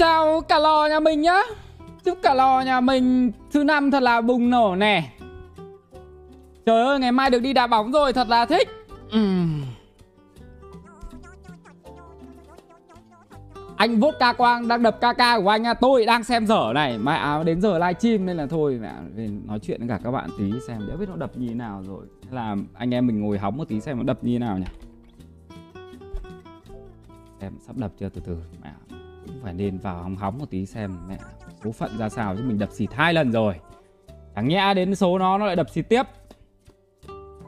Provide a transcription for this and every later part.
chào cả lò nhà mình nhá. Chúc cả lò nhà mình thứ năm thật là bùng nổ nè. Trời ơi ngày mai được đi đá bóng rồi thật là thích. Uhm. Anh ca Quang đang đập ca ca của anh à. Tôi đang xem dở này. Mà à, đến giờ livestream nên là thôi mẹ về nói chuyện với cả các bạn tí xem. Đéo biết nó đập như thế nào rồi. Hay là anh em mình ngồi hóng một tí xem nó đập như thế nào nhỉ. Em sắp đập chưa? Từ từ mẹ cũng phải nên vào hóng hóng một tí xem mẹ số phận ra sao, chứ mình đập xịt hai lần rồi. Chẳng nhẽ đến số nó nó lại đập xịt tiếp.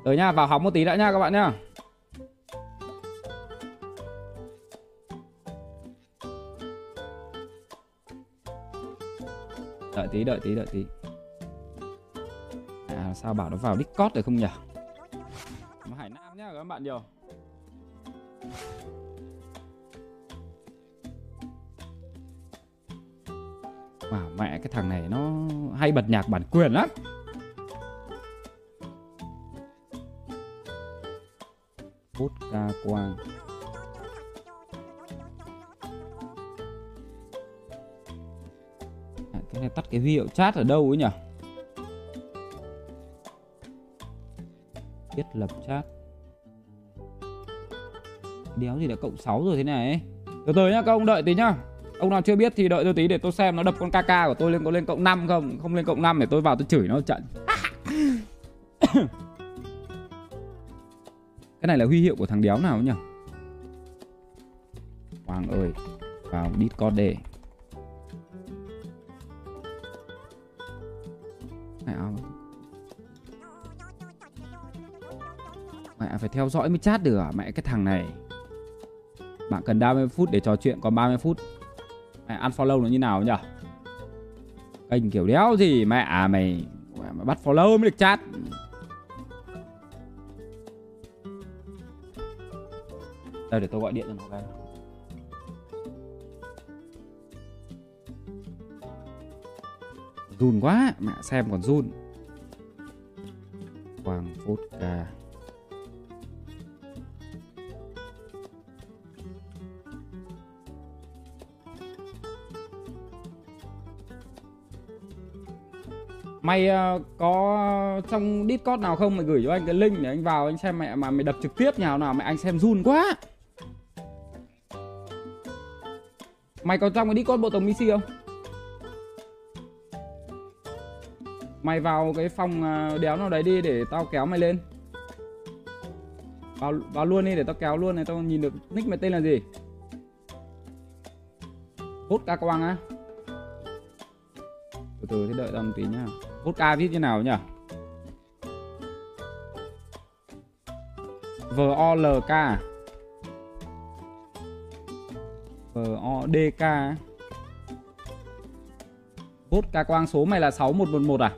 Rồi nha, vào hóng một tí đã nha các bạn nhá. Đợi tí đợi tí đợi tí. À sao bảo nó vào discord được không nhỉ? Hải nam nhá các bạn nhiều. Mẹ cái thằng này nó hay bật nhạc bản quyền lắm. Phút ca quang. À, Cái này tắt cái hiệu chat ở đâu ấy nhỉ? Thiết lập chat. Đéo gì đã cộng 6 rồi thế này? Từ từ nhá các ông đợi tí nhá. Ông nào chưa biết thì đợi tôi tí để tôi xem, nó đập con KK của tôi lên, có lên cộng 5 không? Không lên cộng 5 để tôi vào tôi chửi nó trận. Cái này là huy hiệu của thằng đéo nào nhỉ? Hoàng ơi, Vào Discord để Mẹ ơi. Mẹ phải theo dõi mới chat được à Mẹ, cái thằng này. Bạn cần 30 phút để trò chuyện, còn 30 phút. Mẹ unfollow nó như nào nhỉ Kênh kiểu đéo gì mẹ à mày Mày bắt follow mới được chat. Đây, để tôi gọi điện cho nó cái. Run quá, Mẹ xem còn run. Hoàng phút ca. Mày ờ, có trong Discord nào không mày gửi cho anh cái link để anh vào, anh xem mẹ mà mày đập trực tiếp nhà nào, mẹ anh xem run quá. Mày có trong cái Discord bộ tổng Missy không? Mày vào cái phòng ờ, đéo nào đấy đi để tao kéo mày lên. Vào vào luôn đi để tao kéo luôn này, tao nhìn được nick mày tên là gì? Hút ca quang á. Từ từ, thế đợi tao một tí nhá. Vodka viết như nào nhỉ? V-O-L-K V-O-D-K Vodka quang số mày là 6111 à?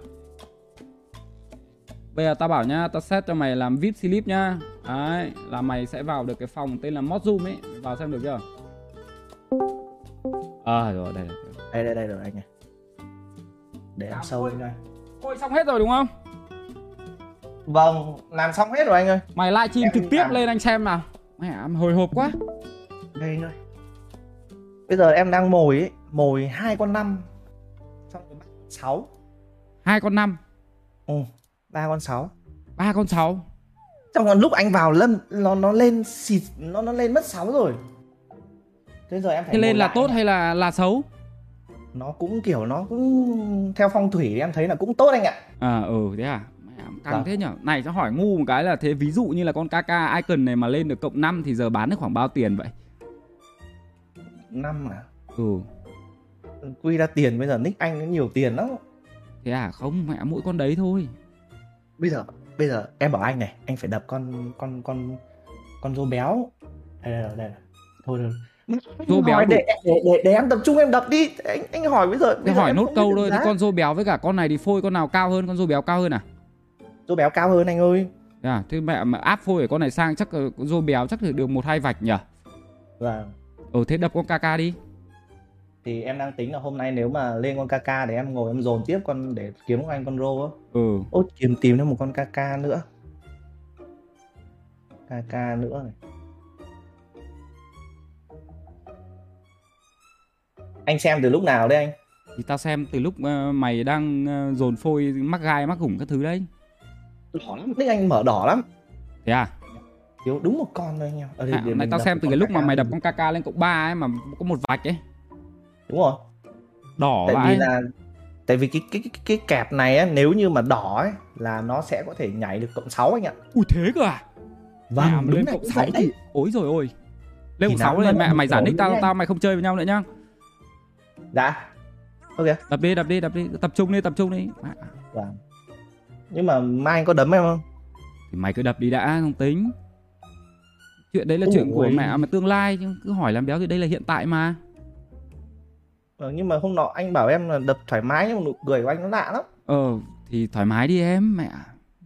Bây giờ tao bảo nhá, tao set cho mày làm VIP slip nhá. Đấy, là mày sẽ vào được cái phòng tên là Mod Zoom ấy. Vào xem được chưa? À rồi, đây Đây, đây, đây rồi anh ơi Để em sâu lên đây Ôi xong hết rồi đúng không? Vâng, làm xong hết rồi anh ơi. Mày livestream trực tiếp làm. lên anh xem nào. Mẹ hồi hộp quá. Đây anh ơi. Bây giờ em đang mồi ấy Mồi hai con năm. Xong rồi con sáu. Hai con năm. Ừ, ba con sáu. Ba con sáu. Trong còn lúc anh vào lâm Nó nó lên xịt Nó nó lên mất 6 rồi. Thế giờ em phải Thế lên là lại tốt hay là là xấu? Nó cũng kiểu nó cũng Theo phong thủy em thấy là cũng tốt anh ạ À ừ thế à? Căng Vâng. thế nhở? Này cho hỏi ngu một cái là thế ví dụ như là con KK icon này mà lên được cộng 5 thì giờ bán được khoảng bao tiền vậy? năm à Ừ. Quy ra tiền bây giờ nick anh nó nhiều tiền lắm Thế à? Không, mẹ mỗi con đấy thôi. bây giờ bây giờ em bảo anh này anh phải đập con con con con rô béo đây đây đây, đây. thôi thôi Rô béo hỏi đủ. để, để, để, để em tập trung em đập đi anh anh hỏi bây giờ bây giờ hỏi nốt câu thôi, giá. con rô béo với cả con này thì phôi con nào cao hơn, con rô béo cao hơn à? rô béo cao hơn anh ơi à? Thế mẹ mà áp phôi của con này sang chắc ờ, rô béo chắc được một hai vạch nhỉ? vâng Ừ thế đập con KK đi. thì em đang tính là hôm nay nếu mà lên con KK để em ngồi em dồn tiếp con để kiếm anh con rô á Ừ. ốt tìm tìm thêm một con KK nữa KK nữa này anh xem từ lúc nào đấy anh? Thì tao xem từ lúc ờ, mày đang ờ, dồn phôi mắc gai mắc gủng các thứ đấy. Đỏ lắm nick anh mở đỏ lắm. Thế à, thiếu đúng một con thôi anh em. Đây, à này tao xem từ cái lúc mà mày đập con KK lên cộng 3 ấy mà có một vạch ấy. Đúng rồi. Đỏ tại vì là tại vì cái cái cái, cái kẹp này á nếu như mà đỏ ấy là nó sẽ có thể nhảy được cộng 6 anh ạ. Ui thế cơ à? Vâng Mẹ, đúng lên cộng cũng 6 vậy thì đấy. ối rồi ôi. Lên cộng 6 nó- này nó mẹ mày giả nick tao tao mày không chơi với nhau nữa nhá dạ ok. Đập đi đập đi đập đi. Tập trung đi tập trung đi. Mẹ, vâng nhưng mà mai anh có đấm em không? Thì mày cứ đập đi đã không tính. Chuyện đấy là Ui chuyện của mẹ mà tương lai chứ cứ hỏi làm béo thì đây là hiện tại mà. Ờ, nhưng mà hôm nọ anh bảo em là đập thoải mái nhưng mà nụ cười của anh nó lạ lắm. Ờ thì thoải mái đi em mẹ.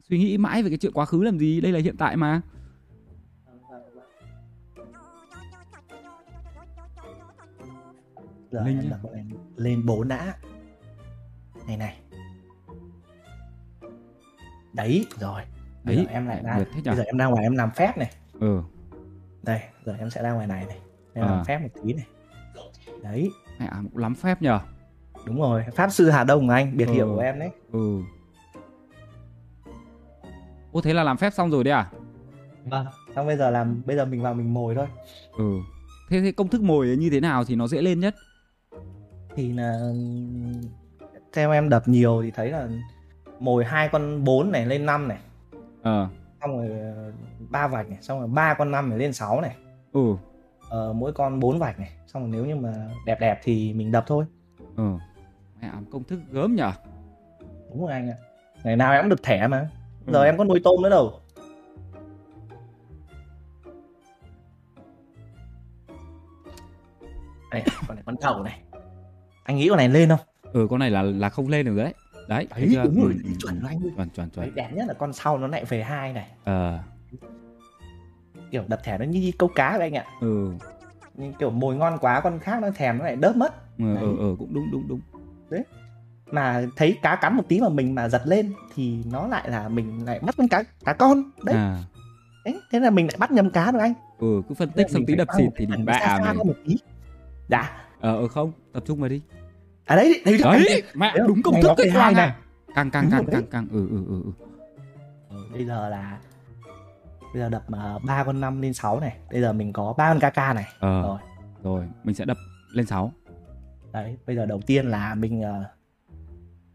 Suy nghĩ mãi về cái chuyện quá khứ làm gì đây là hiện tại mà giờ Linh em con này lên bốn đã này này. Đấy rồi. Bây Đấy, giờ em lại ra. Bây giờ em ra ngoài em làm phép này. Ừ. Đây giờ em sẽ ra ngoài này này. Em À. làm phép một tí này. Đấy. Mẹ cũng lắm phép nhờ đúng rồi pháp sư hà đông mà anh biệt hiệu Ừ. của em đấy. Ừ. Ô thế là làm phép xong rồi đấy à? Vâng xong bây giờ làm bây giờ mình vào mình mồi thôi. Ừ. Thế, thế công thức mồi như thế nào thì nó dễ lên nhất thì là theo em đập nhiều thì thấy là mồi hai con 4 này lên 5 này. Ờ. Xong rồi ờ, ba vạch này xong rồi ba con 5 này lên 6 này. Ừ. Ờ, mỗi con 4 vạch này. Xong rồi nếu như mà đẹp đẹp thì mình đập thôi. Ừ. Mẹ công thức gớm nhở? Đúng rồi anh ạ. Ngày nào em cũng được thẻ mà. Giờ Ừ. em có nuôi tôm nữa đâu. Đây con này con đầu này anh nghĩ con này lên không? Ừ con này là là không lên được đấy. Đấy đấy đúng rồi Ừ, ừ, chuẩn ừ. anh chuẩn chuẩn đấy, chuẩn đẹp nhất là con sau nó lại về hai này. Ờ. Kiểu đập thẻ nó như câu cá vậy anh ạ. Ừ. Nhưng kiểu mồi ngon quá con khác nó thèm nó lại đớp mất. Ừ Đấy. ừ, ừ cũng đúng đúng đúng. Mà thấy cá cắn một tí mà mình mà giật lên thì nó lại là mình lại bắt con cá cá con. Đấy, à. Đấy. thế là mình lại bắt nhầm cá rồi anh. Ừ cứ phân tích xong mình tí đập xịt thì mày ra một tí. Dạ. Ờ ừ, không tập trung vào đi à đấy đấy, đấy, đấy mẹ Đấy, đúng công thức cái hai này này. căng căng Đúng căng rồi căng đấy. căng ừ ừ ừ ừ. Bây giờ là bây giờ đập uh, ba con năm lên 6 này. Bây giờ mình có ba con ca này. Ờ rồi. rồi mình sẽ đập lên 6 đấy bây giờ đầu tiên là mình ờ,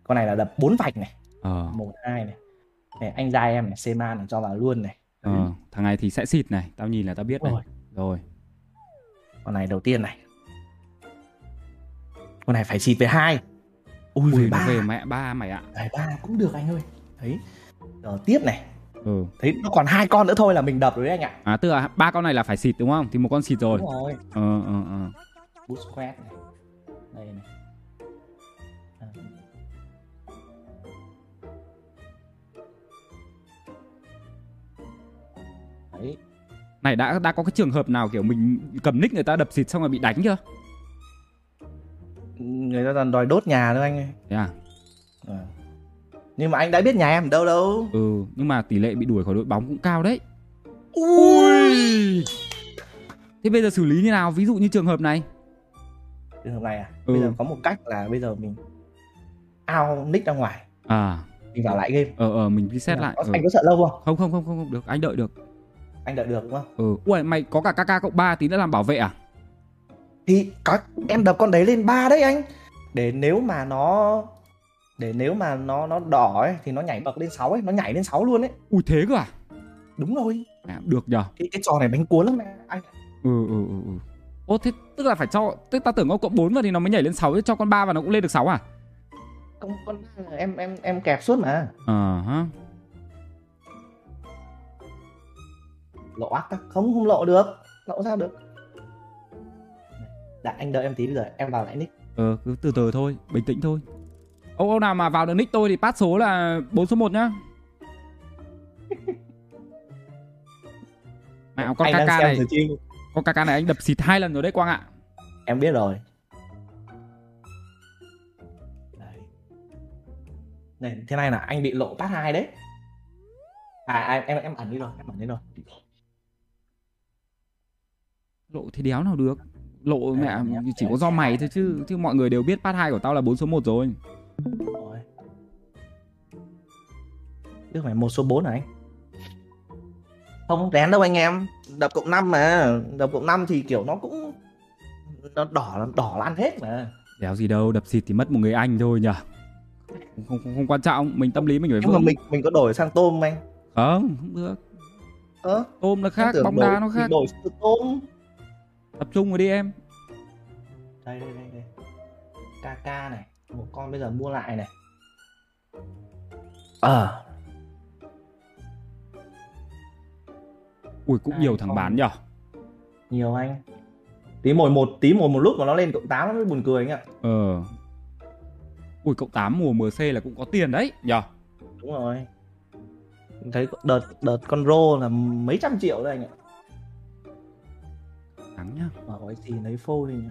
con này là đập bốn vạch này. Ờ. Một hai này. Này anh ra em này Sema này cho vào luôn này. Ờ thằng này thì sẽ xịt này tao nhìn là tao biết này. Rồi rồi. Con này đầu tiên này con này phải xịt về hai. Ui, ui về ba. về mẹ ba mày ạ. Về ba cũng được anh ơi. Đấy rồi tiếp này. Ừ. Thấy nó còn hai con nữa thôi là mình đập rồi đấy anh ạ. À tức là ba con này là phải xịt đúng không? Thì một con xịt rồi. Đúng rồi. Ờ ờ ờ. Squat này. Đây này. À. đấy. Này đã đã có cái trường hợp nào kiểu mình cầm nick người ta đập xịt xong rồi bị đánh chưa người ta toàn đòi đốt nhà nữa anh ơi. Thế à? Ờ. nhưng mà anh đã biết nhà em ở đâu đâu. Ừ nhưng mà tỷ lệ bị đuổi khỏi đội bóng cũng cao đấy. Ui! Thế bây giờ xử lý như nào? Ví dụ như trường hợp này. Trường hợp này à? Ừ. bây giờ có một cách là bây giờ mình ao nick ra ngoài. À. Mình vào lại game. Ờ ờ mình reset lại. Có- ừ. anh có sợ lâu không? Không không không không không. Được anh đợi được. Anh đợi được đúng không? Ừ. Ui mày có cả kk cộng ba tí nữa làm bảo vệ à thì có em đập con đấy lên ba đấy anh. Để nếu mà nó để nếu mà nó nó đỏ ấy thì nó nhảy bậc lên 6 ấy nó nhảy lên 6 luôn ấy. Ui thế cơ à? Đúng rồi. À, được nhờ. Cái cái trò này bánh cuốn lắm anh. Ừ ừ ừ ừ. Ô thế tức là phải cho tức ta tưởng có cộng 4 vào thì nó mới nhảy lên 6 chứ cho con 3 vào nó cũng lên được 6 à? Con con em em em kẹp suốt mà. Ờ hả lộ ác không không lộ được. Lộ sao được đã anh đợi em tí bây giờ em vào lại nick. Ờ cứ từ từ thôi bình tĩnh thôi. Ông ông nào mà vào được nick tôi thì pass số là 4 số 1 nhá. Mẹ con kk này. Con kk này anh đập xịt hai lần rồi đấy quang ạ. Em biết rồi. Đấy. này thế này là anh bị lộ pass hai đấy. À, à em em ẩn đi rồi em ẩn đi rồi. Lộ thì đéo nào được lộ mẹ chỉ có do mày thôi chứ chứ mọi người đều biết part 2 của tao là 4 số 1 rồi. Chứ phải một số 4 hả anh? Không rén đâu anh em. Đập cộng 5 mà. Đập cộng 5 thì kiểu nó cũng nó đỏ là đỏ là ăn hết mà. đéo gì đâu đập xịt thì mất một người anh thôi nhở không, không, không, quan trọng mình tâm lý mình phải Nhưng mà vững mình mình có đổi sang tôm anh? không không được Ơ, tôm là khác bóng đổi- đá nó khác Đổi sang tôm. Tập trung vào đi em Đây đây đây đây. KK này, một con bây giờ mua lại này. Ờ, ui cũng Hai nhiều thằng bán nhở nhiều anh. Tí một một tí một một lúc mà nó lên cộng 8 nó mới buồn cười anh ạ. ờ ui cộng 8 mùa MC là cũng có tiền đấy nhở Đúng rồi. Thấy đợt đợt con rô là mấy trăm triệu đấy anh ạ. Thắng nhá Mở gói gì lấy phô đi nhỉ?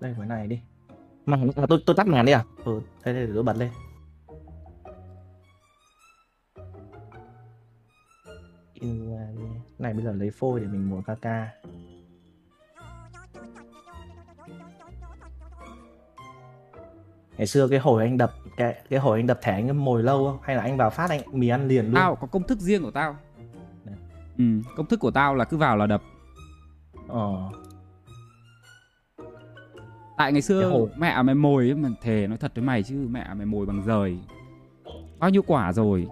Đây cái này đi. Mà à, tôi tôi tắt màn đi à? Ừ, đây đây để tôi bật lên. Đi. Này bây giờ lấy phôi để mình mua KK. Ngày xưa cái hồi anh đập cái cái hồi anh đập thẻ anh mồi lâu không? Hay là anh vào phát anh mì ăn liền luôn? tao có công thức riêng của tao Đấy. ừ, công thức của tao là cứ vào là đập Ờ. tại ngày xưa hồi- mẹ mày mồi mà thề nói thật với mày chứ mẹ mày mồi bằng rời bao nhiêu quả rồi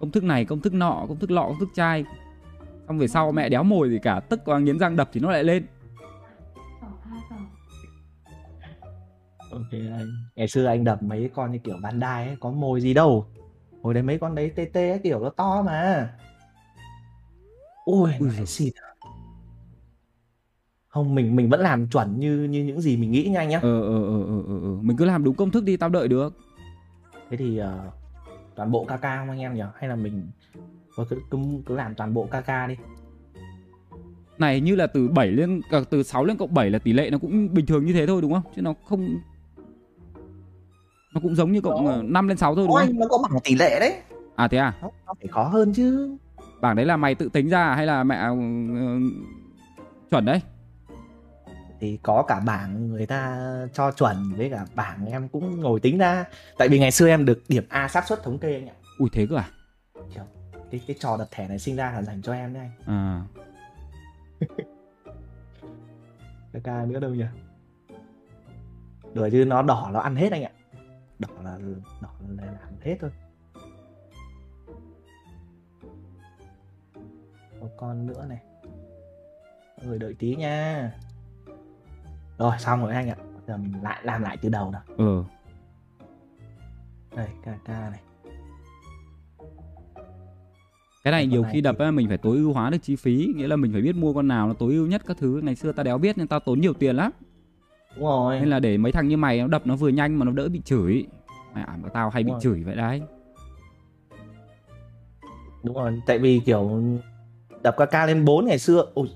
công thức này công thức nọ công thức lọ công thức chai xong về sau mẹ đéo mồi gì cả tức qua nghiến răng đập thì nó lại lên Ok anh. Ngày xưa anh đập mấy con như kiểu Bandai ấy, có mồi gì đâu. Hồi đấy mấy con đấy TT ấy, kiểu nó to mà. Ui, Ui xịt. Không, mình mình vẫn làm chuẩn như như những gì mình nghĩ nha anh nhá. ờ ờ ờ ờ ờ ờ. mình cứ làm đúng công thức đi tao đợi được Thế thì ờ, toàn bộ KK không anh em nhỉ? Hay là mình thôi cứ, cứ cứ làm toàn bộ KK đi. này như là từ 7 lên cả từ 6 lên cộng 7 là tỷ lệ nó cũng bình thường như thế thôi đúng không chứ nó không nó cũng giống như cộng Đó. ờ, 5 lên 6 thôi đúng Ôi, không nó có bảng tỷ lệ đấy. à thế à Nó, nó phải khó hơn chứ. bảng đấy là mày tự tính ra hay là mẹ ờ, chuẩn đấy thì có cả bảng người ta cho chuẩn với cả bảng em cũng ngồi tính ra. Tại vì ngày xưa em được điểm A xác suất thống kê anh ạ. Ui thế cơ à? Cái cái trò đặt thẻ này sinh ra là dành cho em đấy anh. À. Cái ca nữa đâu nhỉ? Đùa chứ nó đỏ nó ăn hết anh ạ. Đỏ là đỏ là làm hết thôi. Một con nữa này. Mọi người đợi tí nha rồi xong rồi anh ạ. Giờ mình lại làm lại từ đầu nào. Ờ đây KK này. Cái này Con nhiều này khi thì- đập á, mình phải tối ưu hóa được chi phí. Nghĩa là mình phải biết mua con nào nó tối ưu nhất các thứ. Ngày xưa tao đéo biết nên tao tốn nhiều tiền lắm. Đúng rồi. Nên là để mấy thằng như mày nó đập nó vừa nhanh mà nó đỡ bị chửi. Mẹ ảm của tao hay bị Đúng rồi. chửi vậy đấy. Đúng rồi tại vì kiểu đập KK lên 4 ngày xưa. Ôi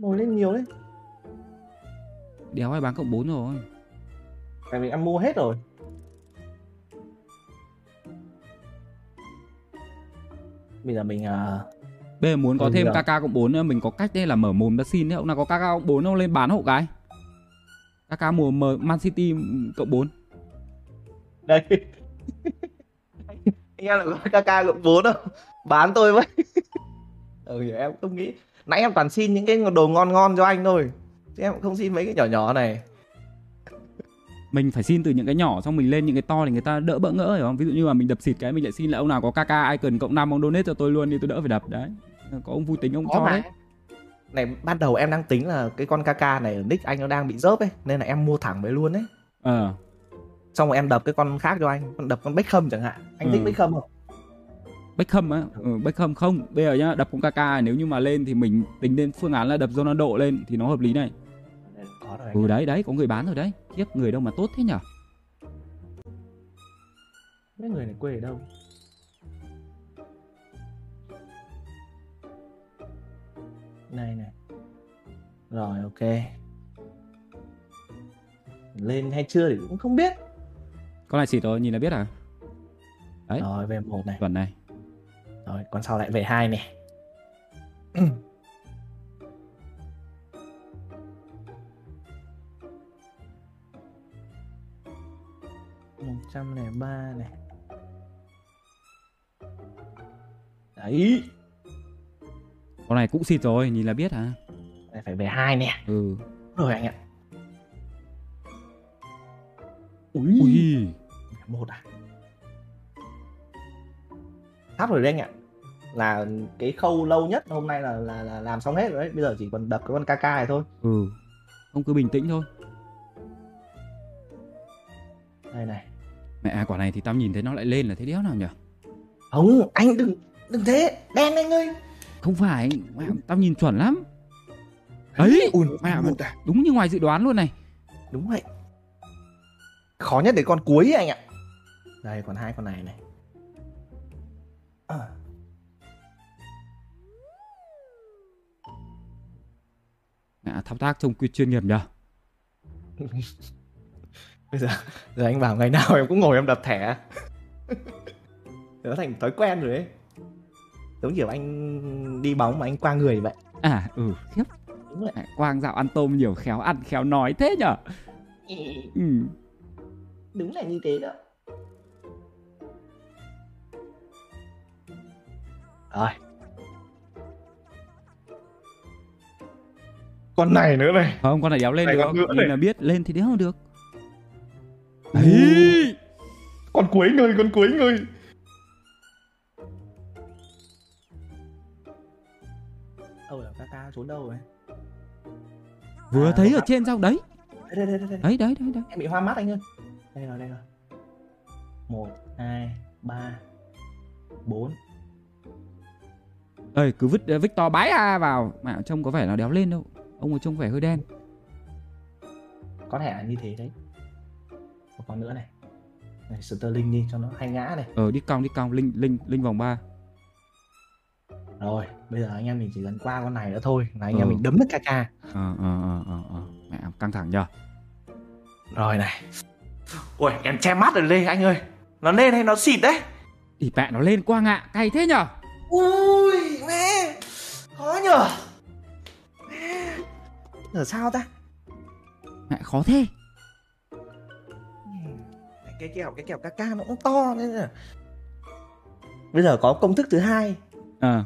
Ngồi lên nhiều đấy. Đéo ai bán cộng 4 rồi. Tại vì em mua hết rồi. Bây giờ mình à, bây giờ muốn có Ừ, thêm. KK cộng 4 nữa mình có cách đây là mở mồm ra xin đấy. Ông nào có KK cộng 4 ông lên bán hộ cái. KK mùa M Man City cộng 4 đây. Anh em lại có KK cộng 4 không? Bán tôi với. Ừ em không nghĩ nãy em toàn xin những cái đồ ngon ngon cho anh thôi. Chứ em cũng không xin mấy cái nhỏ nhỏ này. Mình phải xin từ những cái nhỏ xong mình lên những cái to thì người ta đỡ bỡ ngỡ hiểu không? Ví dụ như là mình đập xịt cái mình lại xin là ông nào có KK icon cộng 5 ông donate cho tôi luôn đi tôi đỡ phải đập. Đấy. Có ông vui tính ông Có cho mà. đấy. Này ban đầu em đang tính là cái con KK này ở nick anh nó đang bị rớp ấy nên là em mua thẳng với luôn đấy ờ. Xong rồi em đập cái con khác cho anh đập con Beckham chẳng hạn. Anh thích Ừ. Beckham không Beckham á. Ừ, Beckham không. Bây giờ nhá đập con KK nếu như mà lên thì mình tính đến phương án là đập Ronaldo lên thì nó hợp lý này. Có rồi ừ đấy đấy có người bán rồi đấy. Khiếp người đâu mà tốt thế nhở? Mấy người này quê ở đâu? Này này. Rồi ok. Lên hay chưa thì cũng không biết. Con này xịt rồi nhìn là biết à? Đấy. rồi về một này. Chuẩn này rồi con sau lại về hai này một trăm lẻ ba này đấy. Con này cũng xịt rồi nhìn là biết hả? Này phải về hai nè. Ừ. Rồi anh ạ. Ui, ui một à? Sắp rồi đấy anh ạ là cái khâu lâu nhất hôm nay là là, là làm xong hết rồi đấy. Bây giờ chỉ còn đập cái con KK này thôi. Ừ. Ông cứ bình tĩnh thôi. Đây này. Mẹ à, quả này thì tao nhìn thấy nó lại lên là thế đéo nào nhỉ không anh đừng đừng thế. Đen anh ơi. Không phải. Mẹ, tao nhìn chuẩn lắm. Ấy ui mẹ, à đúng như ngoài dự đoán luôn này. Đúng vậy. Khó nhất đến con cuối anh ạ. Đây còn hai con này này. À. mẹ thao tác trông quy chuyên nghiệp nhỉ? Bây giờ giờ anh bảo ngày nào em cũng ngồi em đập thẻ. Nó thành thói quen rồi ấy. Giống kiểu anh đi bóng mà anh qua người vậy. À ừ khiếp. Đúng mẹ, quang dạo ăn tôm nhiều khéo ăn khéo nói thế nhở ừ. Đúng là như thế đó. Rồi con này nữa này. Không con này đéo lên Này được. nhìn này. là biết lên thì đéo được. Ui. ấy con cuối người con cuối người. Đâu là Kaka trốn đâu rồi? Vừa À, thấy ở trên sao đấy. Đây đây đây đấy đấy đấy đấy. Em bị hoa mắt anh ơi. Đây rồi đây rồi. Một hai ba bốn. Ơi cứ vứt Victor bái a vào. Mà trông có vẻ là đéo lên đâu ông ấy trông vẻ hơi đen. Có thể là như thế đấy. Một con nữa này. Này Sterling đi cho nó hay ngã này. Ờ đi cong đi cong linh linh linh vòng ba. Rồi bây giờ anh em mình chỉ cần qua con này nữa thôi là anh em Ừ. mình đấm được Kaka ờ ờ ờ ờ ờ. Mẹ căng thẳng nhờ. Rồi này. Ui em che mắt rồi đây anh ơi. Nó lên hay nó xịt đấy? Ý mẹ nó lên quang ạ cay thế nhở ui mẹ. Khó nhở giờ sao ta? Mẹ khó thế. Cái kẹo cái kẹo Kaka nó cũng to nên là bây giờ có công thức thứ hai. Ờ.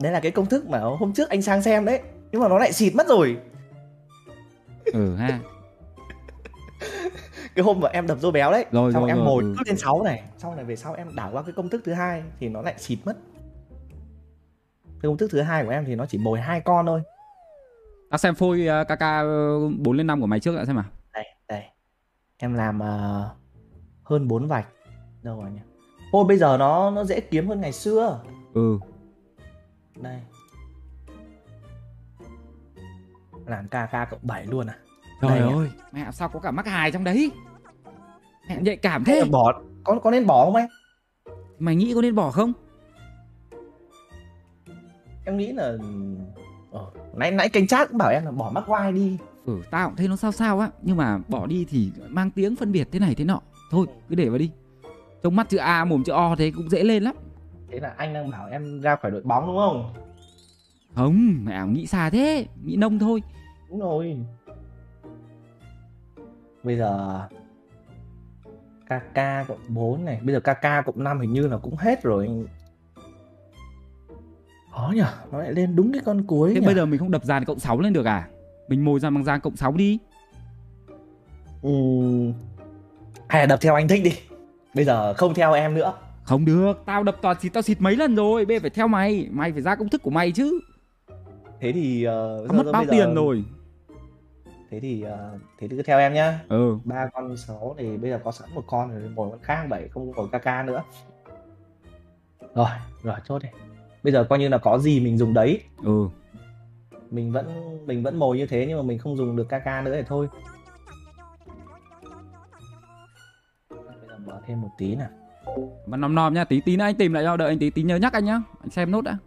Đấy là cái công thức mà hôm trước anh sang xem đấy nhưng mà nó lại xịt mất rồi. Ừ ha. Cái hôm mà em đập rô béo đấy Rồi, xong rồi, em rồi, ngồi ừ. cứ lên 6 này xong này về sau em đảo qua cái công thức thứ hai thì nó lại xịt mất. Cái công thức thứ hai của em thì nó chỉ mồi hai con thôi ta xem phôi uh, kk 4 lên 5 của mày trước đã xem nào. Đây đây. Em làm ờ, hơn 4 vạch. Đâu rồi nhỉ? Thôi bây giờ nó nó dễ kiếm hơn ngày xưa. Ừ. Đây. Làm kk cộng 7 luôn à? Trời Đây ơi. Mẹ sao có cả mắc hài trong đấy? Mẹ nhạy cảm thế là bỏ có có nên bỏ không em mày nghĩ có nên bỏ không? Em nghĩ là ờ, nãy nãy kênh chat cũng bảo em là bỏ mắc wine đi. Ừ tao cũng thấy nó sao sao á nhưng mà bỏ đi thì mang tiếng phân biệt thế này thế nọ. Thôi cứ để vào đi. Trông mắt chữ a mồm chữ o thế cũng dễ lên lắm. Thế là anh đang bảo em ra khỏi đội bóng đúng không? Không mẹ nghĩ xa thế nghĩ nông thôi. Đúng rồi. Bây giờ KK cộng 4 này bây giờ KK cộng 5 hình như là cũng hết rồi khó nhỉ nó lại lên đúng cái con cuối thế nhỉ bây giờ mình không đập dàn cộng 6 lên được à? Mình mồi ra bằng dàn cộng 6 đi. Ừm, hay là đập theo anh thích đi. Bây giờ không theo em nữa. Không được tao đập toàn xịt tao xịt mấy lần rồi. Bây giờ phải theo mày mày phải ra công thức của mày chứ. Thế thì uh, tao mất bao tiền rồi. Thế thì ờ, thế thì cứ theo em nhá. Ừ. Ba con sáu thì bây giờ có sẵn một con rồi một con khác bảy không còn KK nữa. Rồi rồi chốt đi bây giờ coi như là có gì mình dùng đấy. Ừ. Mình vẫn mình vẫn mồi như thế nhưng mà mình không dùng được KK nữa thì thôi. Bây giờ mở thêm một tí nào. Mà nom nom nhá tí tí nữa anh tìm lại cho đợi anh tí tí nhớ nhắc anh nhá. Anh xem nốt đã.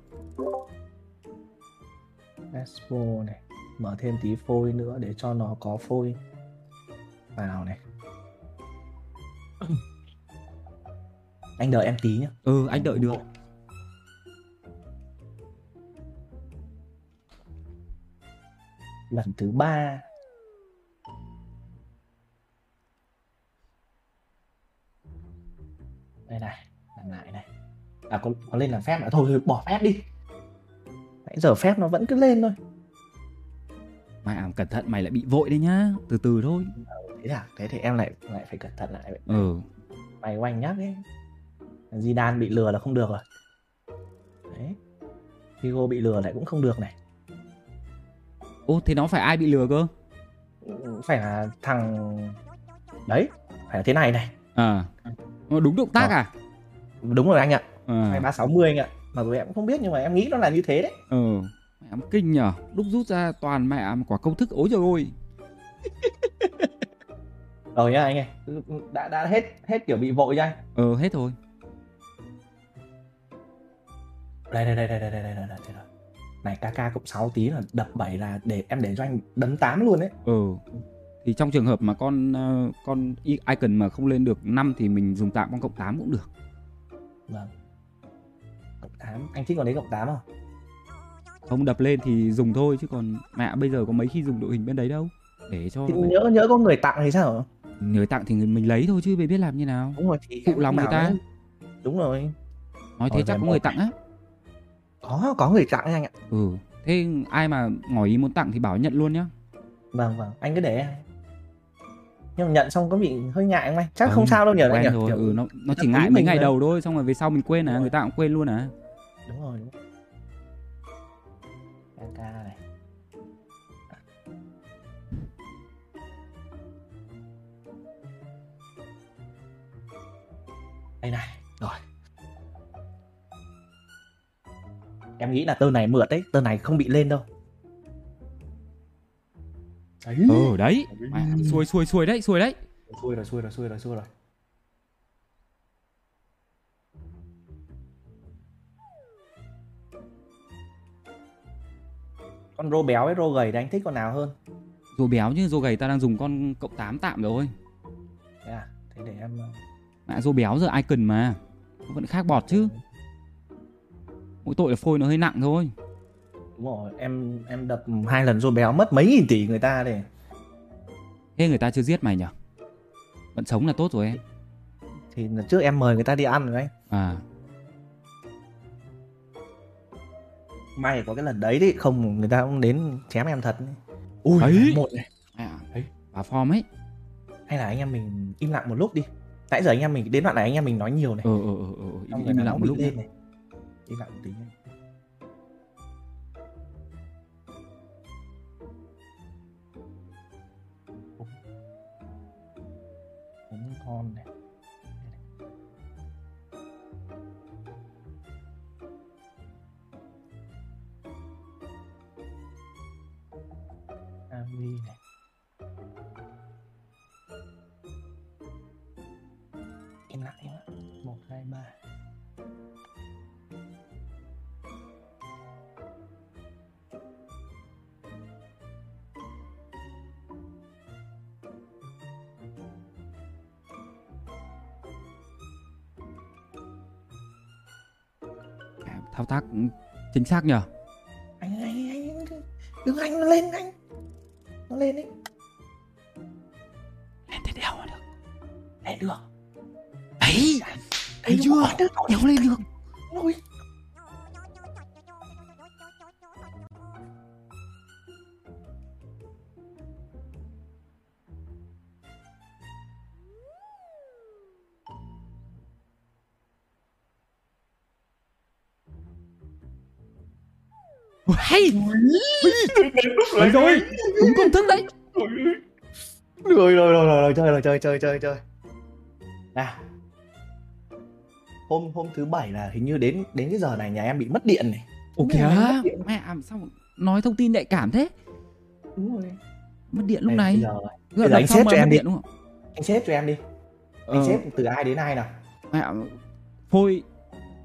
Expo này. Mở thêm tí phôi nữa để cho nó có phôi. Vào này. Anh đợi em tí nhá. Ừ anh đợi được lần thứ ba. Đây này làm lại này. À có, có lên làm phép nữa. Thôi, thôi bỏ phép đi. Nãy giờ phép nó vẫn cứ lên thôi. Mẹ à, cẩn thận mày lại bị vội đấy nhá. Từ từ thôi. Thế à? Thế thì em lại lại phải cẩn thận lại. Vậy. Ừ. Mày oanh nhắc ấy. Zidane bị lừa là không được rồi. Đấy. Figo bị lừa lại cũng không được này Ô thế nó phải ai bị lừa cơ phải là thằng đấy phải là thế này này À Ờ, Đúng động tác Ờ. à đúng rồi anh ạ À hai ba sáu mươi anh ạ mà rồi em cũng không biết nhưng mà em nghĩ nó là như thế đấy Ừ Mẹ em kinh nhở Lúc rút ra toàn mẹ em quả công thức ối trời ơi rồi nhá anh ơi đã đã hết hết kiểu bị vội cho anh Ờ hết rồi đây đây đây đây đây đây đây đây, đây, đây. Này kk cộng 6 tí là đập 7 là để em để cho anh đấm 8 luôn đấy Ừ thì trong trường hợp mà con ờ, con icon mà không lên được 5 thì mình dùng tạm con cộng 8 cũng được. vâng cộng 8 anh thích còn đấy cộng 8 không Không đập lên thì dùng thôi chứ còn mẹ bây giờ có mấy khi dùng đội hình bên đấy đâu. Để cho thì nhớ nhớ có người tặng thì sao người tặng thì mình lấy thôi chứ biết làm như nào. đúng rồi thì Phụ lòng người ta. đấy. đúng rồi Nói thế Rồi, chắc có người tặng á. Có có người tặng anh ạ Ừ. Thế ai mà ngỏ ý muốn tặng thì bảo nhận luôn nhá. vâng vâng anh cứ để em nhưng mà nhận xong có bị hơi ngại không anh chắc Không, không sao đâu nhờ anh Quen nhỉ rồi. Kiểu- Ừ nó nó chỉ ngại mấy ngày thôi. đầu thôi xong rồi về sau mình quên à, người ta cũng quên luôn à. đúng rồi đúng kk này đây này rồi em nghĩ là tơ này mượt đấy tơ này không bị lên đâu đấy Ừ đấy. Mẹ xuôi xuôi xuôi đấy, xuôi đấy. xuôi rồi xuôi rồi xuôi rồi xuôi rồi con rô béo với rô gầy thì anh thích con nào hơn Rồi béo chứ rồi gầy ta đang dùng con cộng 8 tạm rồi. thế à thế để em Mẹ rô béo giờ icon mà. Nó vẫn khác bọt chứ. Mỗi tội là phôi nó hơi nặng thôi. đúng rồi em em đập hai lần rô béo mất mấy nghìn tỷ người ta để Thế người ta chưa giết mày nhở? Vẫn sống là tốt rồi em. thì lần trước em mời người ta đi ăn rồi anh À, may có cái lần đấy thì không người ta cũng đến chém em thật ui Ấy. một này à Ấy. bà form ấy. hay là anh em mình im lặng một lúc đi nãy giờ anh em mình đến đoạn này anh em mình nói nhiều này ờ ờ ờ, Xong im, rồi im lặng một lúc nhá. này đi lại một tí nhé. Cũng con này Ami này em lại em một, hai, ba. Thao tác chính xác nhở? anh anh anh đừng anh nó lên anh nó lên đi Lên thế đeo được. lên được Đấy, thấy thấy chưa? đeo lên được. Ôi. Hay. Đấy rồi, đúng công thức đấy. rồi rồi rồi rồi rồi chơi rồi chơi chơi chơi chơi nào hôm hôm thứ bảy là hình như đến đến cái giờ này nhà em bị mất điện này em kìa, mẹ à, sao nói thông tin nhạy cảm thế? đúng rồi Mất điện lúc này. bây giờ bây giờ anh xếp cho em đi. điện đúng không? anh xếp cho em đi anh Ờ, xếp từ ai đến ai nào mẹ phôi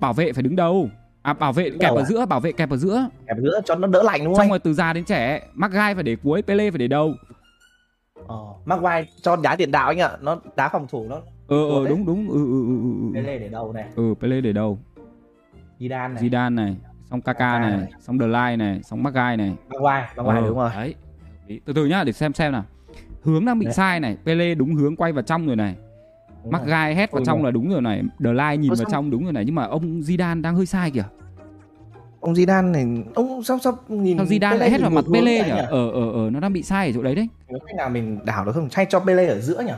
bảo vệ phải đứng đầu. À bảo vệ Đứng kẹp đầu ở à? giữa, bảo vệ kẹp ở giữa. kẹp giữa cho nó đỡ lạnh đúng không Xong rồi từ già đến trẻ, mắc gai phải để cuối, Pele phải để đầu. ờ Maguire cho đá tiền đạo anh ạ nó đá phòng thủ nó Ờ ờ đấy. đúng đúng. Ừ ừ ừ ừ. ừ. Pele để đầu này Ừ Pele để đầu. Zidane này Zidane này, xong Kaka Kaka này, này. xong The Line này, xong Magai này. Maguire Maguire Ờ, đúng rồi Đấy. Từ từ nhá để xem xem nào hướng đang bị Đấy. sai này Pele đúng hướng quay vào trong rồi này mắc gai hét vào trong là đúng rồi này The Line nhìn Ơ, vào sao- trong đúng rồi này nhưng mà ông Zidane đang hơi sai kìa. Ông Zidane này ông sao sao nhìn sao Zidane lại hét vào mặt Pele nhỉ? ờ ờ ờ nó đang bị sai ở chỗ đấy đấy. Có cách nào mình đảo được không? Hay cho Pele ở giữa nhỉ?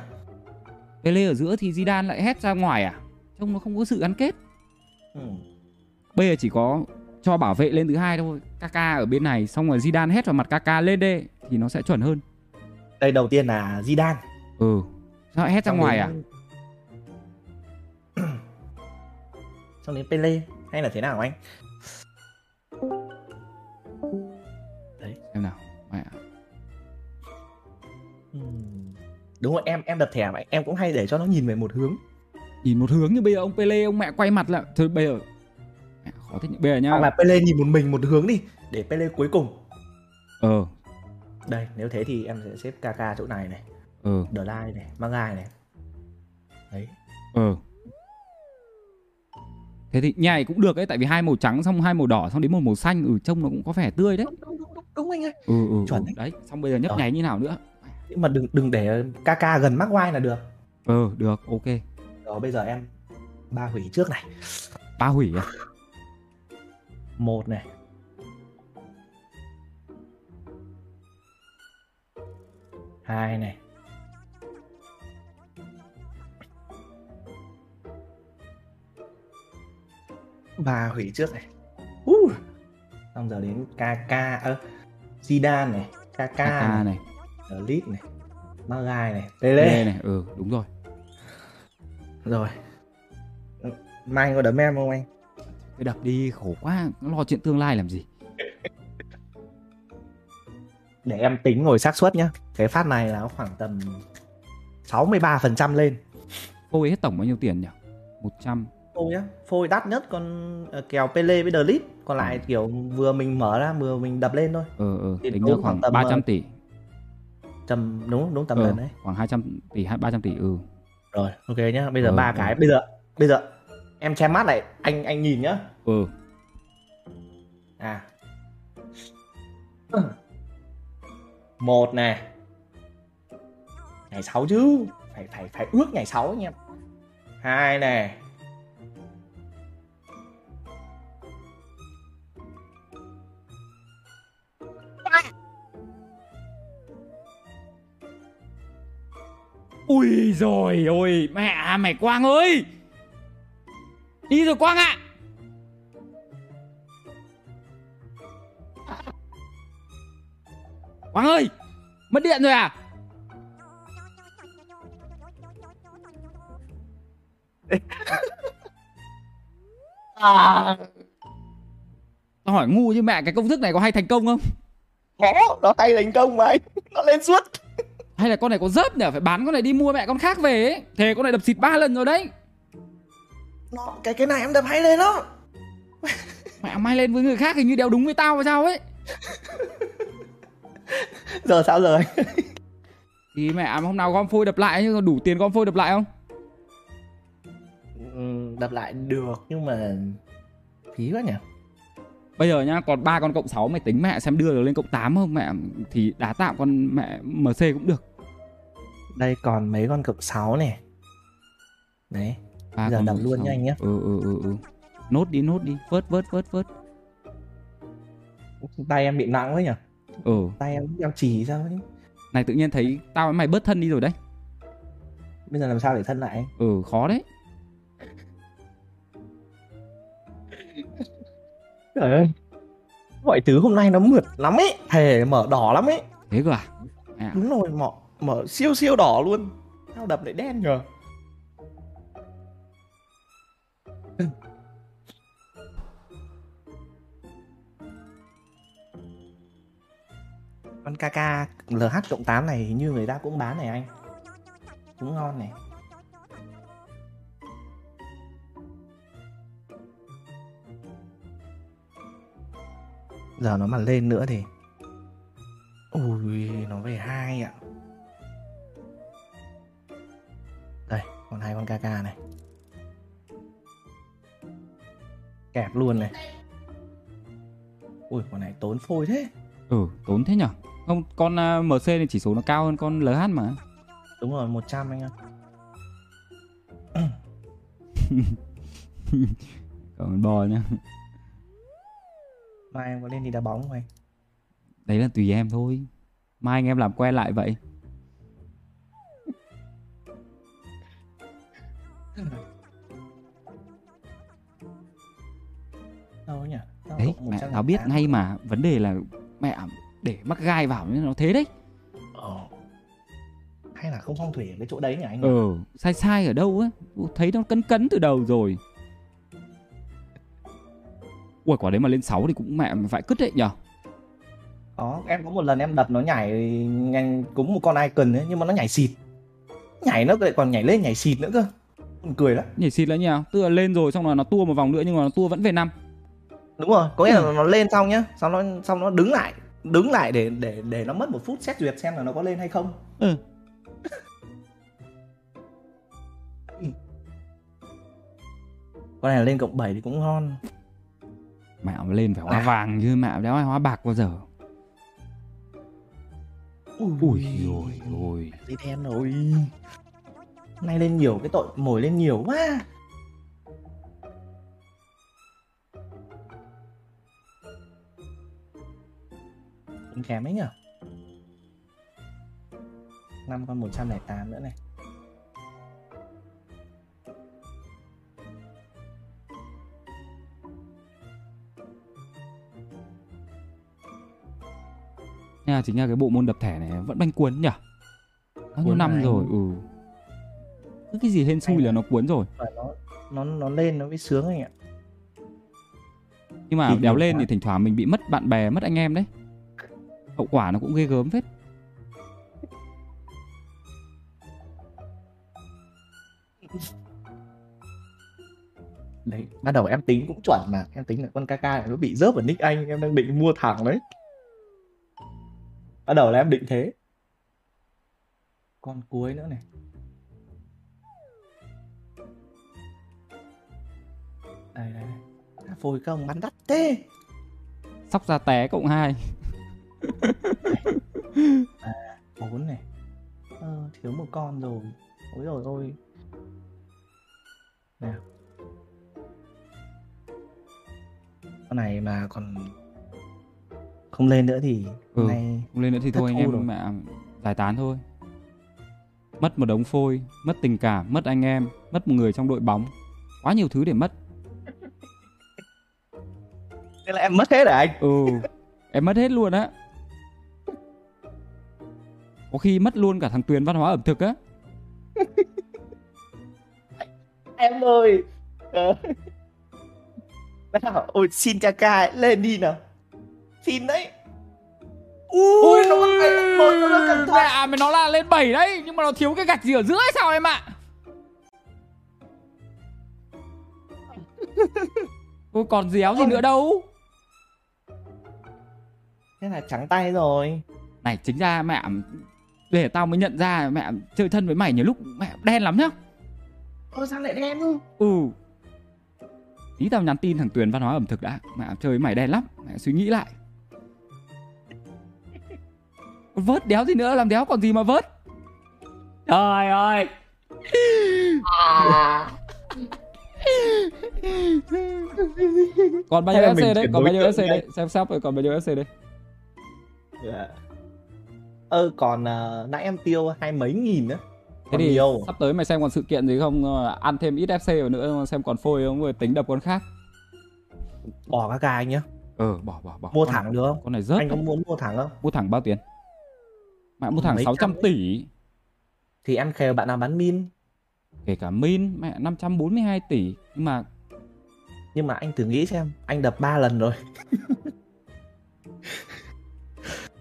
Pele ở giữa thì Zidane lại hét ra ngoài à? Trông nó không có sự gắn kết. Ừ. bây giờ chỉ có cho bảo vệ lên thứ hai thôi Kaka ở bên này xong rồi Zidane hét vào mặt Kaka lên đê thì nó sẽ chuẩn hơn. Đây đầu tiên là Zidane. ừ. Sao lại hét ra Xong ngoài à Xong đến Pele hay là thế nào anh? xem nào mẹ. Đúng rồi em em đập thẻ mà em cũng hay để cho nó nhìn về một hướng. nhìn một hướng như bây giờ ông Pele ông mẹ quay mặt lại thôi bây giờ mẹ, khó thế nhỉ? bây giờ nhá Hoặc là Pele nhìn một mình một hướng đi để Pele cuối cùng. ờ Đây nếu thế thì em sẽ xếp Kaka chỗ này này, ờ The Line này, Magai này. Đấy. ờ thế thì nhảy cũng được ấy tại vì hai màu trắng xong hai màu đỏ xong đến một màu xanh ừ trông nó cũng có vẻ tươi đấy Đúng, đúng, đúng, đúng, anh ơi. ừ ừ, Chuẩn ừ. đấy. xong bây giờ nhấp Rồi. nháy như nào nữa Nhưng mà đừng đừng để Kaka gần Maguire là được. ờ được ok Rồi bây giờ em ba hủy trước này. ba hủy à một này hai này ba hủy trước này. Uh. xong giờ đến KK ơ Zidane này KK Kaka này này. Elite này Magai này Pele. Này ừ đúng rồi. Rồi. Mai anh có đấm em không anh? Cái đập đi khổ quá lo chuyện tương lai làm gì? Để em tính ngồi xác suất nhá. Cái phát này là nó khoảng tầm 63% lên. Phôi hết tổng bao nhiêu tiền nhỉ? 100 phôi nhá. Phôi đắt nhất còn ờ, kèo Pele với Delete còn lại kiểu vừa mình mở ra vừa mình đập lên thôi. Ờ Thì tính ra khoảng tầm, 300 ờ, tỷ. tầm đúng đúng tầm lần đấy. khoảng 200 tỷ hay 300 tỷ ừ. Rồi ok nhá. Bây giờ Ờ, ba ờ. cái. Bây giờ bây giờ em che mắt lại anh anh nhìn nhá. Ừ. À. Một này ngày sáu chứ. Phải phải phải ước ngày sáu anh em hai này Ui rồi ôi mẹ à, mày Quang ơi. Đi rồi Quang ạ. Quang ơi Mất điện rồi à? À Tao hỏi ngu chứ mẹ cái công thức này có hay thành công không? Có nó hay thành công mà anh. Nó lên suốt. Hay là con này có dớp nhỉ? Phải bán con này đi mua mẹ con khác về ấy. Thề con này đập xịt ba lần rồi đấy. Nó cái cái này em đập hay lên đó Mẹ may lên với người khác hình như đeo đúng với tao hay sao ấy. Giờ sao anh Thì mẹ hôm nào gom phôi đập lại nhưng đủ tiền gom phôi đập lại không? Ừ, đập lại được nhưng mà phí quá nhỉ? Bây giờ nhá còn ba con cộng 6 mày tính mẹ xem đưa được lên cộng 8 không? Mẹ Thì đá tạm con mẹ MC cũng được đây còn mấy con cực 6 này. Đấy ba Giờ đập cộng luôn sáu. nha anh nhá. Ừ ừ ừ ừ. Nốt đi nốt đi. Vớt vớt vớt vớt. Tay em bị nặng quá nhỉ Ừ. Tay em đeo chỉ sao ấy. Này tự nhiên thấy tao với mày bớt thân đi rồi đấy. Bây giờ làm sao để thân lại? Ừ khó đấy. Trời ơi. Mọi thứ hôm nay nó mượt lắm ấy. Thề mở đỏ lắm ấy. Thế cơ à? À? đúng rồi mở mở siêu siêu đỏ luôn. Sao đập lại đen nhờ? Con KK LH cộng 8 này như người ta cũng bán này anh. Cũng ngon này. Giờ nó mà lên nữa thì ui, nó về hai ạ. Đây còn hai con KK này kẹp luôn này ui con này tốn phôi thế Ừ tốn thế nhở Không, con uh, MC thì chỉ số nó cao hơn con LH mà. Đúng rồi, 100 anh ạ. Ơn bò nhá. Mai em có lên đi đá bóng không anh? Đấy là tùy em thôi. Mai anh em làm quen lại vậy. Đấy, mẹ 108? tao biết ngay mà. Vấn đề là mẹ để mắc gai vào nên nó thế đấy. Ờ. Hay là không phong thủy ở cái chỗ đấy nhỉ anh? nhỉ? Ờ, sai sai ở đâu á. Thấy nó cấn cấn từ đầu rồi. Ui, quả đấy mà lên 6 thì cũng mẹ phải cứt đấy nhở. Có, em có một lần em đập nó nhảy nhanh cũng một con icon ấy nhưng mà nó nhảy xịt. Nhảy nó lại còn nhảy lên nhảy xịt nữa cơ. Buồn cười lắm. Nhảy xịt là nào? Tức là lên rồi xong rồi nó tua một vòng nữa nhưng mà nó tua vẫn về năm. Đúng rồi, có nghĩa Ừ. là nó lên xong nhá, xong nó xong nó đứng lại, đứng lại để để để nó mất một phút xét duyệt xem là nó có lên hay không. Ừ. Con này lên cộng 7 thì cũng ngon. Mà lên phải hóa À. vàng chứ mẹ đéo ai hóa bạc bao giờ. Ui rồi rồi. Dây đen rồi. Nay lên nhiều cái tội mồi lên nhiều quá. Cũng kém ấy nhở năm con 108 nữa này là chính là cái bộ môn đập thẻ này vẫn banh cuốn nhỉ? Bao nhiêu năm rồi, ừ. Cứ cái gì hên xui là nó cuốn rồi. nó nó nó lên nó mới sướng anh ạ Nhưng mà đéo lên thì thỉnh thoảng mình bị mất bạn bè, mất anh em đấy. Hậu quả nó cũng ghê gớm phết. đấy ban đầu em tính cũng chuẩn mà em tính là con KK này nó bị rớp ở nick anh em đang định mua thẳng đấy. Ban đầu là em định thế. Con cuối nữa này. Đây đây phôi công bắn đắt thế. Sóc ra té cộng 2. bốn này ờ, thiếu một con rồi ôi rồi ôi nào con này mà còn không lên nữa thì Ừ. nay Không lên nữa thì thôi anh em rồi. mẹ giải tán thôi. Mất một đống phôi, mất tình cảm, mất anh em, mất một người trong đội bóng. Quá nhiều thứ để mất. thế là em mất hết rồi anh Ừ, em mất hết luôn á. Có khi mất luôn cả thằng Tuyền văn hóa ẩm thực á. em ơi. Ờ. nào ôi xin cha ca lên đi nào. Xin đấy. Ui một nó thận. mẹ mày nó là lên 7 đấy nhưng mà nó thiếu cái gạch gì ở giữa hay sao em ạ? Ôi còn déo gì nữa đâu. Thế là trắng tay rồi. Này chính ra mẹ Để tao mới nhận ra mẹ chơi thân với mày nhiều lúc mẹ đen lắm nhá. Ôi sao lại đen luôn? Ừ. Ý tao nhắn tin thằng Tuyền văn hóa ẩm thực đã. Mẹ chơi với mày đen lắm Mẹ suy nghĩ lại. Vớt đéo gì nữa Làm đéo còn gì mà vớt. Trời ơi. Còn bao nhiêu SC đấy? Còn bao nhiêu ngay? đấy? Xem sắp rồi còn bao nhiêu SC đấy? Dạ. Ơ còn à, nãy em tiêu hai mấy nghìn nữa Thế còn thì nhiều. sắp tới mày xem còn sự kiện gì không? Ờ, Ăn thêm ít FC vào nữa xem còn phôi không? Rồi tính đập con khác. Bỏ các anh nhá. Ừ bỏ bỏ bỏ. Mua Con thẳng này- được không? Con này rớt anh có muốn mua thẳng không? Mua thẳng bao tiền? Mẹ mua thẳng Mấy 600 trăm tỷ. Thì em khều bạn nào bán min? Kể cả min Mẹ 542 tỷ. Nhưng mà nhưng mà anh thử nghĩ xem anh đập 3 lần rồi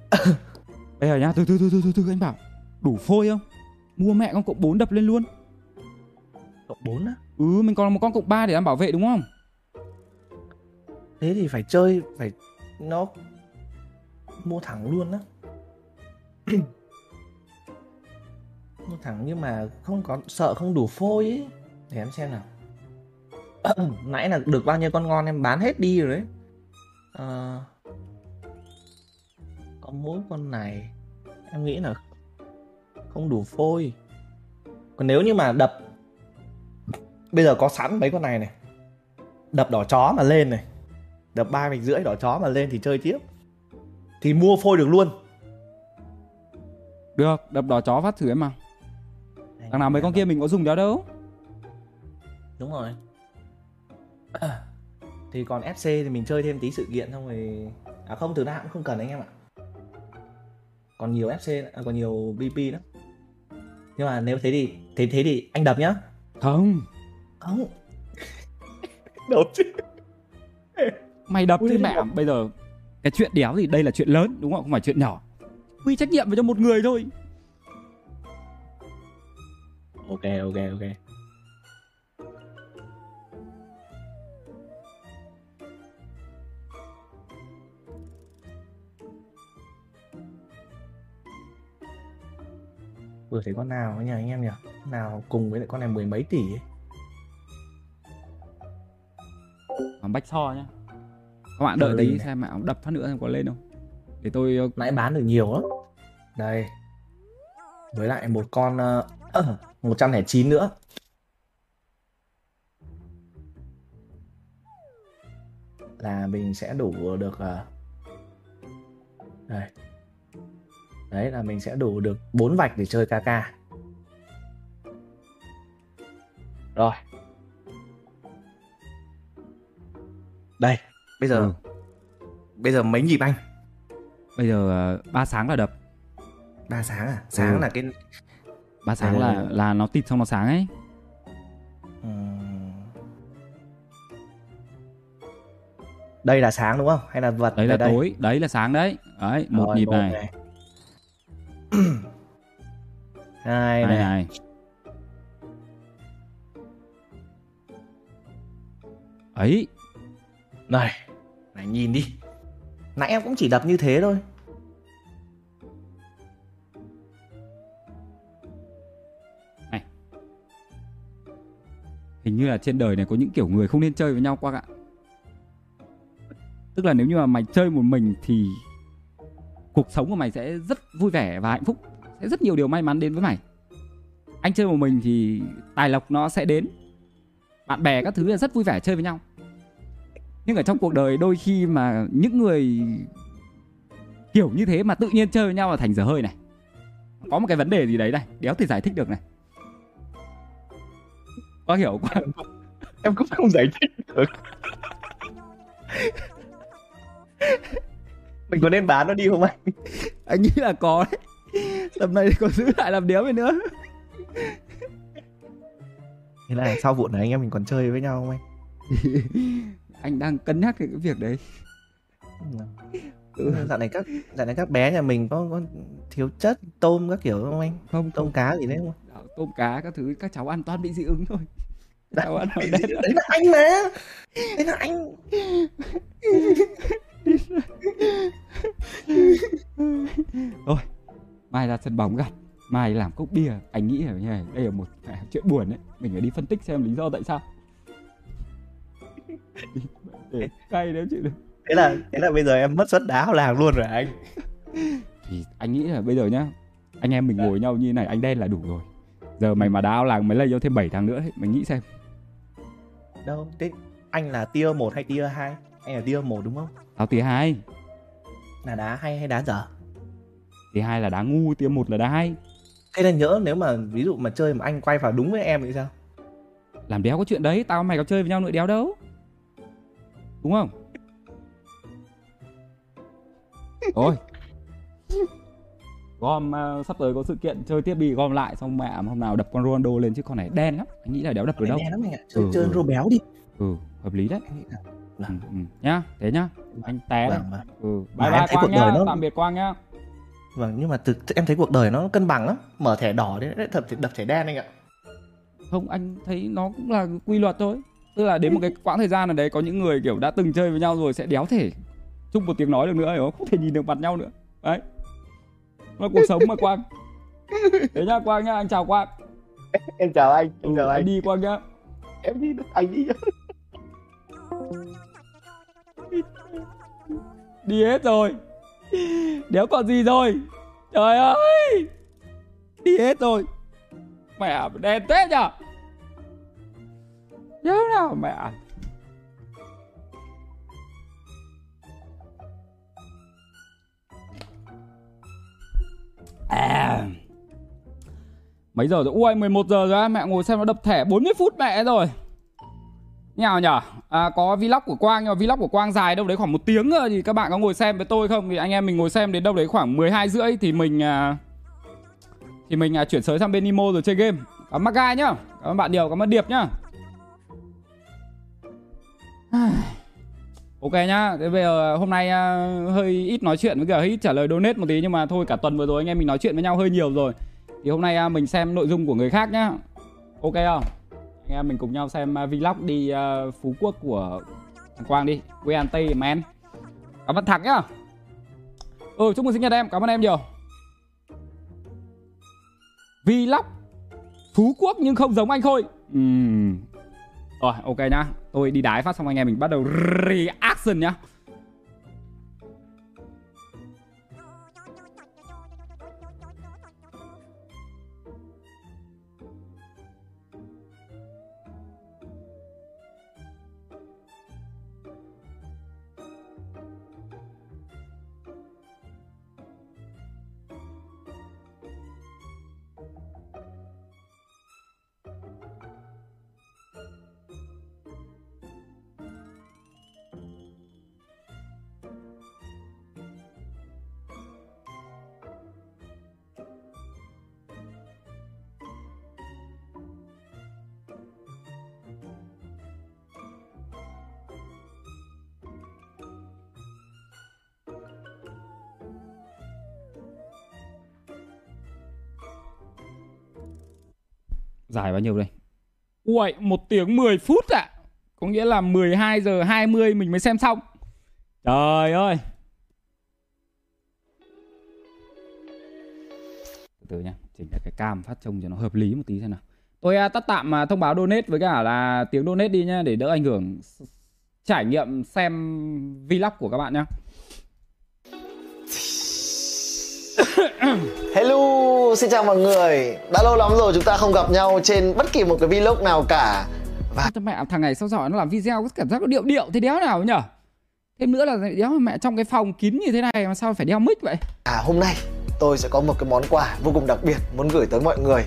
Bây giờ nhá Từ từ từ từ từ, từ anh bảo Đủ phôi không? Mua mẹ con cộng 4 đập lên luôn. Cộng 4 á? Ừ mình còn một con cộng 3 để làm bảo vệ đúng không? Thế thì phải chơi phải nó mua thẳng luôn á. Mua thẳng nhưng mà không có sợ không đủ phôi ấy. Để em xem nào. Nãy là được bao nhiêu con ngon em bán hết đi rồi đấy. Ờ, có mỗi con này. Em nghĩ là không đủ phôi. Còn nếu như mà đập bây giờ có sẵn mấy con này này. Đập đỏ chó mà lên này. Đập ba vạch rưỡi đỏ chó mà lên thì chơi tiếp. Thì mua phôi được luôn. Được, đập đỏ chó phát thử em mà. Đằng nào mấy con kia mình có dùng đéo đâu. đúng rồi. Thì còn FC thì mình chơi thêm tí sự kiện xong rồi à không từ nào cũng không cần anh em ạ còn nhiều FC à, còn nhiều BP lắm. Nhưng mà nếu thế thì thế thế thì anh đập nhá. Không, không. Đột chứ. Mày đập Ui, thì thế mẹ bây giờ cái chuyện đéo thì đây là chuyện lớn đúng không? Không phải chuyện nhỏ. Quy trách nhiệm vào cho một người thôi. ok ok ok vừa thấy con nào nhỉ anh em nhỉ nào cùng với lại con này mười mấy tỷ ấy. Còn bách so nhá. Các bạn đợi Rồi tí xem mẹ đập phát nữa xem có lên không. Để tôi ờ, nãy bán được nhiều lắm đây với lại một con uh, 109 nữa là mình sẽ đủ được ờ, đây đấy là mình sẽ đủ được bốn vạch để chơi KK rồi đây bây giờ Ừ. bây giờ mấy nhịp anh bây giờ ờ, ba sáng là đập. ba sáng à sáng Ừ. là cái Ba sáng Ừ. là là nó tịt xong nó sáng ấy. Ừm. đây là sáng đúng không hay là vật Đấy là đây? tối, đấy là sáng đấy. Đấy, một Rồi, nhịp một này. hai Này. Này này. Ấy, này này nhìn đi. Nãy em cũng chỉ đập như thế thôi. Hình như là trên đời này có những kiểu người không nên chơi với nhau quang ạ. Tức là nếu như mà mày chơi một mình thì cuộc sống của mày sẽ rất vui vẻ và hạnh phúc. Sẽ rất nhiều điều may mắn đến với mày. Anh chơi một mình thì tài lộc nó sẽ đến. Bạn bè các thứ là rất vui vẻ chơi với nhau. Nhưng ở trong cuộc đời đôi khi mà những người kiểu như thế mà tự nhiên chơi với nhau là thành dở hơi này. Có một cái vấn đề gì đấy này đéo thể giải thích được này. Có hiểu quá em cũng không giải thích được mình có nên bán nó đi không anh? Anh nghĩ là có đấy. Tầm này còn giữ lại làm đéo gì nữa. Thế là sau vụ này anh em mình còn chơi với nhau không anh? Anh đang cân nhắc cái việc đấy. Ừ. dạo này các dạo này các bé nhà mình có có thiếu chất tôm các kiểu không anh? Không tôm cá gì đấy không? Đạo, tôm cá các thứ các cháu ăn toàn bị dị ứng thôi. Các cháu ăn hỏi đen đấy là anh mà. Đấy là anh mai ra sân bóng gặp. Mai làm cốc bia. Anh nghĩ là như này đây là một chuyện buồn đấy. Mình phải đi phân tích xem lý do tại sao. Để cay nếu chịu được thế là thế là bây giờ em mất suất đá làng luôn rồi anh. Thì anh nghĩ là bây giờ nhá anh em mình ngồi nhau như này anh đen là đủ rồi. Giờ mày mà đá áo làng mới lấy cho thêm 7 thằng nữa ấy. mày nghĩ xem. Đâu thế anh là tier 1 hay tier 2 anh là tier 1 đúng không tao tí hai. Là đá hay hay đá dở? Tí hai là đá ngu tí một là đá hay. Thế là nhớ nếu mà ví dụ mà chơi mà anh quay vào đúng với em thì sao? Làm đéo có chuyện đấy tao mày có chơi với nhau nữa đéo đâu. Đúng không? Rồi gom uh, sắp tới có sự kiện chơi tiếp bị gom lại xong mẹ hôm nào đập con Ronaldo lên chứ con này đen lắm. Anh nghĩ là đéo đập được đâu. Đen lắm anh ạ. Chơi Ừ, chơi ừ. béo đi. Ừ hợp lý đấy ừ, Vâng. ừ. nhá thế nhá. Anh té đấy. vâng, vâng. ừ Mà bye em bye thấy quang cuộc đời nhá nó- tạm biệt quang nhá. Vâng nhưng mà thực em thấy cuộc đời nó cân bằng lắm. Mở thẻ đỏ đấy lại thật thì đập thẻ đen anh ạ. Không anh thấy nó cũng là quy luật thôi. Tức là đến một cái quãng thời gian nào đấy có những người kiểu đã từng chơi với nhau rồi sẽ đéo thể chung một tiếng nói được nữa hiểu không? Không thể nhìn được mặt nhau nữa. Đấy. Nó cuộc sống mà quang. Thế nhá quang nhá anh chào quang. Em chào anh ừ, anh. đi quang nhá. Em đi anh đi đi hết rồi. Đéo còn gì rồi? Trời ơi! Đi hết rồi. Mẹ đen thế nhở? Đéo nào mẹ. À. Mấy giờ rồi? Ui 11 giờ rồi mẹ ngồi xem nó đập thẻ 40 phút mẹ rồi nào nhở? À, có vlog của quang nhưng mà vlog của quang dài đâu đấy khoảng một tiếng rồi thì các bạn có ngồi xem với tôi không? Thì anh em mình ngồi xem đến đâu đấy khoảng 12 rưỡi thì mình à, thì mình à, chuyển sới sang bên Nemo rồi chơi game. Cảm ơn Gai nhá. Cảm ơn bạn điều cảm ơn điệp nhá. Ok nhá. Thế bây giờ hôm nay à, hơi ít nói chuyện với cả hơi ít trả lời donate một tí nhưng mà thôi cả tuần vừa rồi anh em mình nói chuyện với nhau hơi nhiều rồi. Thì hôm nay à, mình xem nội dung của người khác nhá. Ok không? Anh em mình cùng nhau xem à, vlog đi uh, phú quốc của thằng quang đi. Quê an tây man cảm ơn thẳng nhá. Ừ chúc mừng sinh nhật em. Cảm ơn em nhiều. Vlog phú quốc nhưng không giống anh khôi. Ừm. rồi ok nhá. Tôi đi đái phát xong anh em mình bắt đầu reaction nhá. Dài bao nhiêu đây? Ui, 1 tiếng 10 phút ạ. À. Có nghĩa là 12 giờ 20 mình mới xem xong. Trời ơi. Từ từ nhá, chỉnh lại cái cam phát trông cho nó hợp lý một tí xem nào. Tôi uh, tắt tạm uh, thông báo donate với cả là tiếng donate đi nhá để đỡ ảnh hưởng trải nghiệm xem vlog của các bạn nhá. Hello, xin chào mọi người. Đã lâu lắm rồi chúng ta không gặp nhau trên bất kỳ một cái vlog nào cả. Và mẹ thằng này sao giỏi nó làm video có cảm giác nó điệu điệu thế đéo nào nhở? Thêm nữa là đéo mẹ trong cái phòng kín như thế này mà sao phải đeo mic vậy? À hôm nay tôi sẽ có một cái món quà vô cùng đặc biệt muốn gửi tới mọi người.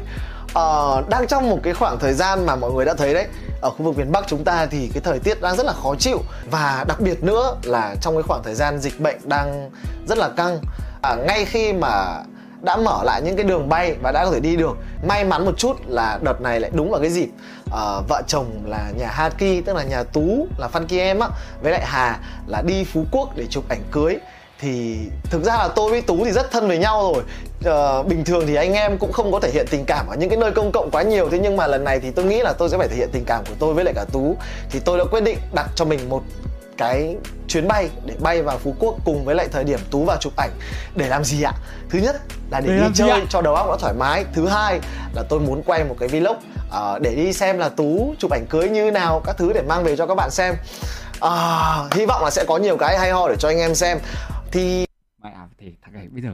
Ờ, đang trong một cái khoảng thời gian mà mọi người đã thấy đấy ở khu vực miền Bắc chúng ta thì cái thời tiết đang rất là khó chịu. Và đặc biệt nữa là trong cái khoảng thời gian dịch bệnh đang rất là căng à, ngay khi mà đã mở lại những cái đường bay và đã có thể đi được may mắn một chút là đợt này lại đúng vào cái dịp uh, vợ chồng là nhà Haki tức là nhà Tú là Phan Ki em á với lại Hà là đi Phú Quốc để chụp ảnh cưới. Thì thực ra là tôi với tú thì rất thân với nhau rồi. Uh, bình thường thì anh em cũng không có thể hiện tình cảm ở những cái nơi công cộng quá nhiều thế nhưng mà lần này thì tôi nghĩ là tôi sẽ phải thể hiện tình cảm của tôi với lại cả tú. Thì tôi đã quyết định đặt cho mình một cái chuyến bay để bay vào Phú Quốc cùng với lại thời điểm Tú vào chụp ảnh để làm gì ạ? Thứ nhất là để, để đi chơi cho đầu óc nó thoải mái. Thứ hai là tôi muốn quay một cái vlog uh, để đi xem là Tú chụp ảnh cưới như nào các thứ để mang về cho các bạn xem. Uh, hy vọng là sẽ có nhiều cái hay ho để cho anh em xem. Thì mẹ à, thì thằng này bây giờ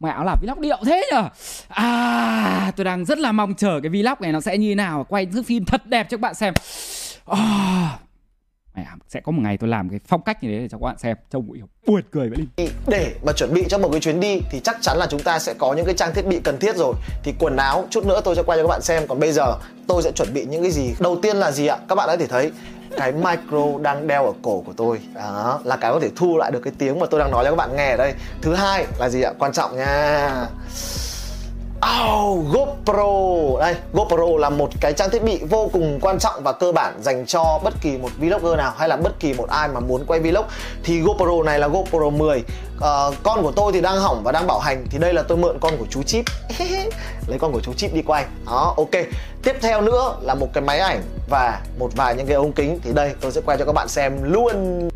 mẹ áo làm vlog điệu thế nhở à tôi đang rất là mong chờ cái vlog này nó sẽ như nào quay thước phim thật đẹp cho các bạn xem à, mẹ sẽ có một ngày tôi làm cái phong cách như thế để cho các bạn xem. Trông buồn cười vậy đi. Để mà chuẩn bị cho một cái chuyến đi thì chắc chắn là chúng ta sẽ có những cái trang thiết bị cần thiết rồi. Thì quần áo chút nữa tôi sẽ quay cho các bạn xem. Còn bây giờ tôi sẽ chuẩn bị những cái gì? Đầu tiên là gì ạ? Các bạn đã thể thấy cái micro đang đeo ở cổ của tôi. Đó là cái có thể thu lại được cái tiếng mà tôi đang nói cho các bạn nghe ở đây. Thứ hai là gì ạ? Quan trọng nha. Oh, GoPro. Đây GoPro là một cái trang thiết bị vô cùng quan trọng và cơ bản dành cho bất kỳ một vlogger nào hay là bất kỳ một ai mà muốn quay vlog. Thì GoPro này là GoPro 10 uh, ờ, con của tôi thì đang hỏng và đang bảo hành. Thì đây là tôi mượn con của chú Chip. Lấy con của chú Chip đi quay. Đó ok. Tiếp theo nữa là một cái máy ảnh và một vài những cái ống kính. Thì đây tôi sẽ quay cho các bạn xem luôn.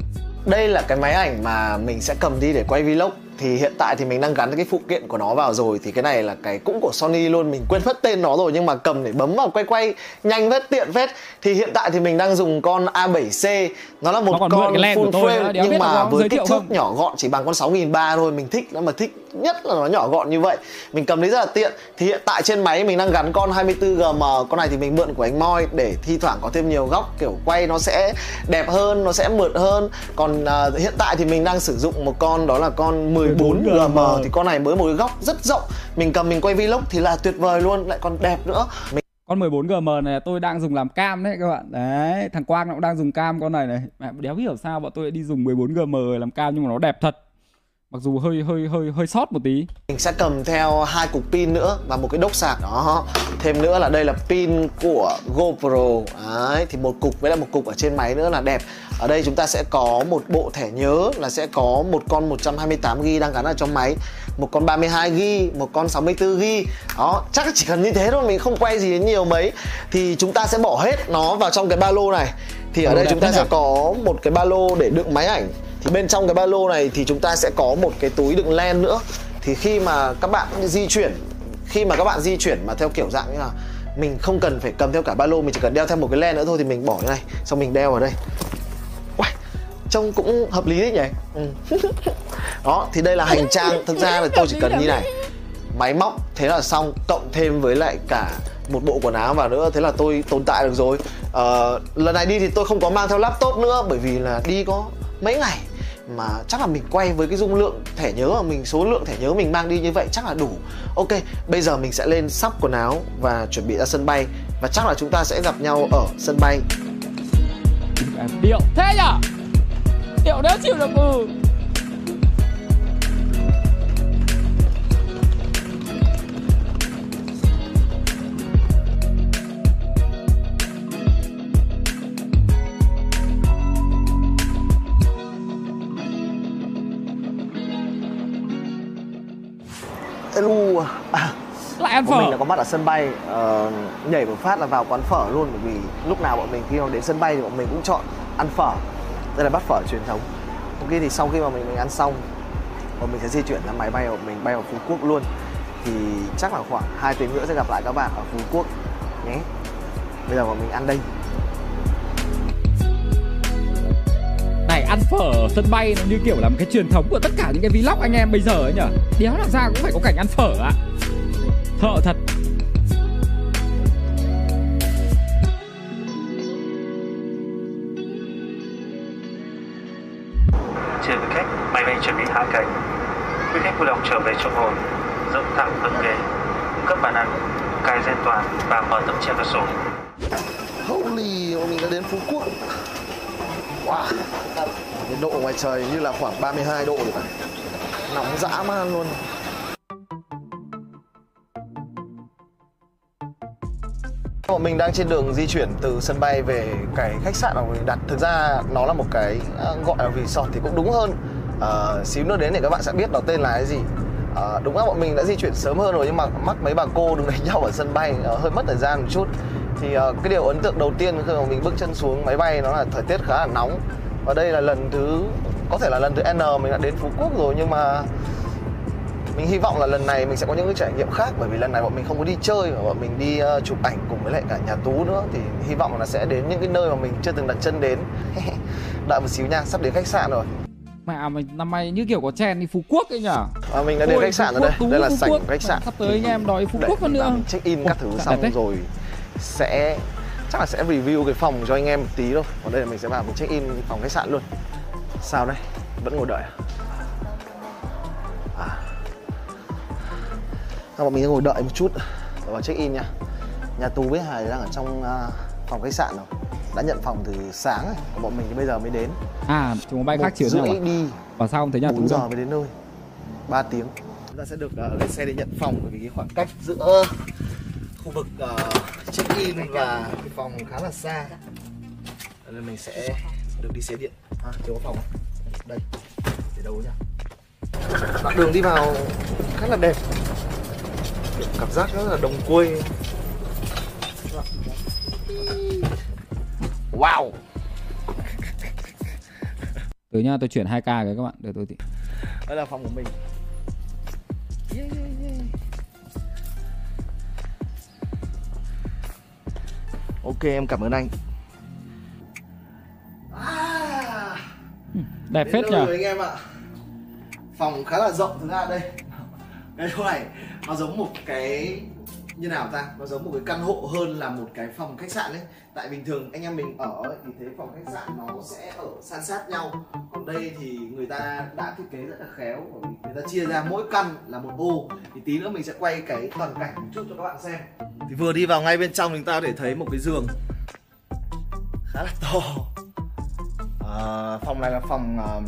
Đây là cái máy ảnh mà mình sẽ cầm đi để quay vlog thì hiện tại thì mình đang gắn cái phụ kiện của nó vào rồi thì cái này là cái cũng của Sony luôn. Mình quên mất tên nó rồi nhưng mà cầm để bấm vào quay quay nhanh vết tiện phết. Thì hiện tại thì mình đang dùng con A7C nó là một Nó con full frame nhưng mà với kích thước không? nhỏ gọn chỉ bằng con 6003 thôi. Mình thích nó mà thích nhất là nó nhỏ gọn như vậy. Mình cầm đấy rất là tiện. Thì hiện tại trên máy mình đang gắn con 24GM con này thì mình mượn của anh Moi để thi thoảng có thêm nhiều góc kiểu quay nó sẽ đẹp hơn nó sẽ mượt hơn. Còn à, hiện tại thì mình đang sử dụng một con đó là con 14GM thì con này mới một cái góc rất rộng. Mình cầm mình quay vlog thì là tuyệt vời luôn lại còn đẹp nữa. Mình Con 14GM này tôi đang dùng làm cam đấy các bạn. Đấy, thằng Quang nó cũng đang dùng cam con này này. Mẹ đéo hiểu sao bọn tôi lại đi dùng 14GM làm cam nhưng mà nó đẹp thật. Mặc dù hơi hơi hơi hơi sót một tí. Mình sẽ cầm theo hai cục pin nữa và một cái đốc sạc đó. Thêm nữa là đây là pin của GoPro. Đấy, thì một cục với lại một cục ở trên máy nữa là đẹp. Ở đây chúng ta sẽ có một bộ thẻ nhớ là sẽ có một con 128GB đang gắn ở trong máy, một con 32GB, một con 64GB. Đó, chắc chỉ cần như thế thôi, mình không quay gì đến nhiều mấy. Thì chúng ta sẽ bỏ hết nó vào trong cái ba lô này. Thì ở đây chúng ta sẽ nhỉ? có một cái ba lô để đựng máy ảnh thì bên trong cái ba lô này thì chúng ta sẽ có một cái túi đựng len nữa. Thì khi mà các bạn di chuyển khi mà các bạn di chuyển mà theo kiểu dạng như là mình không cần phải cầm theo cả ba lô mình chỉ cần đeo theo một cái len nữa thôi thì mình bỏ như này xong mình đeo vào đây. Uầy, trông cũng hợp lý đấy nhỉ? Ừ. đó thì đây là hành trang. Thực ra là tôi chỉ cần như này. Máy móc thế là xong cộng thêm với lại cả một bộ quần áo vào nữa thế là tôi tồn tại được rồi. À, lần này đi thì tôi không có mang theo laptop nữa bởi vì là đi có mấy ngày mà chắc là mình quay với cái dung lượng thẻ nhớ mà mình, số lượng thẻ nhớ mình mang đi như vậy chắc là đủ ok, bây giờ mình sẽ lên sắp quần áo và chuẩn bị ra sân bay và chắc là chúng ta sẽ gặp nhau ở sân bay Điệu, thế nhở? Điệu đéo chịu được ừ. Elu à, Lại ăn bọn mình phở. là có mặt ở sân bay ờ, nhảy một phát là vào quán phở luôn bởi vì lúc nào bọn mình khi mà đến sân bay thì bọn mình cũng chọn ăn phở. Đây là bát phở truyền thống. Ok thì sau khi mà mình, mình ăn xong bọn mình sẽ di chuyển ra máy bay bọn mình bay vào phú quốc luôn. Thì chắc là khoảng 2 tiếng nữa sẽ gặp lại các bạn ở phú quốc nhé. Bây giờ bọn mình ăn đây Này ăn phở ở sân bay nó như kiểu là một cái truyền thống của tất cả những cái vlog anh em bây giờ ấy nhở? Đéo làm sao cũng phải có cảnh ăn phở ạ. Thợ thật. Trên với khách máy bay chuẩn bị hạ cánh. Quý khách vui lòng trở về chỗ ngồi dựng thẳng lưng ghế cung cấp bàn ăn cài dây toàn và mở tấm che cửa sổ. Holy, mình đã đến Phú Quốc Wow Nhiệt độ ngoài trời như là khoảng 32 độ rồi. Nóng dã man luôn. Bọn mình đang trên đường di chuyển từ sân bay về cái khách sạn mà mình đặt. Thực ra nó là một cái à, gọi là resort thì cũng đúng hơn. À, Xíu nữa đến thì các bạn sẽ biết nó tên là cái gì. À, Đúng là bọn mình đã di chuyển sớm hơn rồi nhưng mà mắc mấy bà cô đứng đánh nhau ở sân bay à, hơi mất thời gian một chút Thì à, cái điều ấn tượng đầu tiên khi mà mình bước chân xuống máy bay nó là thời tiết khá là nóng. Và đây là lần thứ, có thể là lần thứ N mình đã đến Phú Quốc rồi nhưng mà mình hy vọng là lần này mình sẽ có những cái trải nghiệm khác bởi vì lần này bọn mình không có đi chơi mà bọn mình đi uh, chụp ảnh cùng với lại cả nhà tú nữa. Thì hy vọng là sẽ đến những cái nơi mà mình chưa từng đặt chân đến. Đợi một xíu nha sắp đến khách sạn rồi. Mẹ mình năm nay như kiểu có chen đi Phú Quốc ấy nhở? À, mình đã đến Ôi, khách sạn rồi đây. Đây là sảnh khách sạn. Sắp tới anh em đòi Phú Quốc hơn nữa. check in các thứ xong rồi sẽ chắc là sẽ review cái phòng cho anh em một tí thôi. Còn đây là mình sẽ vào mình check in phòng khách sạn luôn. Sao đây? Vẫn ngồi đợi à? à. Thôi bọn mình sẽ ngồi đợi một chút. Rồi vào check in nha. Nhà tú với hải đang ở trong à, phòng khách sạn rồi. Đã nhận phòng từ sáng rồi. Còn bọn mình thì bây giờ mới đến. À chúng có bay khác chiều rưỡi à? đi. Và sao không thấy nhà 4 tú giờ mới đến nơi. 3 tiếng. Chúng ta sẽ được uh, lên xe để nhận phòng bởi vì cái khoảng cách giữa khu vực uh, check in và cái phòng khá là xa. Nên mình sẽ được đi xe điện. À, chỗ phòng đây để đâu nhỉ? Đoạn đường đi vào khá là đẹp. Cảm giác rất là đồng quê. Wow! Từ nha tôi chuyển 2k cái các bạn Để tôi tí đây là phòng của mình Ok em cảm ơn anh. À, Đẹp phết nhỉ? rồi anh em ạ. Phòng khá là rộng thực ra đây. Cái chỗ này nó giống một cái như nào ta? Nó giống một cái căn hộ hơn là một cái phòng khách sạn đấy Tại bình thường anh em mình ở ấy, thì thấy phòng khách sạn nó sẽ ở san sát nhau. Còn đây thì người ta đã thiết kế rất là khéo người ta chia ra mỗi căn là một ô. Thì tí nữa mình sẽ quay cái toàn cảnh một chút cho các bạn xem. Thì vừa đi vào ngay bên trong chúng ta để thấy một cái giường khá là to. à, phòng này là phòng uh,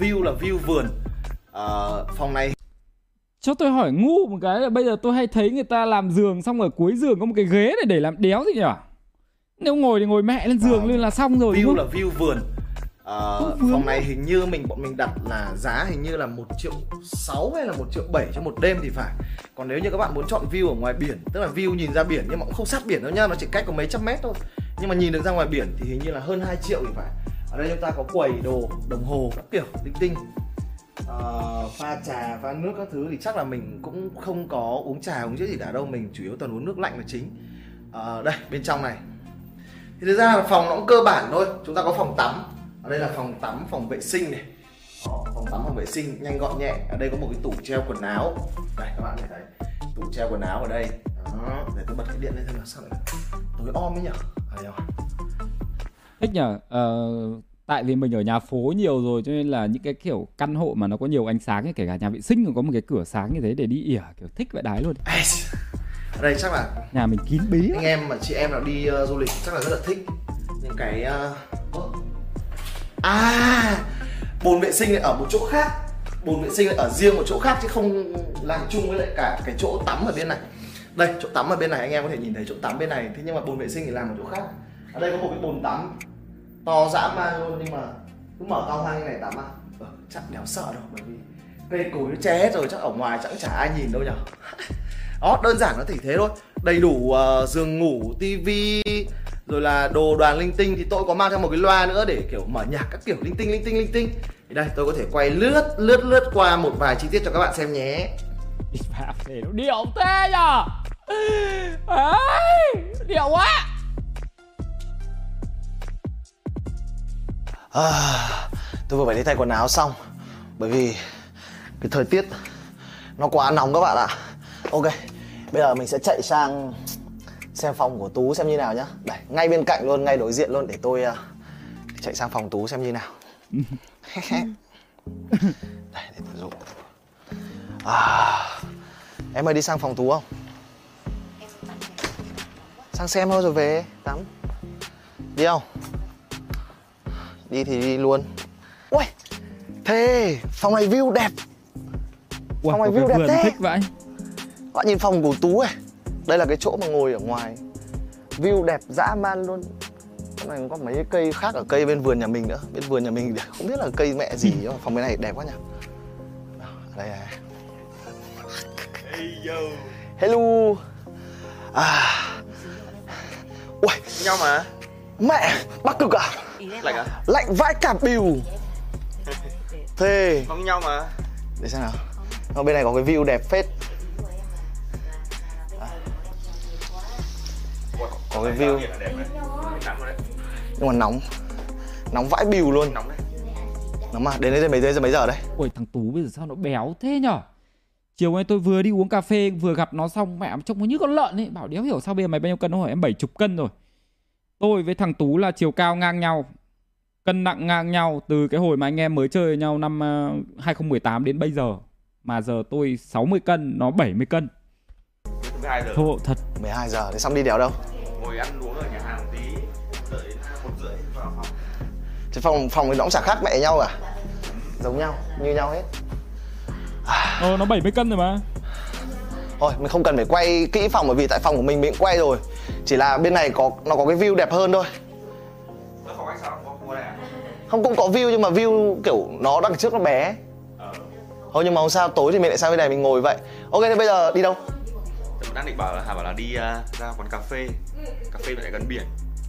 view là view vườn. à, phòng này cho tôi hỏi ngu một cái là bây giờ tôi hay thấy người ta làm giường xong ở cuối giường có một cái ghế này để làm đéo gì nhỉ? Nếu ngồi thì ngồi mẹ lên giường Ờ, lên là xong rồi view là view vườn. Ờ, phòng này hình như mình bọn mình đặt là giá hình như là một triệu sáu hay là một triệu bảy cho một đêm thì phải. Còn nếu như các bạn muốn chọn view ở ngoài biển tức là view nhìn ra biển nhưng mà cũng không sát biển đâu nhá nó chỉ cách có mấy trăm mét thôi. Nhưng mà nhìn được ra ngoài biển thì hình như là hơn 2 triệu thì phải. Ở đây chúng ta có quầy đồ đồng hồ các kiểu linh tinh uh, pha trà pha nước các thứ thì chắc là mình cũng không có uống trà uống chứ gì cả đâu. Mình chủ yếu toàn uống nước lạnh là chính. Uh, đây bên trong này. Thì thực ra là phòng nó cũng cơ bản thôi. Chúng ta có phòng tắm. Ở đây là phòng tắm phòng vệ sinh này. Đó, phòng tắm phòng vệ sinh nhanh gọn nhẹ. Ở đây có một cái tủ treo quần áo. Đây các bạn thấy tủ treo quần áo ở đây. Đó, để tôi bật cái điện lên xem là sao lại tối om ấy nhở? À. Thích nhở, uh, Tại vì mình ở nhà phố nhiều rồi cho nên là những cái kiểu căn hộ mà nó có nhiều ánh sáng ấy, kể cả nhà vệ sinh còn có một cái cửa sáng như thế để đi ỉa kiểu thích vậy đái luôn. Ở đây chắc là Nhà mình kín bí anh em mà chị em nào đi ờ, du lịch chắc là rất là thích. Những cái ơ. à bồn vệ sinh lại ở một chỗ khác. Bồn vệ sinh lại ở riêng một chỗ khác chứ không làm chung với lại cả cái chỗ tắm ở bên này. Đây chỗ tắm ở bên này anh em có thể nhìn thấy chỗ tắm bên này. Thế nhưng mà bồn vệ sinh thì làm ở chỗ khác. Ở đây có một cái bồn tắm to dã man luôn nhưng mà cứ mở to hang như này tắm à ờ, chắc đéo sợ đâu bởi vì cây cối nó che hết rồi chắc ở ngoài chắc chả ai nhìn đâu nhở. Đó đơn giản nó chỉ thế thôi. Đầy đủ ờ, giường ngủ tivi rồi là đồ đoàn linh tinh thì tôi có mang theo một cái loa nữa để kiểu mở nhạc các kiểu linh tinh linh tinh linh tinh. Thì đây tôi có thể quay lướt lướt lướt qua một vài chi tiết cho các bạn xem nhé. Đi phê nó điệu thế nhở? Điệu quá à, tôi vừa phải đi thay quần áo xong bởi vì cái thời tiết nó quá nóng các bạn ạ. Ok bây giờ mình sẽ chạy sang xem phòng của tú xem như nào nhá. Đây ngay bên cạnh luôn ngay đối diện luôn để tôi uh, chạy sang phòng tú xem như nào. Đây để tôi dùng. À, em ơi đi sang phòng tú không? Sang xem thôi rồi về tắm. Đi không? Đi thì đi luôn. Ui thế phòng này view đẹp. Ui, Phòng này view đẹp thế. thích vậy. Các bạn nhìn phòng của tú này đây là cái chỗ mà ngồi ở ngoài. View đẹp dã man luôn. Cái này có mấy cái cây khác ở cây bên vườn nhà mình nữa. Bên vườn nhà mình không biết là cây mẹ gì nhưng mà phòng bên này đẹp quá nhỉ. Đây này hello. À. Ui. Nhau mà. Mẹ bắc cực à lạnh à? Lạnh vãi cả bìu. Thế không nhau mà. Để xem nào. Ở bên này có cái view đẹp phết. À. có cái view. Nhưng mà nóng. Nóng vãi bìu luôn. Nóng đấy. Nóng mà. Đến đây mấy giờ mấy giờ đây? Ôi thằng Tú bây giờ sao nó béo thế nhở? Chiều nay tôi vừa đi uống cà phê Vừa gặp nó xong mẹ trông nó như con lợn ấy. Bảo đéo hiểu sao bây giờ mày bao nhiêu cân? Hỏi em 70 cân rồi Tôi với thằng Tú là chiều cao ngang nhau Cân nặng ngang nhau Từ cái hồi mà anh em mới chơi với nhau năm ờ, 2018 đến bây giờ. Mà giờ tôi 60 cân Nó 70 cân. Thứ hai giờ. Thô thật. 12 giờ thế xong đi đéo đâu? Ngồi ăn uống ở nhà hàng tí đợi đến một rưỡi vào phòng. Thì phòng phòng thì nó cũng chả khác mẹ nhau cả. Giống nhau như nhau hết. Ờ nó 70 cân rồi mà thôi mình không cần phải quay kỹ phòng bởi vì tại phòng của mình mình cũng quay rồi. Chỉ là bên này có nó có cái view đẹp hơn thôi. Không à? Không cũng có view nhưng mà view kiểu nó đằng trước nó bé. Ờ. Thôi nhưng mà không sao tối thì mình lại sang bên này mình ngồi vậy. Ok thế bây giờ đi đâu? Đang định bảo là hà bảo là đi à, ra quán cà phê. Cà phê lại gần biển.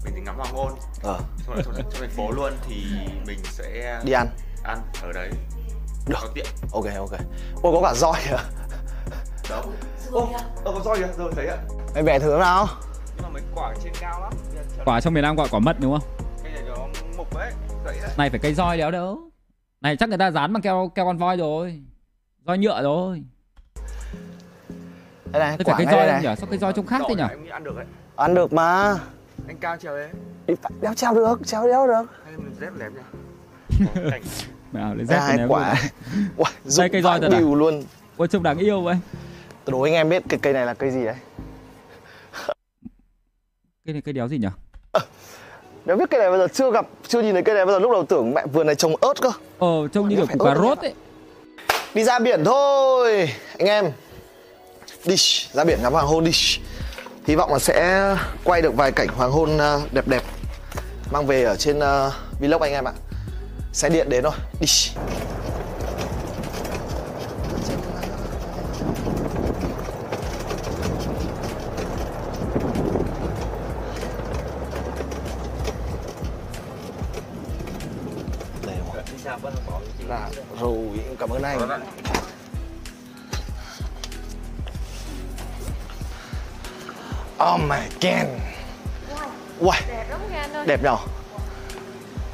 Mình thì ngắm hoàng hôn. Ờ. Xong rồi trong, thành phố luôn thì mình sẽ đi ăn. ăn ở đấy. Được. Tiện. Ok ok. Ôi có cả roi kìa đâu ô ờ con soi kìa rồi thấy ạ. Mày vẽ thử nào. Nhưng mà mấy quả trên cao lắm. Quả trong miền Nam gọi quả mận đúng không? Cây này nó mục đấy đấy này phải cây roi đéo đâu. Này chắc người ta dán bằng keo keo con voi rồi. Roi nhựa rồi. Đây này Thế quả phải cây roi đây này. nhỉ? Sao cây roi trông khác thế nhỉ? Ăn được đấy ăn được mà. Anh cao trèo đấy đéo treo được treo đéo được. Hay mình dép lém mẹ ảo lấy dép hai này quả. Đây, cây roi thật à? luôn. Ôi trông đáng yêu vậy. tôi đố anh em biết cái cây này là cây gì đấy cây này cây đéo gì nhỉ? Nếu biết cây này bao giờ chưa gặp chưa nhìn thấy cây này bao giờ lúc đầu tưởng mẹ vườn này trồng ớt cơ. Ờ trông như kiểu củ cà rốt ấy. Đi ra biển thôi anh em. Đi ra biển ngắm hoàng hôn đi. Hy vọng là sẽ quay được vài cảnh hoàng hôn ờ, đẹp đẹp. Mang về ở trên ờ, vlog anh em ạ. Xe điện đến thôi. Đi Dạ, rồi cảm ơn anh. Oh my god. Uầy, đẹp lắm nha anh ơi đẹp nhở?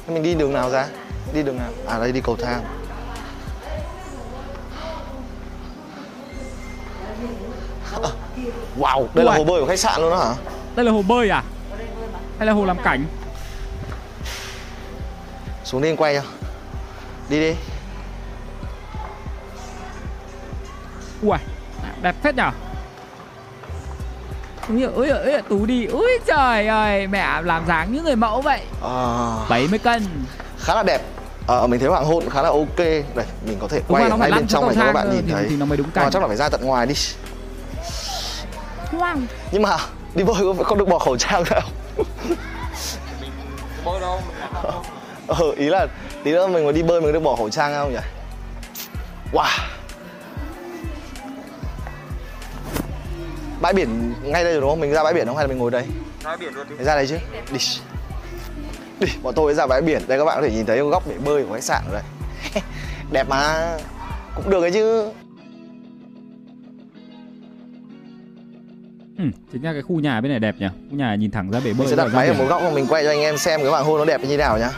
Mình đi đường nào ra? Đi đường nào? À đây đi cầu thang. À, Wow, đây là hồ bơi của khách sạn luôn đó hả? đây là hồ bơi à? Hay là hồ làm cảnh? Xuống đi anh quay cho Đi đi. Ui đẹp phết nhở? Ui, ui, ui, ui, tú đi. Ui trời ơi mẹ làm dáng như người mẫu vậy. À, 70 cân. Khá là đẹp. Ờ, mình thấy hoàng hôn khá là ok. Đây, mình có thể Đúng quay ngay bên trong này cho các bạn nhìn thì- thấy. thì nó mới đúng Nhưng mà cảnh. chắc là phải ra tận ngoài đi. Hoang. Nhưng mà đi bơi có- không? Được bỏ khẩu trang đâu bơi mình ăn đâu? Ờ, ý là tí nữa mình mà đi bơi mình được bỏ khẩu trang không nhỉ? Wow. Bãi biển ngay đây rồi đúng không? Mình ra bãi biển không hay là mình ngồi đây? ra biển luôn đi. Ra đây chứ? Đi. Đi, bọn tôi ra bãi biển. Đây các bạn có thể nhìn thấy góc bể bơi của khách sạn ở đây. Đẹp mà. Cũng được ấy chứ. Ừ, chính ra cái khu nhà bên này đẹp nhỉ? Khu nhà nhìn thẳng ra bể bơi Mình sẽ rồi đặt máy ở một góc mà mình quay cho anh em xem cái hoàng hôn nó đẹp như thế nào nhá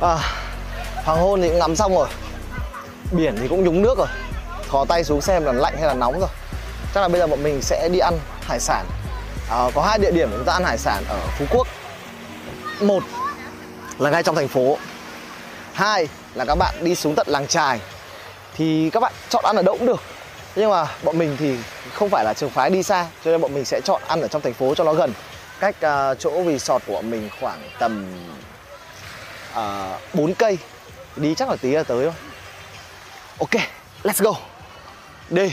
À, hoàng hôn thì cũng ngắm xong rồi. Biển thì cũng nhúng nước rồi. Thò tay xuống xem là lạnh hay là nóng rồi. Chắc là bây giờ bọn mình sẽ đi ăn hải sản. À, Có hai địa điểm chúng ta ăn hải sản ở Phú Quốc. Một là ngay trong thành phố. Hai là các bạn đi xuống tận làng trài. Thì các bạn chọn ăn ở đâu cũng được. Nhưng mà bọn mình thì không phải là trường phái đi xa Cho nên bọn mình sẽ chọn ăn ở trong thành phố cho nó gần. Cách uh, chỗ resort của bọn mình khoảng tầm uh, 4 cây Đi chắc là tí là tới thôi Ok, let's go Đi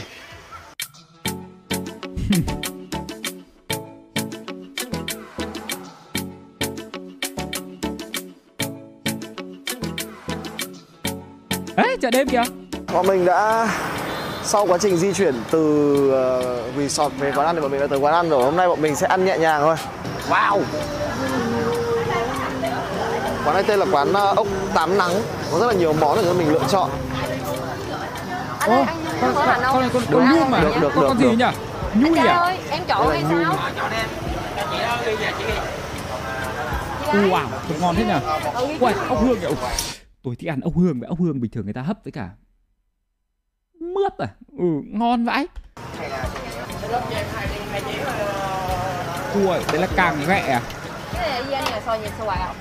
ấy chợ đêm kìa Bọn mình đã sau quá trình di chuyển từ ờ, resort về quán ăn thì bọn mình đã tới quán ăn rồi. Hôm nay bọn mình sẽ ăn nhẹ nhàng thôi. Wow. Quán này tên là quán ờ, ốc tám nắng. Có rất là nhiều món để cho mình lựa chọn. anh ơi anh con, có con, không này con, con nhum mà được, được, con, được, con gì được. nhỉ? Anh nhui à ơi em chọn hay sao? Wow trông ngon thế nhỉ? Uầy, ốc hương kìa. Tôi thích ăn ốc hương vậy ốc hương bình thường người ta hấp với cả mướp à. Ừ ngon vãi. Ui, đấy là càng ghẹ à cái này là xôi nhịp à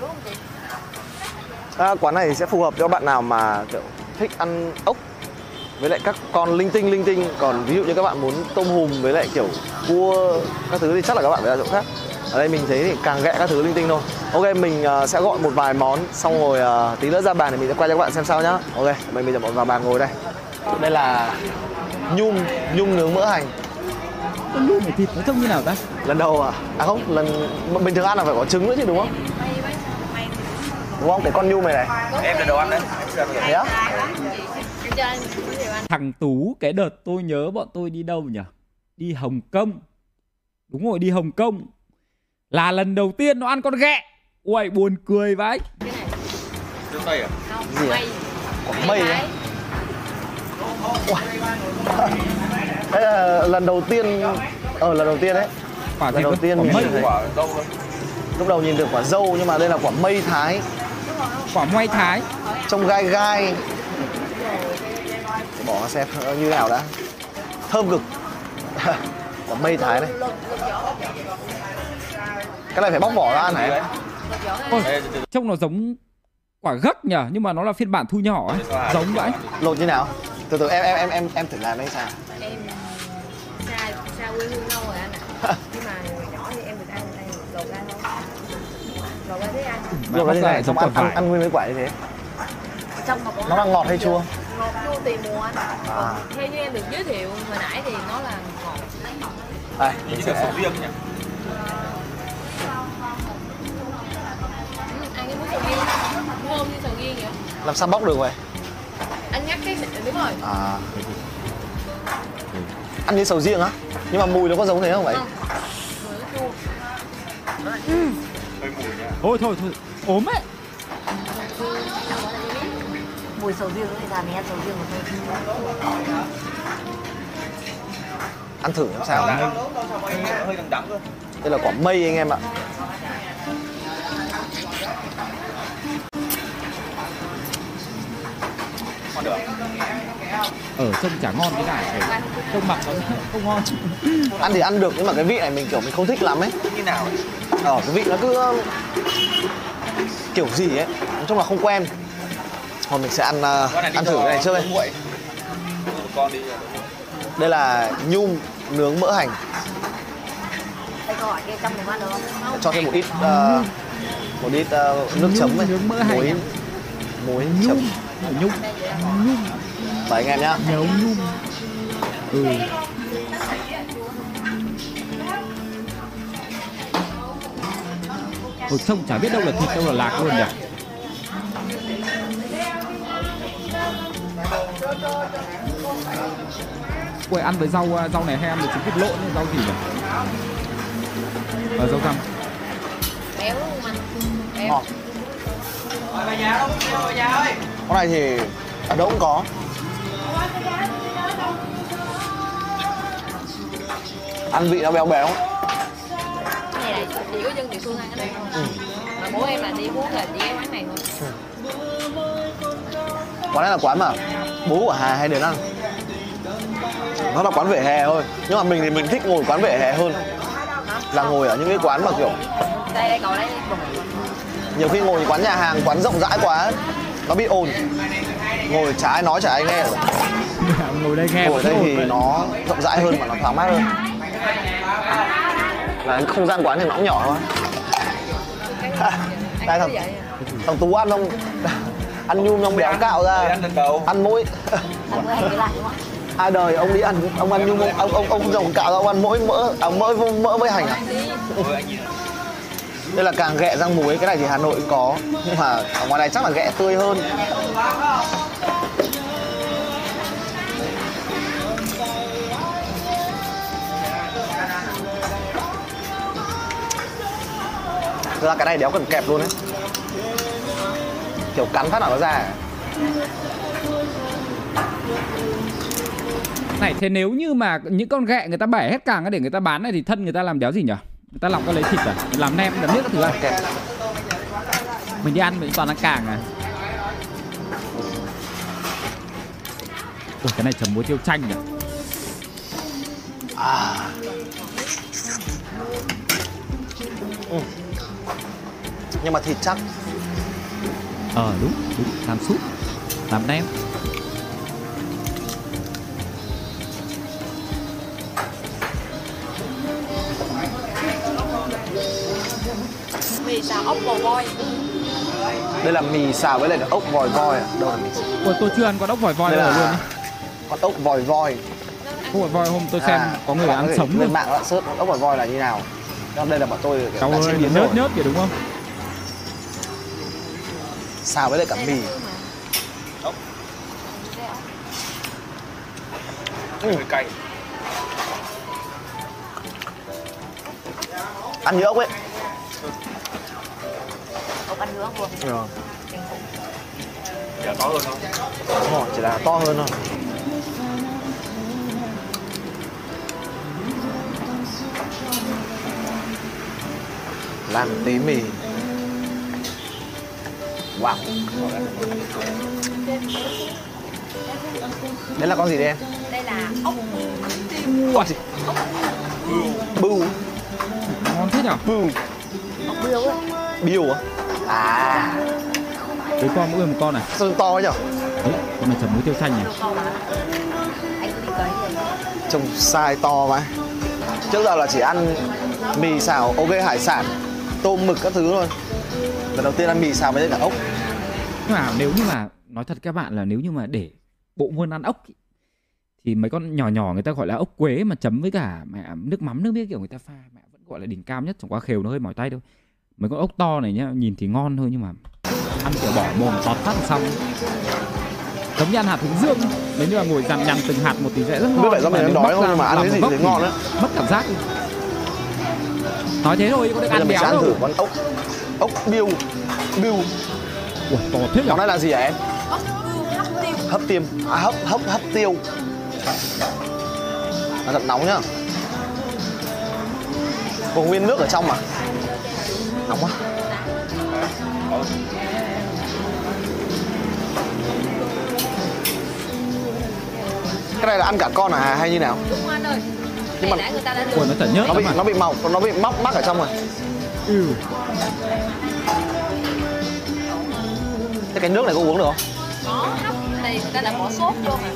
đúng không chị À, quán này sẽ phù hợp cho bạn nào mà kiểu thích ăn ốc với lại các con linh tinh linh tinh. Còn ví dụ như các bạn muốn tôm hùm với lại kiểu cua các thứ thì chắc là các bạn phải ra chỗ khác. Ở đây mình thấy thì càng ghẹ các thứ linh tinh thôi. Ok mình uh, sẽ gọi một vài món xong rồi uh, tí nữa ra bàn thì mình sẽ quay cho các bạn xem sao nhá. Ok mình bây giờ bọn vào bàn ngồi đây. Đây là nhum nhum nướng mỡ hành con nhum này thịt nó trông như nào ta lần đầu à à không lần bình thường ăn là phải có trứng nữa chứ đúng không đúng không cái con nhum này này em là đồ ăn đấy thế á Thằng Tú cái đợt tôi nhớ bọn tôi đi đâu nhỉ? Đi Hồng Kông. Đúng rồi, đi Hồng Kông. Là lần đầu tiên nó ăn con ghẹ. Uầy, buồn cười vãi. cái này đây à? không Gì mây Quả mây á? Đây là lần đầu tiên Ờ lần đầu tiên đấy Quả Lần đầu tiên quả mình mây, nhìn thấy. Quả thôi Lúc đầu nhìn được quả dâu nhưng mà đây là quả mây thái quả moai thái. Trông gai gai Bỏ xem như nào đã Thơm cực Quả mây thái này Cái này phải bóc vỏ ra ăn hả em? Ôi, trông nó giống quả gấc nhỉ, nhưng mà nó là phiên bản thu nhỏ ấy. Giống vậy. Lột như nào? Từ từ em em em em em thử làm hay sao? em xa xa quê hương lâu rồi anh ạ. Nhưng mà hồi nhỏ thì em được ăn đây lột ra thôi lột ra Mà Lột bóc ra ra này lại xong giống ăn, ăn, ăn nguyên với quả như thế? Trong mà Nó đang ngọt hay chua? ngọt chua tùy mùa anh. À. Theo như em được giới thiệu hồi nãy thì nó là ngọt. Đây, mình sẽ sầu riêng nhỉ ừ, ăn cái muối sầu riêng. Thơm như sầu riêng vậy? Làm sao bóc được vậy? Anh nhắc cái đúng rồi À Ăn như sầu riêng á? Nhưng mà mùi nó có giống thế không vậy? không nhá Thôi thôi thôi, ốm ấy. mùi sầu riêng thì làm nghe sầu riêng mà thôi Ăn thử làm sao? Hơi, hơi đắng đắng cơ Đây là quả mây anh em ạ Ngon được Ở trông chả ngon cái này. Ở Trông mặt nó không ngon. Ăn thì ăn được nhưng mà cái vị này mình kiểu mình không thích lắm ấy. Như nào ấy? Ờ cái vị nó cứ um, kiểu gì ấy Nói chung là không quen. Thôi mình sẽ ăn này đi ăn thử cái này trước đây. Đây là nhum nướng mỡ hành. Cho thêm một ít uh, một ít uh, nước chấm hành muối. à? muối chấm Nhung, nhung, nhung, Mời anh em nhá nhấu nhung. Ừ. Ôi, trông chả biết đâu là thịt đâu là lạc luôn nhỉ. Ui, ăn với rau à, rau này hay ăn với trứng vịt lộn rau gì nhỉ? Ờ, rau răm. béo không anh béo Ngon. Con này thì ở đâu cũng có. Ăn vị nó béo béo. Cái này là chỉ có dân địa phương ăn cái này thôi mà bố em là đi uống là chỉ cái quán này thôi. Quán này là quán mà bố của Hà hay đến ăn. Nó là quán vỉa hè thôi. Nhưng mà mình thì mình thích ngồi quán vỉa hè hơn. Là ngồi ở những cái quán mà kiểu đây đây cậu bụng Nhiều khi ngồi quán nhà hàng, quán rộng rãi quá Nó bị ồn. Ngồi chả ai nói chả ai nghe. Ngồi đây nghe Ngồi ở đây thì vậy. nó rộng rãi hơn mà nó thoáng mát hơn. Là không gian quán thì nó cũng nhỏ thôi. Đây thằng, thằng Tú ăn không Ăn nhum xong béo cạo ra. Ăn được đâu Ăn mỗi ăn bữa hành với lại đúng không? Ai đời ông đi ăn ông ăn nhum ông ông ông, ông rồng cạo ra ông ăn mỗi mỡ à, mỡ mỡ với hành à? Ôi, anh nhìn đây là càng ghẹ rang muối, cái này thì hà nội cũng có, nhưng mà ở ngoài này chắc là ghẹ tươi hơn. Ra cái này đéo cần kẹp luôn ấy. Kiểu cắn phát là nó ra. Này, thế nếu như mà những con ghẹ người ta bẻ hết càng để người ta bán này thì thân người ta làm đéo gì nhỉ? Người ta lọc ra lấy thịt à? Làm nem, làm nước các thứ à? kẹp Mình đi ăn mình toàn ăn càng à? Ui cái này chấm muối tiêu chanh nhỉ? à. ừ. nhưng mà thịt chắc Ờ đúng, đúng, làm súp, làm nem xào ốc bò voi. Đây là mì xào với lại ốc vòi voi à đâu là mì xào? Ủa, tôi chưa ăn con ốc vòi voi đây là luôn con ốc vòi voi. Ốc vòi voi hôm tôi xem à, có người ăn sống lên mạng đã sớt ốc vòi voi là như nào. Đây là bọn tôi Cháu đã chế biến nhớt nhớt kìa đúng không? Xào với lại cả mì. Ốc. Ừ. cay. Ăn như ốc ấy. Ừ ăn nữa luôn. Rồi. giờ to hơn không? Đúng rồi, chỉ là to hơn thôi. Làm tí mì. Wow. Đấy là con gì đây em? Đây là ốc. Con gì? Bưu. Ngon thế nhở? Bưu. Ốc biêu ấy. biêu à à. Với con mỗi người một con này sao to nhở? Đấy con này chấm muối tiêu chanh này Biêu to mà. Anh cứ đi cấy rồi. trông sai to mà trước giờ là chỉ ăn mì xào ok hải sản tôm mực các thứ thôi. Lần đầu tiên ăn mì xào với cả ốc. Nhưng mà nếu như mà nói thật các bạn là nếu như mà để bộ môn ăn ốc ý, thì mấy con nhỏ nhỏ người ta gọi là ốc quế mà chấm với cả mẹ nước mắm nước biết kiểu người ta pha mẹ vẫn gọi là đỉnh cao nhất chẳng qua khều nó hơi mỏi tay thôi mấy con ốc to này nhá nhìn thì ngon thôi nhưng mà ăn kiểu bỏ mồm tọt phát là xong. Giống như ăn hạt hướng dương nếu như mà ngồi dằn nhằn từng hạt một thì sẽ rất ngon. Biết vậy do nhưng mình nếu đói không, nhưng mà ăn cái gì thì ngon á. mất cảm giác. Nói thế thôi có được ăn béo ăn đâu thử con ốc. Ốc biêu. Biêu. Ui, to thế nhở? Món này là gì hả em? Ốc hấp tiêu. Hấp tiêm. À, hấp hấp hấp tiêu. Nó thật nóng nhá. Còn nguyên nước ở trong mà nóng quá. Cái này là ăn cả con à hay như nào? Đúng Nhưng mà- người ta đã Ui, luộc nó chả nhớt nó bị lắm à nó bị màu nó bị móc mắc ở trong rồi. Ừ. thế cái nước này có uống được không? Có hấp này người ta đã bỏ sốt vô mà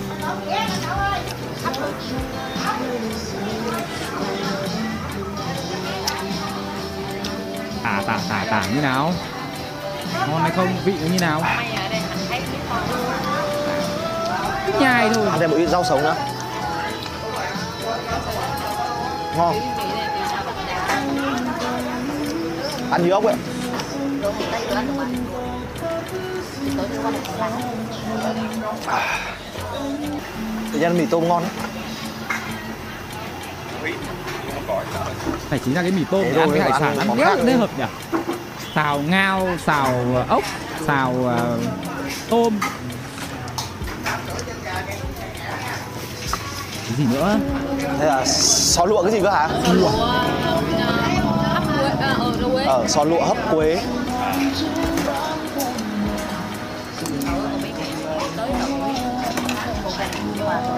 tả tả tả tả như nào? Ngon hay không? Vị nó như nào? Cứ nhai thôi. Ăn thêm một ít rau sống nữa. Ngon. Ăn như ốc ấy. Sáng. tự nhiên mì tôm ngon ấy. Phải chính là cái mì tôm để ăn cái hải sản ăn rất nữa. hợp nhỉ? Xào ngao xào ốc xào ờ, tôm. Cái gì nữa? Thế là sò lụa cái gì cơ hả? Lụa hấp quế à, ờ ờ sò lụa hấp quế.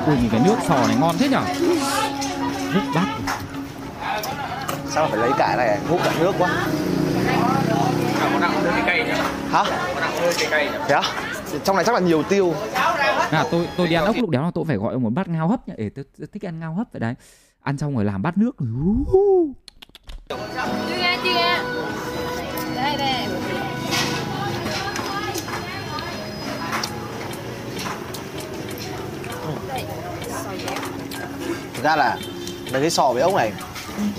Ui nhìn cái nước sò này ngon thế nhở hút bát sao mà phải lấy cả này? Hút cả nước quá. À, hả? Thế á? Trong này chắc là nhiều tiêu. À tôi tôi đi ăn ốc lúc đéo là tôi phải gọi ông một bát ngao hấp nhỉ? Tôi, tôi thích ăn ngao hấp vậy đấy. Ăn xong rồi làm bát nước. Chưa đây đây. Ra là mấy cái sò với ốc này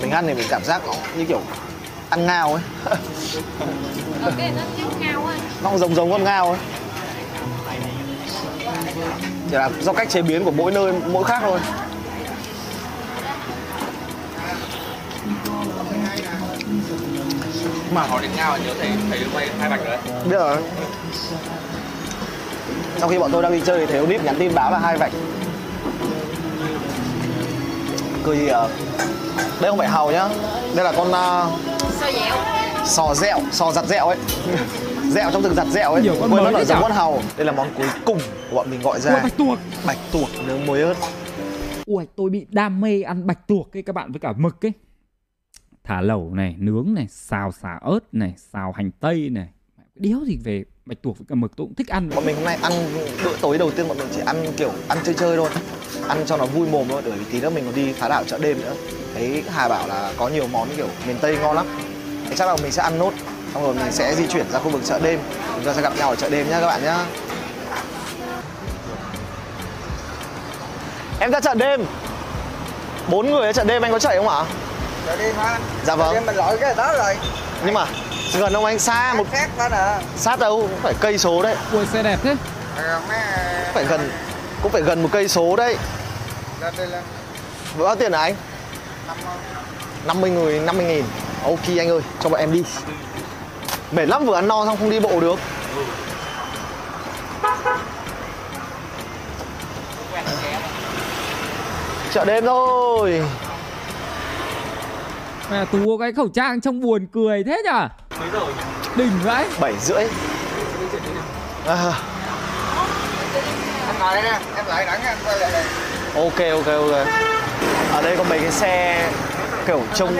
mình ăn thì mình cảm giác nó như kiểu ăn ngao ấy. Nó giống ngao á nó giống giống con ngao ấy. Chỉ là do cách chế biến của mỗi nơi mỗi khác thôi. Mà hỏi đến ngao nhớ thấy thấy quay hai bạch rồi đấy. Biết rồi. Trong khi bọn tôi đang đi chơi thì thấy Olip nhắn tin báo là hai vạch cười gì à? đây không phải hàu nhá. Đây là con uh, sòi dẻo. sò dẹo sò giặt dẹo ấy. Dẹo trong từng giặt dẹo ấy. Nhiều con Quên mới nó đấy là giống con hàu. Đây là món cuối cùng của bọn mình gọi Ui, ra bạch tuộc. Bạch tuộc nướng muối ớt. Ui, tôi bị đam mê ăn bạch tuộc ấy các bạn với cả mực ấy. Thả lẩu này, nướng này, xào xả ớt này, xào hành tây này. Đéo gì về bạch tuộc với cả mực, tôi cũng thích ăn. bọn mình hôm nay ăn bữa tối đầu tiên bọn mình chỉ ăn kiểu ăn chơi chơi thôi. Ăn cho nó vui mồm thôi, bởi vì tí nữa mình còn đi phá đảo chợ đêm nữa. Thấy Hà bảo là có nhiều món kiểu miền Tây ngon lắm. Thì chắc là mình sẽ ăn nốt, xong rồi mình sẽ di chuyển ra khu vực chợ đêm. Chúng ta sẽ gặp nhau ở chợ đêm nhá các bạn nhá. Em ra chợ đêm. Bốn người ở chợ đêm anh có chạy không ạ? Rồi đi hả? dạ vâng Mình lội cái đó rồi. nhưng mà gần ông anh xa một Khác đó nè. sát đâu cũng phải cây số đấy Ui, xe đẹp thế. Mấy phải gần cũng phải gần một cây số đấy Ra đây là Với bao tiền hả anh? 50 người 50 nghìn Ok anh ơi cho bọn em đi Mệt lắm vừa ăn no xong không đi bộ được Chợ đêm thôi Mẹ Tú có cái khẩu trang trông buồn cười thế nhở? Đỉnh vậy. 7 rưỡi. À, Em đây nè, em lại đẳng em quay lại đây. Ok ok ok. Ở đây có mấy cái xe kiểu trông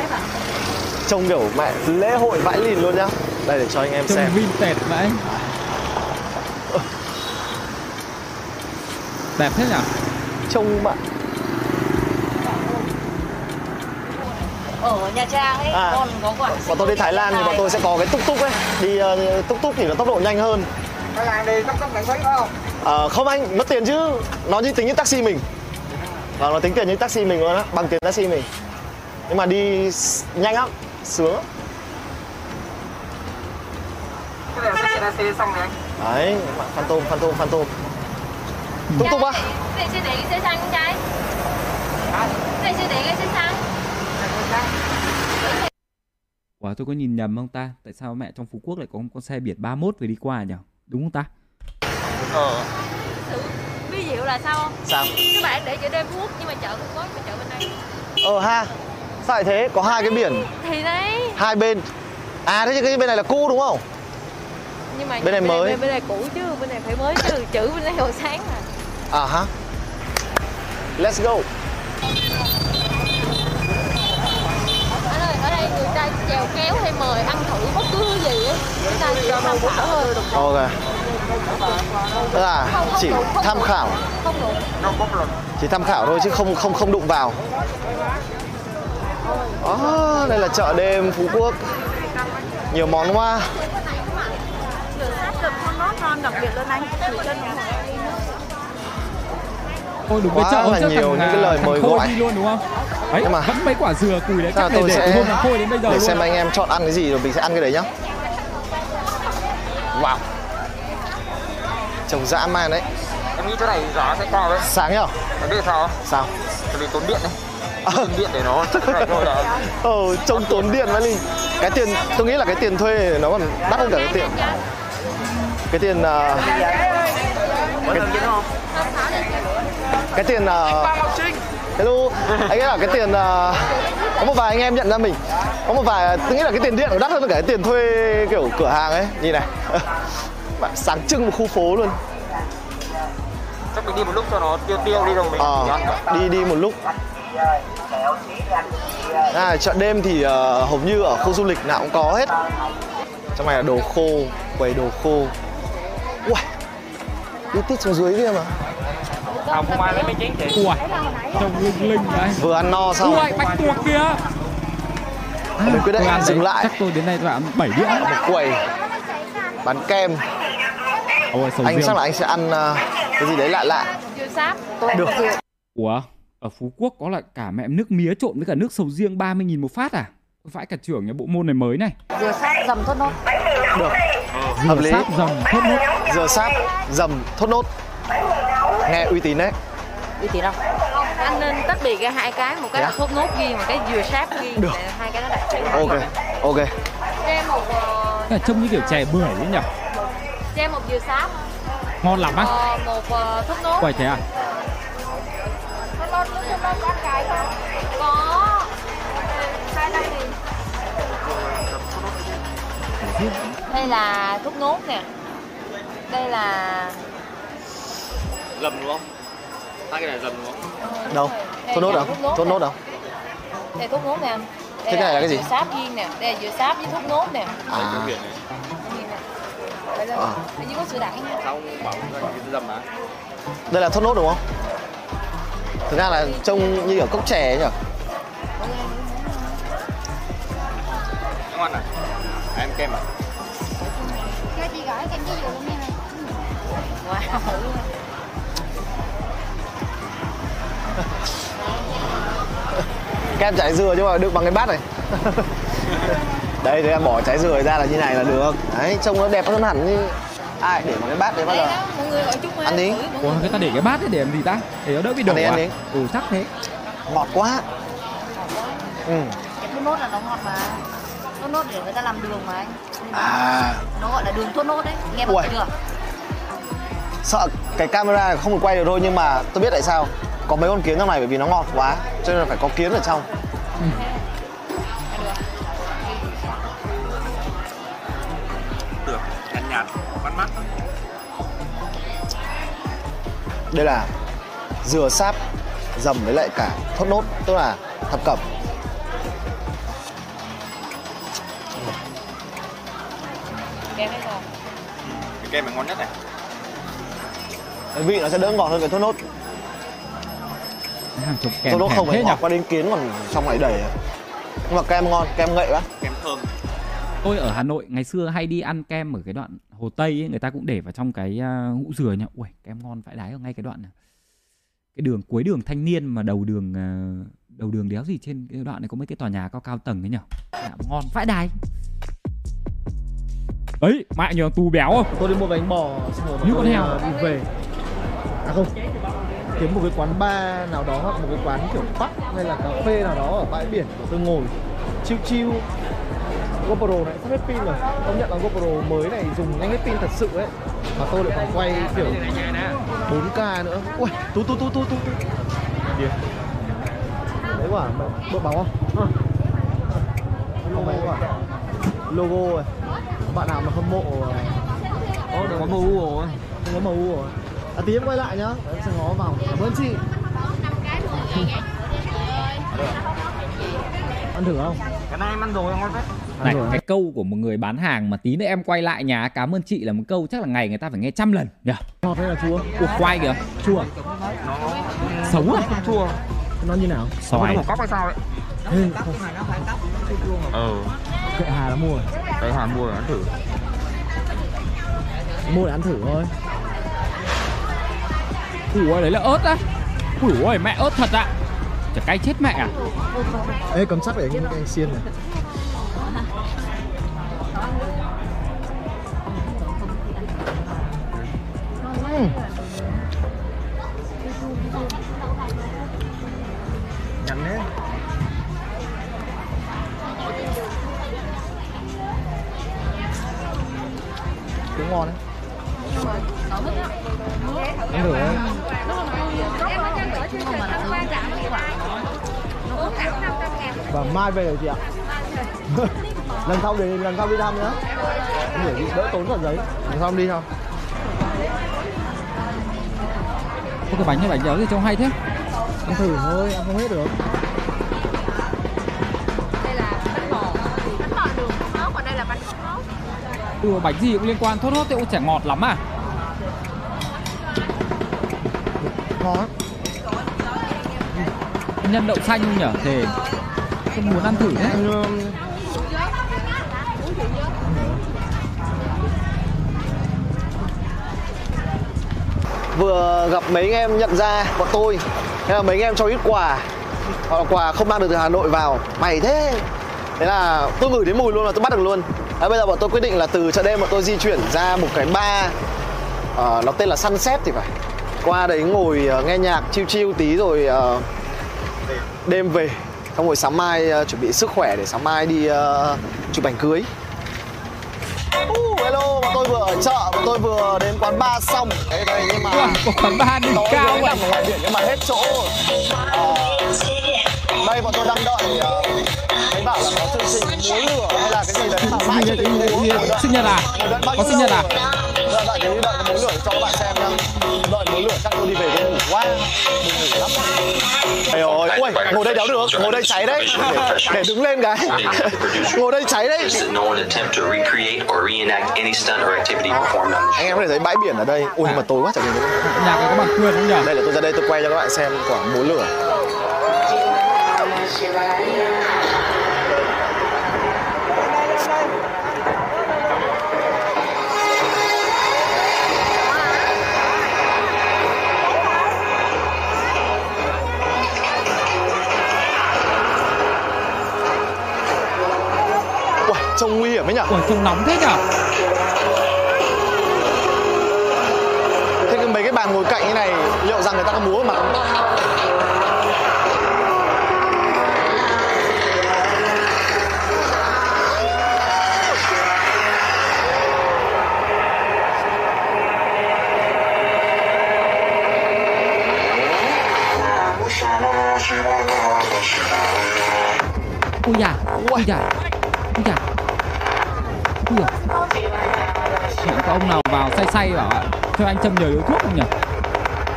Trông kiểu mẹ lễ hội vãi lìn luôn nhá. Đây để cho anh em Trông xem. vintage vậy Đẹp thế nhở? Trông mà ở Nha Trang ấy À. còn có quả Bọn tôi đi Thái Lan thì bọn tôi sẽ có cái túc túc ấy. Đi ờ, túc túc thì nó tốc độ nhanh hơn. Thái Lan đi tốc tốc miễn phí phải không? Ờ, Không anh, mất tiền chứ. Nó như tính như taxi mình. Vâng, nó tính tiền như taxi mình luôn á Bằng tiền taxi mình. Nhưng mà đi nhanh lắm Sướng. Lắm. Cái này ra xe xong rồi anh. Đấy, phan tôm, phan tôm, phan tôm Túc túc á. Cái này xe điện cái xe xăng con trai Cái này xe điện cái xe xăng Ủa tôi có nhìn nhầm không ta? Tại sao mẹ trong Phú Quốc lại có một con xe biển 31 vừa đi qua nhỉ? Đúng không ta? Ờ, Sự ví dụ là sao không? sao? Các bạn để chợ đêm Phú Quốc nhưng mà chợ không có mà chợ bên đây. Ờ ha. Sao lại thế? Có hai cái biển. Thì đấy. Hai bên. À thế chứ cái bên này là cũ đúng không? Nhưng mà Bên này mới. Bên, bên này cũ chứ, bên này phải mới chứ. Chữ bên đây hồi sáng à À ha. Let's go ở đây người ta chèo kéo hay mời ăn thử bất cứ thứ gì ấy Người ta chỉ tham khảo thôi. Ok. Tức là chỉ tham khảo. Không Chỉ tham khảo thôi chứ không không không đụng vào. Đó, đây là chợ đêm Phú Quốc. Nhiều món quá. Ôi đúng Quá cái chợ là nhiều những cái lời mời gọi. đi luôn đúng không Đấy, Nhưng mà- vẫn mấy quả dừa cùi đấy Chắc là chắc để tôi để sẽ hôm Khôi đến bây giờ Để luôn xem anh em chọn ăn cái gì rồi mình sẽ ăn cái đấy nhá. Wow. Trông dã man đấy. Em nghĩ chỗ này giá sẽ cao đấy. Sáng nhở? Em biết sao? Sao? Vì tốn điện đấy. Tốn điện để nó thôi là Ờ, trông tốn điện vậy Linh Cái tiền, tôi nghĩ là cái tiền thuê nó còn đắt hơn cả cái tiền Cái tiền uh, cái tiền uh, hello. Anh ấy bảo cái tiền uh, có một vài anh em nhận ra mình. Có một vài tôi nghĩ là cái tiền điện nó đắt hơn cả cái tiền thuê kiểu cửa hàng ấy. Nhìn này. Bạn sáng trưng một khu phố luôn. Chắc mình đi một lúc cho nó tiêu tiêu đi rồi mình ăn. đi đi một lúc. À, chợ đêm thì uh, hầu như ở khu du lịch nào cũng có hết. Trong này là đồ khô quầy đồ khô. Uầy, đi tít xuống dưới kia mà Không, không ai lấy mấy chén chị Ủa? Trông lung linh đấy. Vừa ăn no xong. Ui bạch tuộc kìa. Mình quyết định ăn dừng lại. Chắc tôi đến đây tôi ăn 7 đĩa. Quầy. Bán kem. Ôi anh riêng. chắc là anh sẽ ăn uh, cái gì đấy lạ lạ. Sáp được. Ủa Ở Phú Quốc có lại cả mẹ nước mía trộn với cả nước sầu riêng 30.000 một phát à? Phải cả trưởng nhà bộ môn này mới này. Dừa sát dầm thốt nốt. Được. Hợp Dừa lý. sáp dầm thốt nốt. Dừa sáp dầm thốt nốt nghe uy tín đấy. Uy tín không? Anh nên tách biệt ra hai cái Một cái là Dạ. thốt nốt ghi, một cái dừa sáp ghi Được. Để Hai cái đó đặc trưng ok ok. Cho em một Cái này Trông như kiểu chè bưởi ấy nhỉ? Cho em một dừa sáp Ngon lắm á. Ờ, Một ờ, thốt nốt. Quay thế à? Thốt nốt, thốt nốt có cái không? Có. Hai đây thì Đây là thốt nốt nè. Đây là Dầm đúng không? Hai cái này dầm đúng không? đâu thốt nốt đâu thốt nốt đâu Đây thốt nốt nè anh Đây Thế cái này là cái gì? Dừa sáp riêng nè Đây là dừa sáp với thốt nốt nè à nè Đây là. Hình như có sữa đắng nha Sao ông bảo là cái dầm á? đây là thốt nốt đúng không thực ra là trông như kiểu cốc chè ấy nhỉ Em ăn à? À, em kem à? Wow kem trái dừa nhưng mà đựng bằng cái bát này đây thì em bỏ trái dừa ra là như này là được đấy trông nó đẹp hơn hẳn như ai để bằng cái bát đấy bao giờ mọi người gọi chúc Ăn đi. Ủa người ta để cái bát ấy để làm gì ta? Để nó đỡ bị đổ Ăn đi, à? ăn đi. Ừ chắc thế. ngọt quá ừ. cái thốt nốt là nó ngọt mà thốt nốt để người ta làm đường mà anh à nó gọi là đường thốt nốt đấy nghe Ui. chưa sợ cái camera không được quay được thôi nhưng mà tôi biết tại sao có mấy con kiến trong này bởi vì nó ngọt quá cho nên là phải có kiến ở trong. Được nhạt nhạt bắt mắt. Đây là dừa sáp dầm với lại cả thốt nốt tức là thập cẩm. Kem cái này ngon nhất này. Cái vị nó sẽ đỡ ngọt hơn cái thốt nốt Hàng chục kèm thèm không phải nhỉ? ngọt qua đến kiến còn trong này đầy à. nhưng mà kem ngon kem ngậy quá kem thơm Tôi ở Hà Nội ngày xưa hay đi ăn kem ở cái đoạn Hồ Tây ấy, người ta cũng để vào trong cái uh, hũ dừa nhá. Ui, kem ngon vãi đái ở ngay cái đoạn này. Cái đường cuối đường Thanh Niên mà đầu đường ờ, đầu đường đéo gì trên cái đoạn này có mấy cái tòa nhà cao cao tầng ấy nhỉ. Dạ, ngon vãi đái. Ấy, mẹ nhờ tù béo không? tôi đi mua bánh bò xong rồi Như tôi, con heo. ờ, đi về à không kiếm một cái quán bar nào đó hoặc một cái quán kiểu pub hay là cà phê nào đó ở bãi biển. Để tôi ngồi chill chill. GoPro này sắp hết pin rồi. Công nhận là GoPro mới này dùng nhanh hết pin thật sự ấy. Mà tôi lại còn quay kiểu 4K nữa. Ui tú tú tú tú tú Điên. đấy quả độ bóng không? À. không mấy quả logo rồi bạn nào mà hâm mộ có đừng có MU rồi không có MU rồi à tí em quay lại nhá em sẽ ngó vào cảm ơn chị ăn thử không Cái này em ăn rồi ngon phết. Này, rồi cái câu của một người bán hàng mà tí nữa em quay lại nhà cảm ơn chị là một câu chắc là ngày người ta phải nghe trăm lần nhỉ? ngọt hay là chua Ủa khoai kìa, chua xấu à? Chua. nó như nào Xoài. Cốc hay sao ấy? Ê, không, Ừ. kệ hà nó mua Cái Hà mua rồi ăn thử. mua để ăn thử thôi Ủa đấy là ớt á. Ủa ôi mẹ ớt thật ạ. Chả cay chết mẹ à? Ê cầm sắc để cái, cái xiên này. Ừm. nhắn đấy. Cũng ngon đấy ăn thử đấy và mai về rồi chị ạ. Lần sau để lần sau đi thăm nhá. Để bị đỡ tốn cả giấy lần sau đi không Có cái bánh hay bánh béo gì trông hay thế? Ăn thử thôi ăn không hết được. Đây là bánh bò bánh bò đường thốt nốt còn đây là bánh thốt nốt Ừ bánh gì cũng liên quan thốt thốt thì cũng chả ngọt lắm à Nhân đậu xanh không nhở Thề không muốn ăn thử đấy vừa gặp mấy anh em nhận ra bọn tôi thế là mấy anh em cho ít quà. Hoặc là quà không mang được từ Hà Nội vào. Mày thế. Thế là tôi ngửi đến mùi luôn là tôi bắt được luôn. Thế bây giờ bọn tôi quyết định là từ chợ đêm bọn tôi di chuyển ra một cái bar uh, ờ, nó tên là Sunset thì phải. Qua đấy ngồi uh, nghe nhạc chiêu chiêu tí rồi uh, đêm về xong rồi sáng mai ờ, chuẩn bị sức khỏe để sáng mai đi ờ, chụp ảnh cưới Uh, hello, bọn tôi vừa ở chợ, bọn tôi vừa đến quán bar xong Đấy, đây, nhưng mà quán bar đỉnh tối cao vậy nằm ở ngoài biển nhưng mà hết chỗ Ờ, Đây bọn tôi đang đợi ờ, Thấy bảo là có chương trình múa lửa hay là cái gì đấy mà mãi chưa thấy múa Sinh nhật à? Có sinh nhật à? rồi? Đợi đợi cái đợi múa lửa cho các bạn xem nhá Đợi múa lửa chắc tôi đi về tôi ngủ quá Buồn ngủ Ây ôi, ui, ngồi đây đéo được, ngồi đây cháy đấy. Để, để đứng lên cái Ngồi đây cháy đấy. That no one attempt to recreate or reenact any stunt or activity performed on the Anh em có thể thấy bãi biển ở đây. Ui mà tối quá chả nhìn thấy Nhà có bản quyền không nhở Đây là tôi ra đây tôi quay cho các bạn xem quả múa lửa trông nguy hiểm ấy nhỉ? Ủa trông nóng thế nhở mấy cái bàn ngồi cạnh như này liệu rằng người ta có múa mà ui da ui da ui da ui hiện có ông nào vào say say bảo ạ, cho anh châm nhờ điếu thuốc không nhỉ?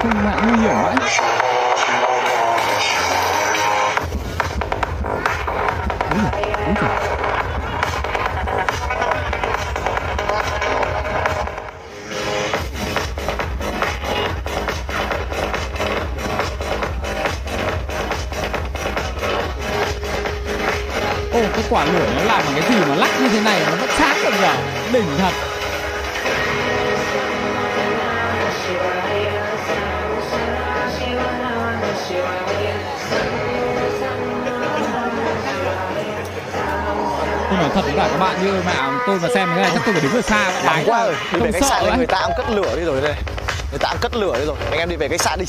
Không mạng nguy hiểm vậy Úi giời, úi. Ô cái quả lửa nó làm bằng cái gì mà lắc như thế này? nó Đỉnh thật. Tôi nói thật với cả các bạn như mẹ tôi mà xem cái này chắc tôi phải đứng ở xa đấy quá rồi đi về khách sạn người ta cũng cất lửa đi rồi đây. Người ta cũng cất lửa đi rồi. Anh em đi về khách sạn đi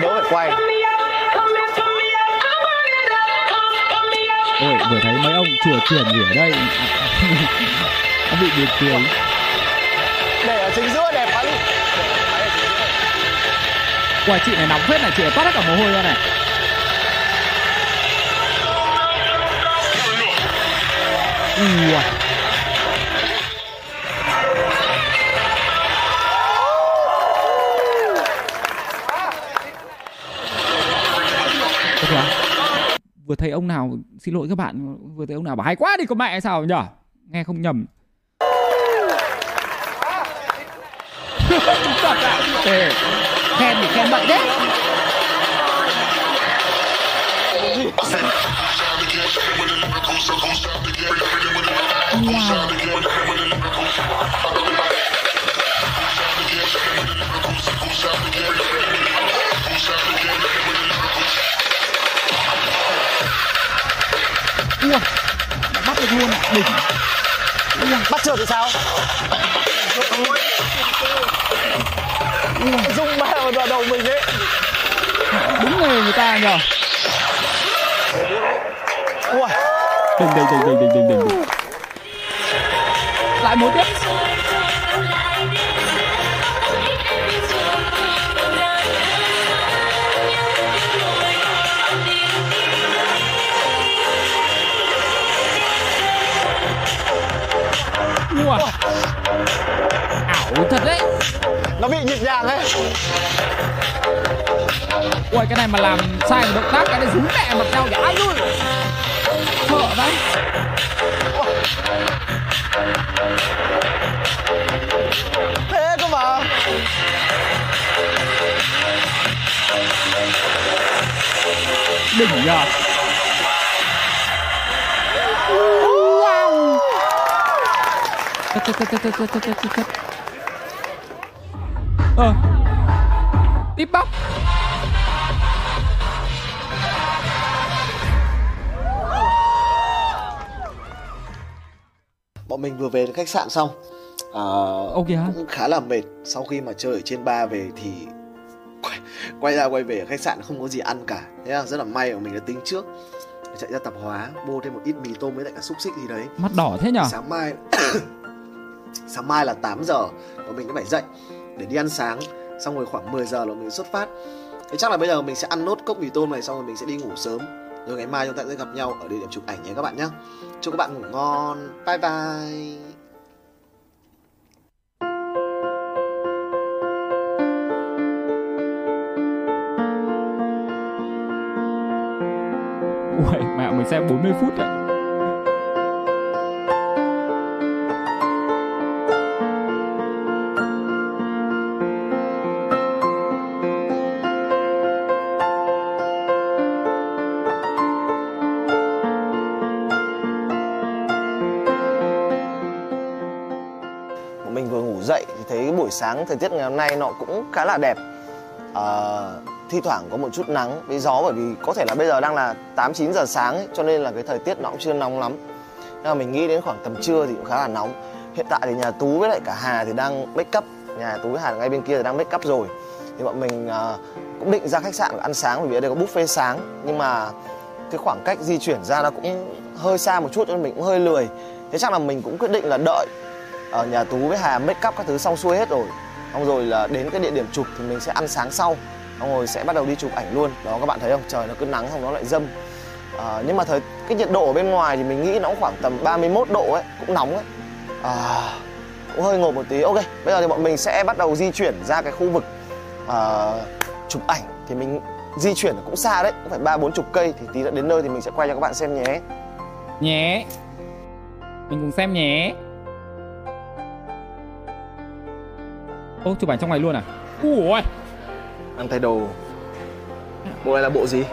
Đỡ phải quay. Ôi vừa thấy mấy ông chùa chuyển gì ở đây. Nó bị buồn cười để ở chính giữa đẹp quá đi Ui chị này nóng phết này chị toát hết cả mồ hôi ra này. Ui thấy ông nào, Xin lỗi các bạn, Vừa thấy ông nào bảo hay quá đi con mẹ sao nhở Nghe không nhầm. Khen thì khen bậy đấy. Ui, bắt được luôn. Đỉnh. Bắt chưa thì sao? Dung ba vào đầu mình ấy. Đúng nghề người ta nhờ. Ui Đỉnh đỉnh đỉnh đỉnh đỉnh đỉnh. Lại múa tiếp Nó bị nhịp nhàng ấy. Ui cái này mà làm sai một động tác cái này rúm mẹ mặt nhau ai rồi Sợ đấy. Thế cơ mà. Đỉnh nhờ. Wow Cất cất cất cất cất cất cất cất Ờ. Tiếp bóc. Bọn mình vừa về được khách sạn xong. À, Ok hả? Cũng khá là mệt. Sau khi mà chơi ở trên bar về thì quay, quay ra quay về ở khách sạn không có gì ăn cả. Thế là rất là may mà mình đã tính trước. Chạy ra tạp hóa Mua thêm một ít mì tôm với lại cả xúc xích gì đấy. Mắt đỏ thế nhở? Sáng mai Sáng mai là 8 giờ Và mình đã phải dậy để đi ăn sáng. Xong rồi khoảng 10 giờ là mình xuất phát. Thế chắc là bây giờ mình sẽ ăn nốt cốc mì tôm này, Xong rồi mình sẽ đi ngủ sớm. Rồi ngày mai chúng ta sẽ gặp nhau ở địa điểm chụp ảnh nhé các bạn nhé. Chúc các bạn ngủ ngon. Bye bye. Ui mẹ mình xem 40 phút ạ. Sáng thời tiết ngày hôm nay nó cũng khá là đẹp à, thi thoảng có một chút nắng với gió bởi vì có thể là bây giờ đang là 8 9 giờ sáng ấy, cho nên là cái thời tiết nó cũng chưa nóng lắm. Nhưng mà mình nghĩ đến khoảng tầm trưa thì cũng khá là nóng. Hiện tại thì nhà Tú với lại cả Hà thì đang make up, nhà Tú với Hà ngay bên kia thì đang make up rồi. Thì bọn mình à, cũng định ra khách sạn ăn sáng bởi vì ở đây có buffet sáng nhưng mà cái khoảng cách di chuyển ra nó cũng hơi xa một chút nên mình cũng hơi lười. Thế chắc là mình cũng quyết định là đợi ở nhà Tú với Hà make up các thứ xong xuôi hết rồi. Xong rồi là đến cái địa điểm chụp thì mình sẽ ăn sáng sau. Xong rồi sẽ bắt đầu đi chụp ảnh luôn. Đó các bạn thấy không? Trời nó cứ nắng xong nó lại dâm. À, nhưng mà thời cái nhiệt độ ở bên ngoài thì mình nghĩ nó cũng khoảng tầm 31 độ ấy cũng nóng ấy. À, cũng hơi ngộp một tí. Ok bây giờ thì bọn mình sẽ bắt đầu di chuyển ra cái khu vực à, chụp ảnh. Thì mình di chuyển cũng xa đấy cũng phải ba bốn chục cây. Thì tí nữa đến nơi thì mình sẽ quay cho các bạn xem nhé. Nhé. Mình cùng xem nhé. Ô chụp ảnh trong này luôn à? Ui ăn thay đồ. Bộ này là bộ gì?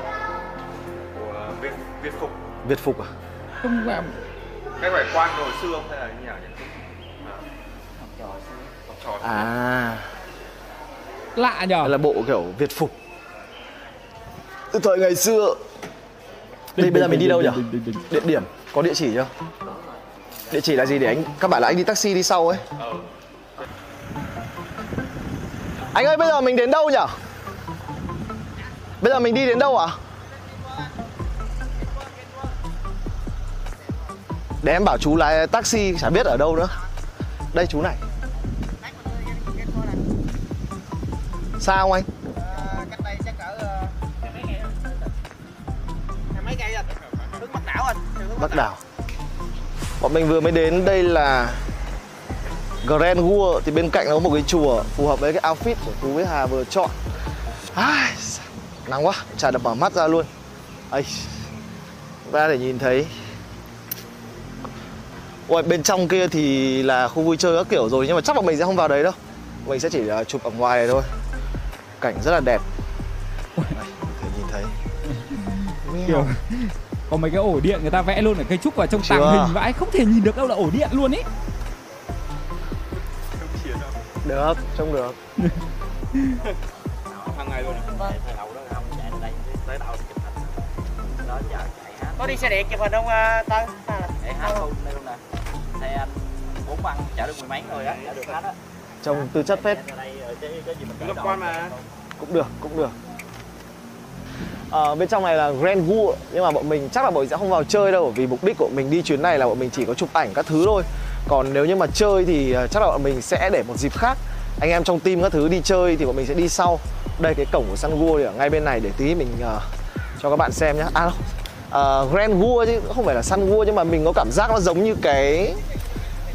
Của Việt Việt phục. Việt phục à? Không làm cái phải quan hồi xưa không? Hay là như nào nhỉ? Trò à. Lạ nhở Đây là bộ kiểu Việt phục. Từ thời ngày xưa. Đây bây giờ mình đi đâu nhỉ? Địa điểm, có địa chỉ chưa? Địa chỉ là gì để anh Các bạn là anh đi taxi đi sau ấy anh ơi, bây giờ mình đến đâu nhỉ? Bây giờ mình đi đến đâu ạ? Để em bảo chú lái taxi, chả biết ở đâu nữa Đây chú này Sao không anh? cách đây chắc mấy rồi hướng bắc đảo anh Bắc đảo Bọn mình vừa mới đến đây là Grand Gua Thì bên cạnh nó có một cái chùa Phù hợp với cái outfit của Tú với Hà vừa chọn. Ai, Nắng quá, chả đập mở mắt ra luôn. Ây, ra để nhìn thấy. Ôi, bên trong kia thì là khu vui chơi các kiểu rồi Nhưng mà chắc bọn mình sẽ không vào đấy đâu. Mình sẽ chỉ ờ, chụp ở ngoài này thôi. Cảnh rất là đẹp. Đây, có thể nhìn thấy. Kiểu Có mấy cái ổ điện người ta vẽ luôn ở cây trúc vào trong Chưa. tàng hình vãi Không thể nhìn được đâu là ổ điện luôn ý Được, trông được. Hàng ngày luôn có đi xe điện chụp hình không uh, tân? Để hát luôn đây luôn nè. Xe anh bốn băng chở được mười mấy người á chở được hết á. Trông tư chất phết. Lúc quan mà. cũng được cũng được. Ờ, bên trong này là Grand Gu nhưng mà bọn mình chắc là bọn mình sẽ không vào chơi đâu bởi vì mục đích của mình đi chuyến này là bọn mình chỉ có chụp ảnh các thứ thôi còn nếu như mà chơi thì ờ, chắc là bọn mình sẽ để một dịp khác. Anh em trong team các thứ đi chơi thì bọn mình sẽ đi sau. Đây cái cổng của Sun Gua ở ngay bên này để tí mình uh, cho các bạn xem nhé à đâu uh, ờ, Grand Gua chứ không phải là Sun Gua nhưng mà mình có cảm giác nó giống như cái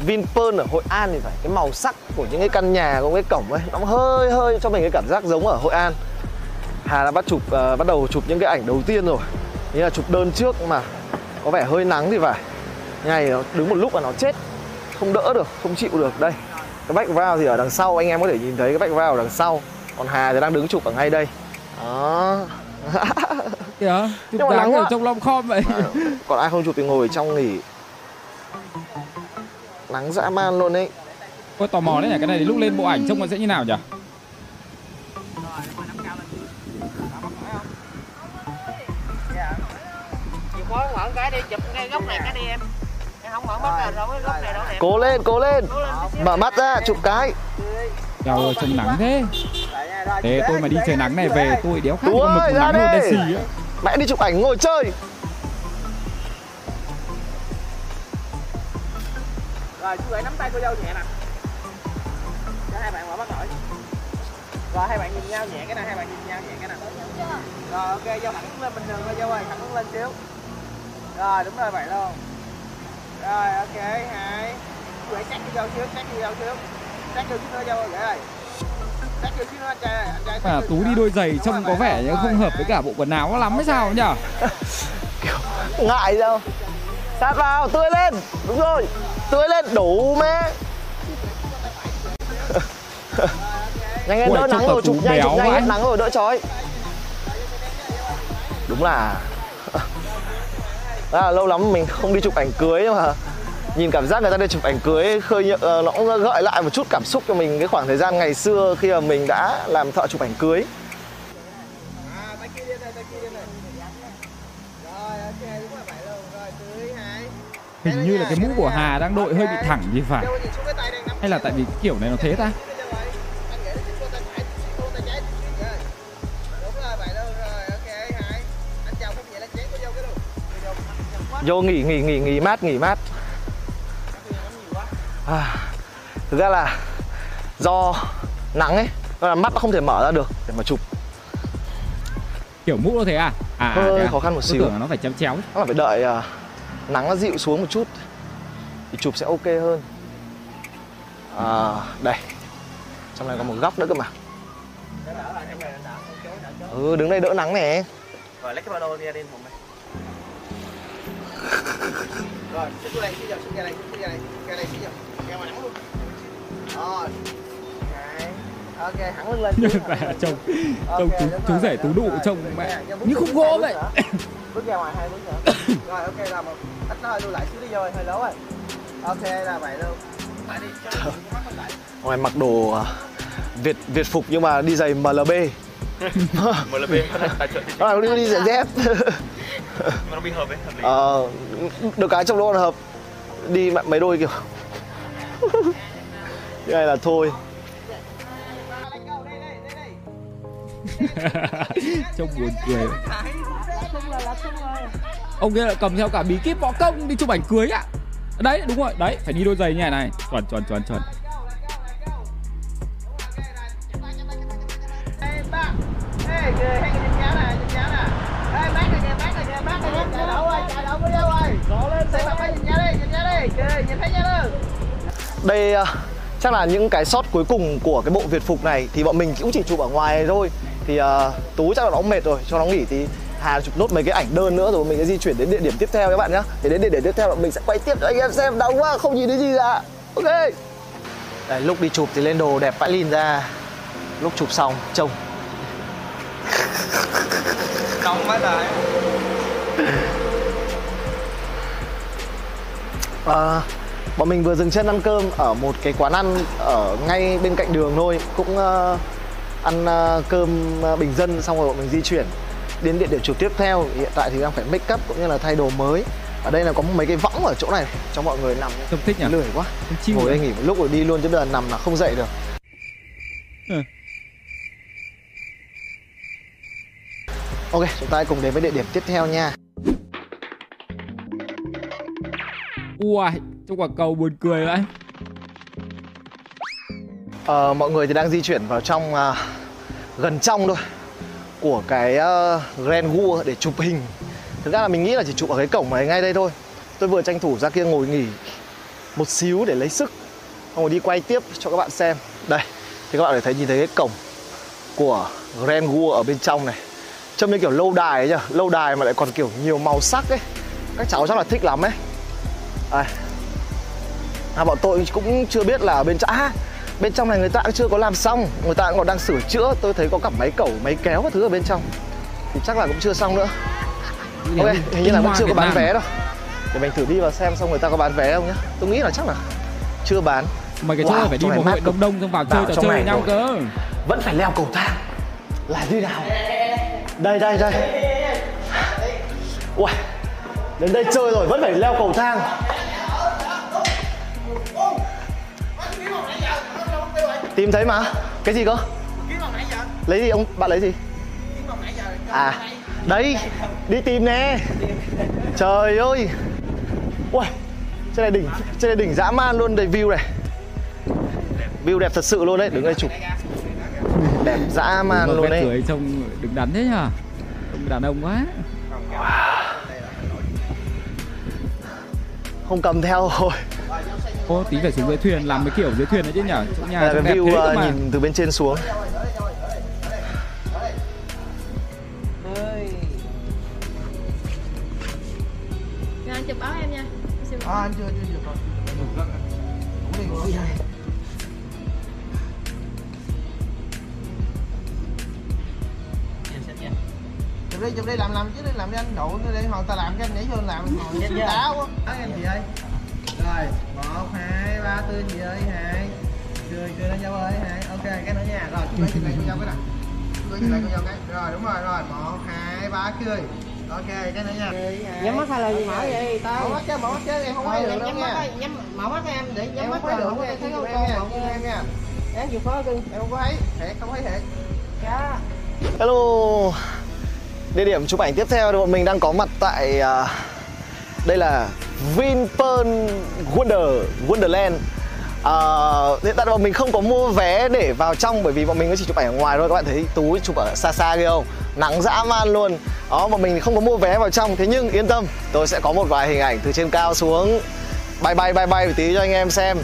Vinpearl ở Hội An thì phải. Cái màu sắc của những cái căn nhà của cái cổng ấy nó hơi hơi cho mình cái cảm giác giống ở Hội An. Hà đã bắt chụp uh, bắt đầu chụp những cái ảnh đầu tiên rồi. Như là chụp đơn trước mà có vẻ hơi nắng thì phải. Ngay nó đứng một lúc là nó chết không đỡ được không chịu được. Đây cái background thì ở đằng sau anh em có thể nhìn thấy cái background ở đằng sau. Còn Hà thì đang đứng chụp ở ngay đây. Đó. Chụp Nhưng mà nắng ở trong lom khom vậy. Còn ai không chụp thì ngồi trong nghỉ. Nắng dã man luôn ấy. Ôi tò mò đấy nhỉ Cái này thì lúc lên bộ ảnh trông nó sẽ như nào nhỉ? Chịu khó mở cái đi chụp ngay góc này cái đi em không mở mắt ra rồi. góc này đâu đẹp. Cố lên cố lên. Mở mắt ra chụp cái. Trời ơi trông nắng thế. Thế tôi mà đi trời nắng này về tôi đéo khác con mực nắng luôn đây. đen xì á mẹ đi chụp ảnh ngồi chơi. Rồi chú gửi nắm tay cô dâu nhẹ nè. Cho hai bạn mở mắt nổi. Rồi hai bạn nhìn nhau nhẹ cái này hai bạn nhìn nhau nhẹ cái này. Rồi ok dâu thẳng lên bình thường thôi dâu ơi thẳng lên xíu. Rồi đúng rồi vậy luôn rồi ok hai. Gửi chắc cô dâu xíu chắc cô dâu xíu chắc nữa anh trai ơi, anh trai Mà Tú đi đôi giày trông có vẻ như không hợp với cả bộ quần áo lắm hay sao nhỉ ngại đâu. Sát vào tươi lên. Đúng rồi tươi lên đủ mẹ nhanh lên đỡ nắng rồi chụp nhanh chụp béo nhanh nắng rồi đỡ chói. Đúng là à, là lâu lắm mình không đi chụp ảnh cưới mà nhìn cảm giác người ta đi chụp ảnh cưới khơi nhợ, ờ, nó cũng gợi lại một chút cảm xúc cho mình cái khoảng thời gian ngày xưa khi mà mình đã làm thợ chụp ảnh cưới. Hình như là cái mũ của Hà đang đội hơi bị thẳng thì phải. Hay là tại vì kiểu này nó thế ta? Vô, nghỉ nghỉ nghỉ nghỉ mát nghỉ mát à, thực ra là do nắng ấy nên là mắt nó không thể mở ra được để mà chụp Kiểu mũ nó thế à? À Hơi à? khó khăn một xíu. tưởng là nó phải chéo chéo nó là phải đợi à, nắng nó dịu xuống một chút thì chụp sẽ ok hơn à, đây trong này có một góc nữa cơ mà ừ đứng đây đỡ nắng này Rồi, lấy cái ba lô ra đi phòng này. Rồi, xích xuống đây, xích vào, xích ra đây, xích ra đây, ra đây, xích vào. Ra ngoài nắng luôn. Rồi. Ok. Ok, hẳn lưng lên. Lên. trông Ok, chú, chú rồi, rể tú Rồi, trông ok, mẹ như khúc gỗ vậy. Bước ra ngoài hai bước nữa. Rồi, ok, là một. Ít nó hơi lưu lại xíu đi vô, hơi lố rồi. Ok, là vậy luôn. Ngoài mặc đồ à, Việt Việt phục nhưng mà đi giày MLB MLB tài trợ nó là đi giày dép nó bị hợp ấy hợp lý. Ờ, được cái trong đó là hợp. Đi mà- mấy đôi kiểu cái này là thôi. Trông buồn cười. Ông kia lại cầm theo cả bí kíp võ công đi chụp ảnh cưới ạ. Đấy đúng rồi, đấy phải đi đôi giày như này này. Chuẩn chuẩn chuẩn chuẩn ba. Ê, người hay nhìn cháu nè, nhìn cháu nè. Ê, bác này kìa, bác này kìa, bác này kìa. Chạy đậu ơi chạy đậu với dâu ơi Rộ lên, xem bác nhìn nhau đi, nhìn nhau đi. Kìa, nhìn thấy nhau luôn. đây à, chắc là những cái shot cuối cùng của cái bộ Việt phục này thì bọn mình cũng chỉ chụp ở ngoài này thôi thì uh, tú chắc là nó mệt rồi cho nó nghỉ thì Hà chụp nốt mấy cái ảnh đơn nữa rồi mình sẽ di chuyển đến địa điểm tiếp theo các bạn nhé thì đến địa điểm tiếp theo bọn mình sẽ quay tiếp cho anh em xem đau quá không nhìn thấy gì cả ok Đấy, lúc đi chụp thì lên đồ đẹp vãi lìn ra lúc chụp xong trông nóng quá rồi À, bọn mình vừa dừng chân ăn cơm ở một cái quán ăn ở ngay bên cạnh đường thôi cũng ờ, ăn ờ, cơm ờ, bình dân xong rồi bọn mình di chuyển đến địa điểm chụp tiếp theo. Hiện tại thì đang phải make up cũng như là thay đồ mới. Ở đây là có mấy cái võng ở chỗ này cho mọi người nằm Trông thích nhỉ? lười quá. Chill ngồi đây nghỉ một lúc rồi đi luôn chứ bây giờ nằm là không dậy được ok chúng ta hãy cùng đến với địa điểm tiếp theo nha Ui, trông quả cầu buồn cười vậy Ờ, mọi người thì đang di chuyển vào trong à, gần trong thôi của cái uh, Grand Gua để chụp hình. Thực ra là mình nghĩ là chỉ chụp ở cái cổng này ngay đây thôi. Tôi vừa tranh thủ ra kia ngồi nghỉ một xíu để lấy sức, xong rồi đi quay tiếp cho các bạn xem. Đây, thì các bạn có thể thấy nhìn thấy cái cổng của Grand Gua ở bên trong này. Trông như kiểu lâu đài ấy nhỉ, lâu đài mà lại còn kiểu nhiều màu sắc ấy. Các cháu chắc là thích lắm ấy. Đây. À, bọn tôi cũng chưa biết là ở bên trong à, bên trong này người ta cũng chưa có làm xong người ta cũng còn đang sửa chữa. Tôi thấy có cả máy cẩu máy kéo các thứ ở bên trong. Thì chắc là cũng chưa xong nữa. Ok hình như là vẫn chưa có bán vé đâu. Để mình thử đi vào xem xong người ta có bán vé không nhá. Tôi nghĩ là chắc là chưa bán. Mà cái chỗ này phải đi một hội đông đông xong vào chơi trò chơi này với nhau cơ. Vẫn phải leo cầu thang là như nào? Đây đây đây. Uầy, đến đây chơi rồi vẫn phải leo cầu thang. Tìm thấy mà. Cái gì cơ? Lấy gì ông? Bạn lấy gì? À đấy đi tìm nè. Trời ơi. Ui trên này đỉnh trên này đỉnh dã man luôn đây view này. View đẹp thật sự luôn đấy đứng đây chụp đẹp dã man luôn đấy. cười trông đứng đắn thế nhở Trông đàn ông quá. Không cầm theo rồi. Ô tí phải xuống dưới thuyền làm mấy kiểu dưới thuyền đấy chứ nhở Chỗ nhà là cái đẹp view thế uh, mà nhìn từ bên trên xuống. Rồi anh chụp báo em nha. À, anh chưa, chưa, chưa rồi. Cũng đi ngồi vậy. Chụp đi chụp đi làm làm chứ đi làm đi anh đậu nó đi hồi ta làm cái anh nhảy vô làm. Ngồi xíu đá quá nói em gì ơi. Rồi một hai ba tươi chị ơi hai. Cười cười lên dâu ơi hai. Ok cái nữa nha. Rồi chị lấy chị lấy con dâu cái nào. Cười chị lấy con dâu cái. Rồi đúng rồi rồi. Một hai ba cười. Ok cái nữa nha. Nhắm mắt hay là gì? Mở vậy mở tao mắt chứ mở mắt chứ em không thấy được đâu nhắm mắt nha. nhắm mở mắt em để nhắm không mắt thấy được thấy con em nha con em nha em chịu khó cưng em không có thấy thiệt không thấy thiệt dạ. Hello Địa điểm chụp ảnh tiếp theo thì bọn mình đang có mặt tại uh, Đây là Vinpearl Wonder Wonderland. Uh, Hiện tại bọn mình không có mua vé để vào trong Bởi vì bọn mình mới chỉ chụp ảnh ở ngoài thôi. Các bạn thấy Tú chụp ở xa xa kia không? Nắng dã man luôn. Đó bọn mình không có mua vé vào trong. Thế nhưng yên tâm Tôi sẽ có một vài hình ảnh từ trên cao xuống. Bay bay bay bay một tí cho anh em xem.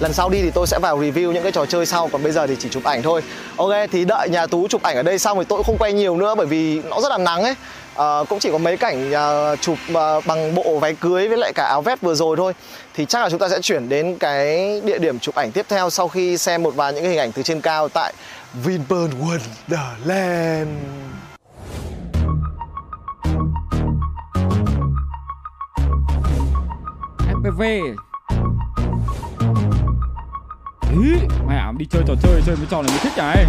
Lần sau đi thì tôi sẽ vào review những cái trò chơi sau Còn bây giờ thì chỉ chụp ảnh thôi. Ok thì đợi nhà Tú chụp ảnh ở đây xong thì tôi cũng không quay nhiều nữa Bởi vì nó rất là nắng ấy. À, Cũng chỉ có mấy cảnh à, chụp à, bằng bộ váy cưới với lại cả áo vest vừa rồi thôi. Thì chắc là chúng ta sẽ chuyển đến cái địa điểm chụp ảnh tiếp theo Sau khi xem một vài những cái hình ảnh từ trên cao tại Vinpearl Wonderland. FPV Đấy, mẹ đi chơi trò chơi chơi mấy trò này mới thích này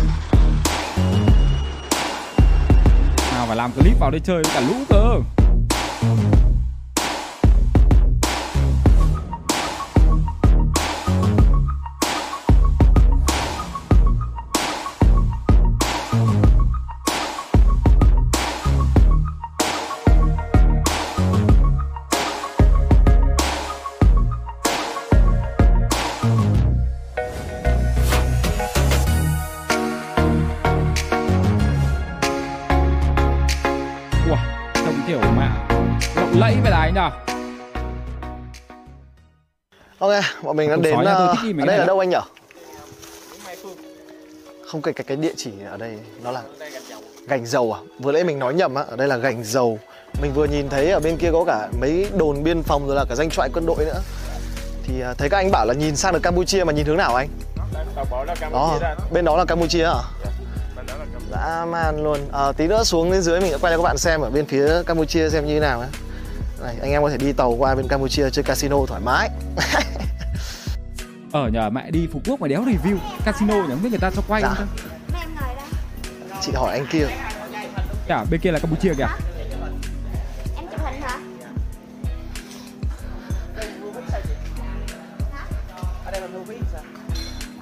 nào phải làm clip vào đây chơi với cả lũ cơ. Bọn mình đã đến nhà tôi ờ, thích đi ở đây là đâu anh nhở? Không cái cái cái địa chỉ ở đây nó là gành dầu à? Vừa nãy mình nói nhầm á, ở đây là gành dầu. Mình vừa nhìn thấy ở bên kia có cả mấy đồn biên phòng rồi là cả danh trại quân đội nữa. Thì à, thấy các anh bảo là nhìn sang được Campuchia mà nhìn hướng nào anh? Đó, bên đó là Campuchia à? Dã man luôn. À, tí nữa xuống đến dưới mình sẽ quay cho các bạn xem ở bên phía Campuchia xem như thế nào. Này, anh em có thể đi tàu qua bên Campuchia chơi casino thoải mái. Ở nhờ mẹ đi Phú Quốc mà đéo review Casino nhỉ? Không biết người ta cho quay Dạ. không ta? Chị hỏi anh kia. Kìa, bên kia là Campuchia kìa. Em chụp hình hả?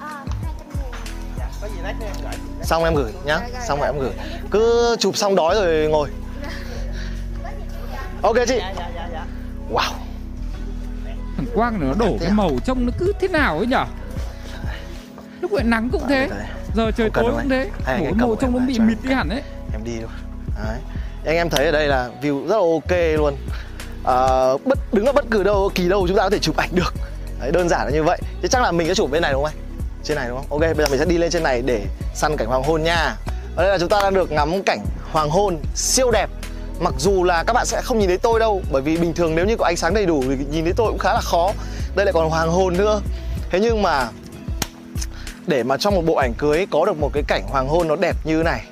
Ờ, 200 nghìn dạ có gì lát nữa em gửi xong em gửi nhá xong rồi em gửi. Cứ chụp xong đói rồi ngồi. Ok chị. Dạ dạ dạ dạ. Wow Thằng Quang này nó đổ cái màu trông nó cứ thế nào ấy nhở? Lúc vậy nắng cũng thế Giờ trời tối cũng thế. Đổ màu trông nó lại bị mịt đi hẳn ấy. em đi luôn đấy. Anh em thấy ở đây là view rất là ok luôn. Ờ, bất đứng ở bất cứ đâu kỳ đâu chúng ta có thể chụp ảnh được. Đấy, đơn giản là như vậy. Thế chắc là mình sẽ chụp bên này đúng không anh? Trên này đúng không? Ok bây giờ mình sẽ đi lên trên này để săn cảnh hoàng hôn nha. Ở đây là chúng ta đang được ngắm cảnh hoàng hôn siêu đẹp mặc dù là các bạn sẽ không nhìn thấy tôi đâu, bởi vì bình thường nếu như có ánh sáng đầy đủ thì nhìn thấy tôi cũng khá là khó. Đây lại còn hoàng hôn nữa. Thế nhưng mà để mà trong một bộ ảnh cưới có được một cái cảnh hoàng hôn nó đẹp như này,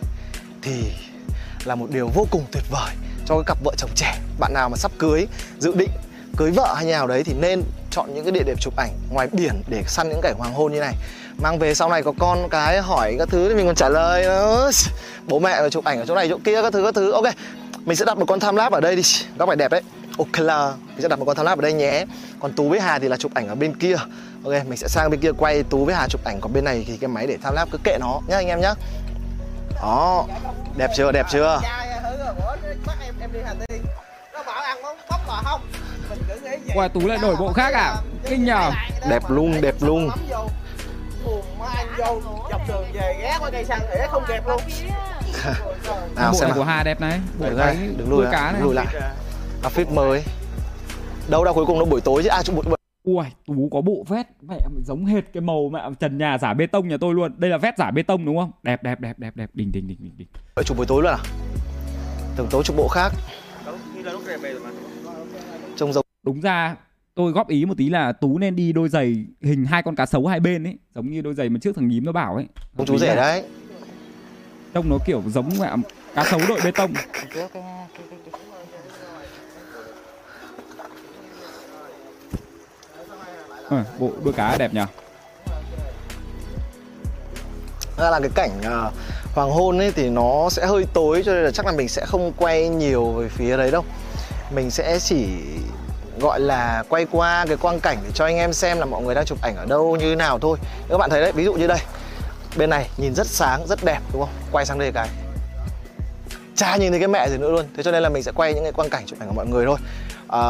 thì là một điều vô cùng tuyệt vời cho cái cặp vợ chồng trẻ. Bạn nào mà sắp cưới, dự định cưới vợ hay nhà nào đấy thì nên chọn những cái địa điểm chụp ảnh ngoài biển để săn những cảnh hoàng hôn như này. Mang về sau này có con cái hỏi các thứ thì mình còn trả lời bố mẹ chụp ảnh ở chỗ này chỗ kia các thứ các thứ. Ok mình sẽ đặt một con time lapse ở đây đi. Góc này đẹp đấy. Ok là mình sẽ đặt một con time lapse ở đây nhé. Còn tú với hà thì là chụp ảnh ở bên kia. Ok mình sẽ sang bên kia quay tú với hà chụp ảnh. Còn bên này thì cái máy để time lapse cứ kệ nó nhá anh em nhá. Đó. Đẹp chưa đẹp chưa? Cha hứa rồi. Bữa nó bắt em em đi Hà Tiên. Nó bảo ăn món bắp bò không. Mình cứ nghĩ vậy. Qua Tú lại đổi bộ khác à? Kinh nhờ. Đẹp luôn đẹp luôn buồn má anh vô dọc đường về ghé qua cây xăng thì không kịp luôn nào Bộ xem này của Hà đẹp này Bộ Đừng ra, đừng lùi cá này lùi lại. outfit mới đâu đâu cuối cùng nó buổi tối chứ à chụp buổi Ui, Tú có bộ vest mẹ giống hệt cái màu mẹ trần nhà giả bê tông nhà tôi luôn. Đây là vest giả bê tông đúng không? Đẹp đẹp đẹp đẹp đẹp, đỉnh đỉnh đỉnh đỉnh đỉnh. buổi chụp buổi tối luôn à tưởng tối chụp bộ khác Như là lúc này về rồi mà. trông giống Đúng ra tôi góp ý một tí là Tú nên đi đôi giày hình hai con cá sấu hai bên ấy, giống như đôi giày mà trước thằng nhím nó bảo ấy. ông chú rể đấy Trông nó kiểu giống mẹ cá sấu đội bê tông. Ờ, bộ đuôi cá đẹp nhỉ ra là cái cảnh à, hoàng hôn ấy thì nó sẽ hơi tối cho nên là chắc là mình sẽ không quay nhiều về phía đấy đâu mình sẽ chỉ gọi là quay qua cái quang cảnh để cho anh em xem là mọi người đang chụp ảnh ở đâu như nào thôi. Các bạn thấy đấy ví dụ như đây. Bên này nhìn rất sáng rất đẹp đúng không? Quay sang đây cái. Cha nhìn thấy cái mẹ gì nữa luôn. Thế cho nên là mình sẽ quay những cái quang cảnh chụp ảnh của mọi người thôi. À,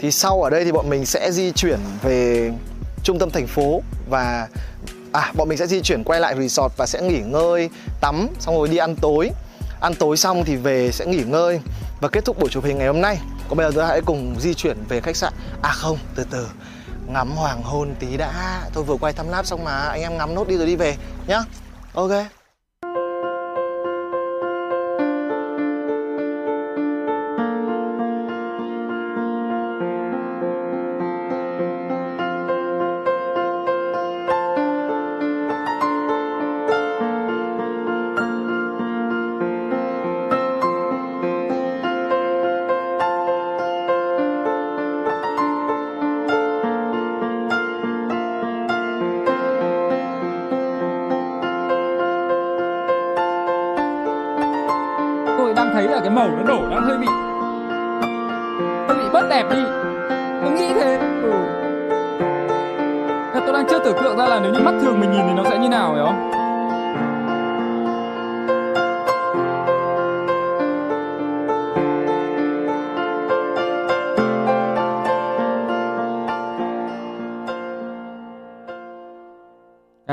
thì sau ở đây thì bọn mình sẽ di chuyển về trung tâm thành phố và à bọn mình sẽ di chuyển quay lại resort và sẽ nghỉ ngơi tắm xong rồi đi ăn tối. Ăn tối xong thì về sẽ nghỉ ngơi và kết thúc buổi chụp hình ngày hôm nay còn bây giờ chúng ta hãy cùng di chuyển về khách sạn? À không, từ từ. Ngắm hoàng hôn tí đã. Tôi vừa quay thăm láp xong mà anh em ngắm nốt đi rồi đi về nhá. Ok.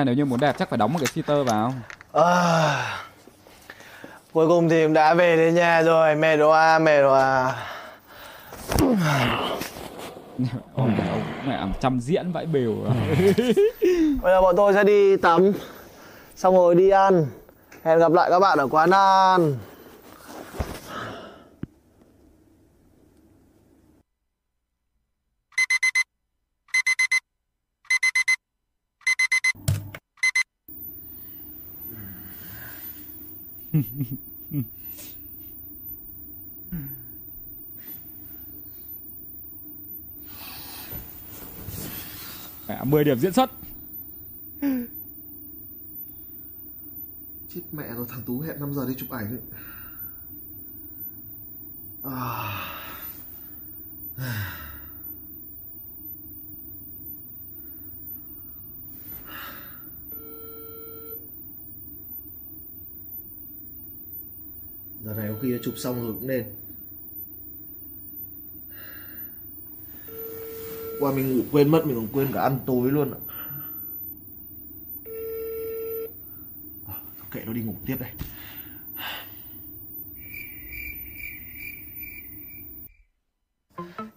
Nếu như muốn đẹp chắc phải đóng một cái filter vào. À, cuối cùng thì đã về đến nhà rồi. Mệt à, mệt à. Ôi, ông mẹ trăm diễn vãi bều bây giờ bọn tôi sẽ đi tắm xong rồi đi ăn. Hẹn gặp lại các bạn ở quán ăn Mẹ 10 điểm diễn xuất Chết mẹ rồi, thằng Tú hẹn 5 giờ đi chụp ảnh ấy. À. Giờ này có khi đã chụp xong rồi cũng nên. Qua mình ngủ quên mất mình còn quên cả ăn tối luôn ạ. À, kệ nó đi ngủ tiếp đây.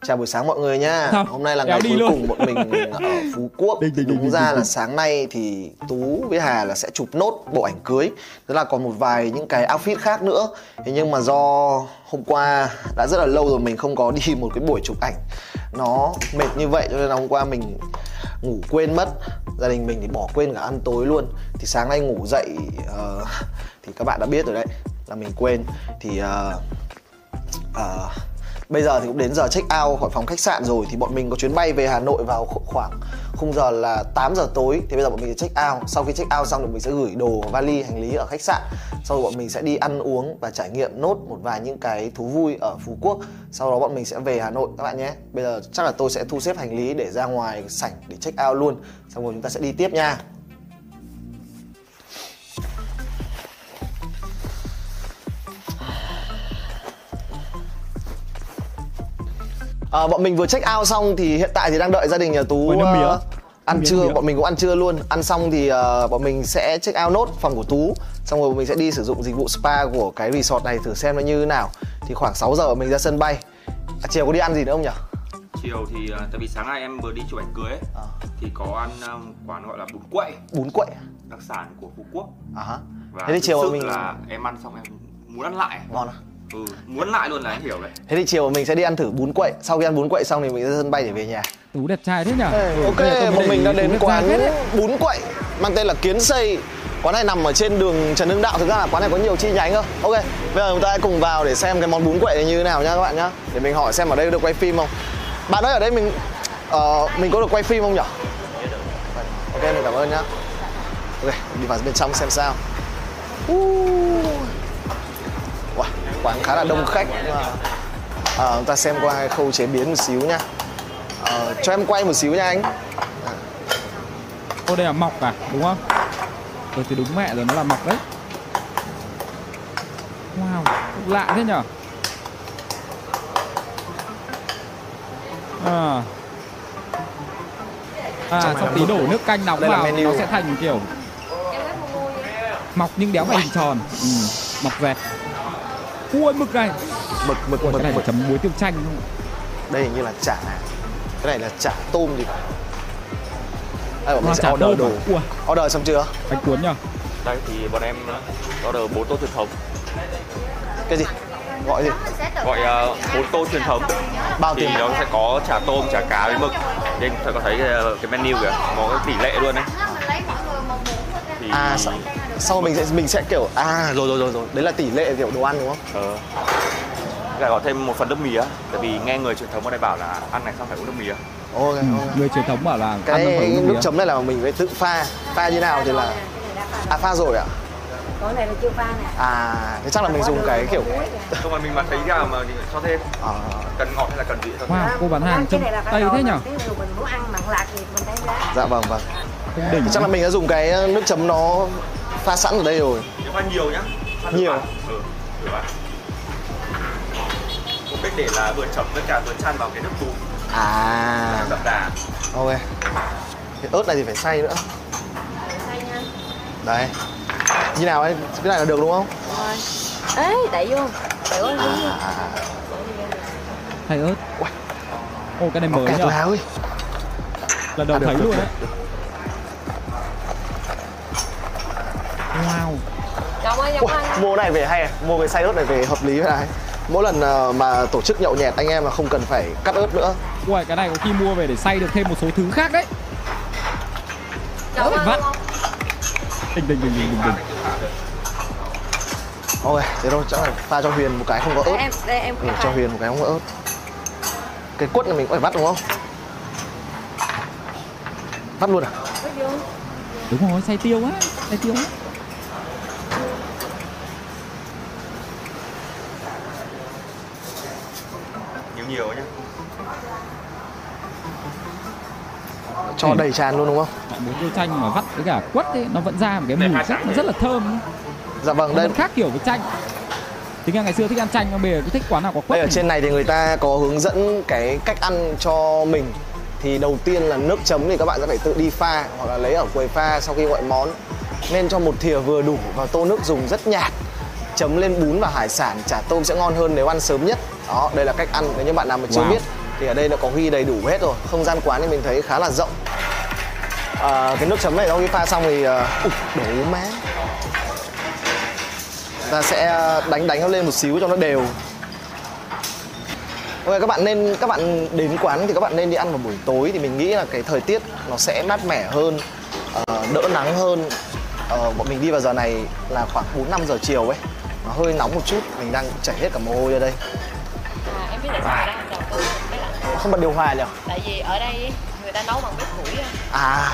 Chào buổi sáng mọi người nhá Sao? Hôm nay là ngày cuối luôn. cùng bọn mình ở Phú Quốc. Đinh, đinh, Đúng đinh, ra đinh, là sáng nay thì Tú với Hà là sẽ chụp nốt bộ ảnh cưới. Tức là còn một vài những cái outfit khác nữa. Thế nhưng mà do hôm qua đã rất là lâu rồi mình không có đi một cái buổi chụp ảnh. Nó mệt như vậy cho nên là hôm qua mình ngủ quên mất. Gia đình mình thì bỏ quên cả ăn tối luôn. Thì sáng nay ngủ dậy ờ, thì các bạn đã biết rồi đấy Là mình quên. Thì ờ, ờ, Bây giờ thì cũng đến giờ check out khỏi phòng khách sạn rồi, Thì bọn mình có chuyến bay về Hà Nội vào khoảng khung giờ là 8 giờ tối. Thì bây giờ bọn mình sẽ check out. Sau khi check out xong thì mình sẽ gửi đồ vali, hành lý ở khách sạn. Sau rồi bọn mình sẽ đi ăn uống và trải nghiệm nốt một vài những cái thú vui ở Phú Quốc. Sau đó bọn mình sẽ về Hà Nội, các bạn nhé. Bây giờ chắc là tôi sẽ thu xếp hành lý để ra ngoài sảnh để check out luôn. Xong rồi chúng ta sẽ đi tiếp nha. À, bọn mình vừa check out xong thì hiện tại thì đang đợi gia đình nhà Tú Ôi, nước mía. ờ, ăn Nước mía, trưa. mía. bọn mình cũng ăn trưa luôn. Ăn xong thì ờ, bọn mình sẽ check out nốt phòng của Tú. Xong rồi bọn mình sẽ đi sử dụng dịch vụ spa của cái resort này thử xem nó như thế nào. Thì khoảng 6 giờ bọn mình ra sân bay. À, chiều có đi ăn gì nữa không nhỉ? Chiều thì à, tại vì sáng nay em vừa đi chụp ảnh cưới ấy, Ờ. thì có ăn um, quán gọi là bún quậy. Bún quậy đặc sản của phú quốc. À hả và Thế thì chiều sự mình- là em ăn xong em muốn ăn lại. Ngon à ừ muốn lại luôn là anh hiểu đấy. Thế thì chiều mình sẽ đi ăn thử bún quậy. Sau khi ăn bún quậy xong thì mình ra sân bay để về nhà. Tú đẹp trai thế nhỉ? Ê, Ừ, ok bọn mình đã đến quán bún quậy mang tên là kiến xây. Quán này nằm ở trên đường trần hưng đạo. Thực ra là quán này có nhiều chi nhánh cơ. Ok bây giờ chúng ta hãy cùng vào để xem cái món bún quậy này như thế nào nhá các bạn nhá. Để mình hỏi xem ở đây được quay phim không. Bạn ơi ở đây mình Ờ, mình có được quay phim không nhỉ? Ok, mình cảm ơn nhá. Ok, đi vào bên trong xem sao. Uh. Quán khá là đông khách ờ, chúng ta xem qua khâu chế biến một xíu nha. Ờ, cho em quay một xíu nha anh. Ô đây là mọc à, đúng không? Ừ thì đúng mẹ rồi, nó là mọc đấy. Wow, lạ thế nhở? À. À, Trong xong tí đổ nước canh nóng vào nó sẽ thành kiểu mọc nhưng đéo phải hình tròn. Ừ, mọc dẹt. Ui mực này, Mực mực Ui, mực cái này mực. chấm muối tiêu chanh không? Đây hình như là chả. Cái này là chả tôm thì phải. Đây bọn mình sẽ order tôm đồ. à? Ui, Order xong chưa? bánh cuốn nhở? đây thì bọn em order bốn tô truyền thống Cái gì? Gọi gì? gọi ờ, bốn tô truyền thống Bao thì tiền? nó sẽ có chả tôm chả cá với mực đây phải có thấy ờ, cái menu kìa có cái tỷ lệ luôn đấy thì À sau, sau mình sẽ mình sẽ kiểu à rồi rồi rồi rồi đấy là tỷ lệ kiểu đồ ăn đúng không? ờ lại có thêm một phần nước mía tại vì nghe người truyền thống ở đây bảo là ăn này không phải uống nước mía Ok. Ừ, ok. người truyền thống bảo là ăn Cái nó phải uống nước mía. chấm này là mình phải tự pha pha như nào thì là à pha rồi ạ? Còn này là chưa pha nè. À thế chắc là mình dùng cái kiểu không mà mình mà thấy ra mà cho thêm à, cần ngọt hay là cần vị thôi Wow, cô bán hàng cái chân này là phải tây đổ thế nhở? Mình muốn ăn mặn lạc thì mình thấy giá. dạ vâng vâng. Đỉnh. Chắc là mình đã dùng cái nước chấm nó pha sẵn ở đây rồi. nếu mà nhiều nhá Pha Nhiều. vào. ừ mục đích để là vừa chấm với cả vừa chan vào cái nước bún À đậm đà ok. Cái ớt này thì phải xay nữa. Xay nha. Đấy. Như nào ấy? Cái này là được đúng không? Rồi. Ê, đẩy vô. Đẩy vô. À. Thay ớt. Ô cái này mới Kẹt nhở? lá ơi. Lần đầu À, thấy luôn đấy. Chồng Ui, ơi. mua này về hay à? Mua cái xay ớt này về hợp lý vậy này. Mỗi lần ờ, mà tổ chức nhậu nhẹt anh em là không cần phải cắt ớt nữa. Ui cái này có khi mua về để xay được thêm một số thứ khác đấy. Chồng ơi, vắt. đúng không? Đình đình đình đình đình đình. Ok, thế thôi, chắc là pha cho Huyền một cái không có Đây ớt. em, đây em Ừ, cho Huyền một cái không có ớt. Cái quất này mình cũng phải vắt đúng không? Vắt luôn à? Vắt. Đúng rồi, xay tiêu á, xay tiêu á. nhiều nhiều nhá Cho đầy tràn luôn đúng không? Bạn muốn chanh mà vắt với cả quất ấy, nó vẫn ra một cái mùi rất, rất là thơm. Dạ vâng, đây khác kiểu với chanh. Tính ra ngày xưa thích ăn chanh mà bây giờ cứ thích quán nào có quất. đây ở trên này thì người ta có hướng dẫn cái cách ăn cho mình. Thì đầu tiên là nước chấm thì các bạn sẽ phải tự đi pha hoặc là lấy ở quầy pha sau khi gọi món. Nên cho một thìa vừa đủ và tô nước dùng rất nhạt. Chấm lên bún và hải sản, chả tôm sẽ ngon hơn nếu ăn sớm nhất. Đó, đây là cách ăn nếu như bạn nào mà chưa Wow. biết thì ở đây nó có ghi đầy đủ hết rồi. Không gian quán thì mình thấy khá là rộng. À, cái nước chấm này sau khi pha xong thì uh, đổ má ta sẽ đánh đánh nó lên một xíu cho nó đều. Ok các bạn nên các bạn đến quán thì các bạn nên đi ăn vào buổi tối thì mình nghĩ là cái thời tiết nó sẽ mát mẻ hơn ờ, đỡ nắng hơn. Ờ, bọn mình đi vào giờ này là khoảng 4 5 giờ chiều ấy. Nó hơi nóng một chút mình đang chảy hết cả mồ hôi ra đây. À, em biết tại sao đây không không bật điều hòa nhỉ tại vì ở đây người ta nấu bằng bếp củi á. à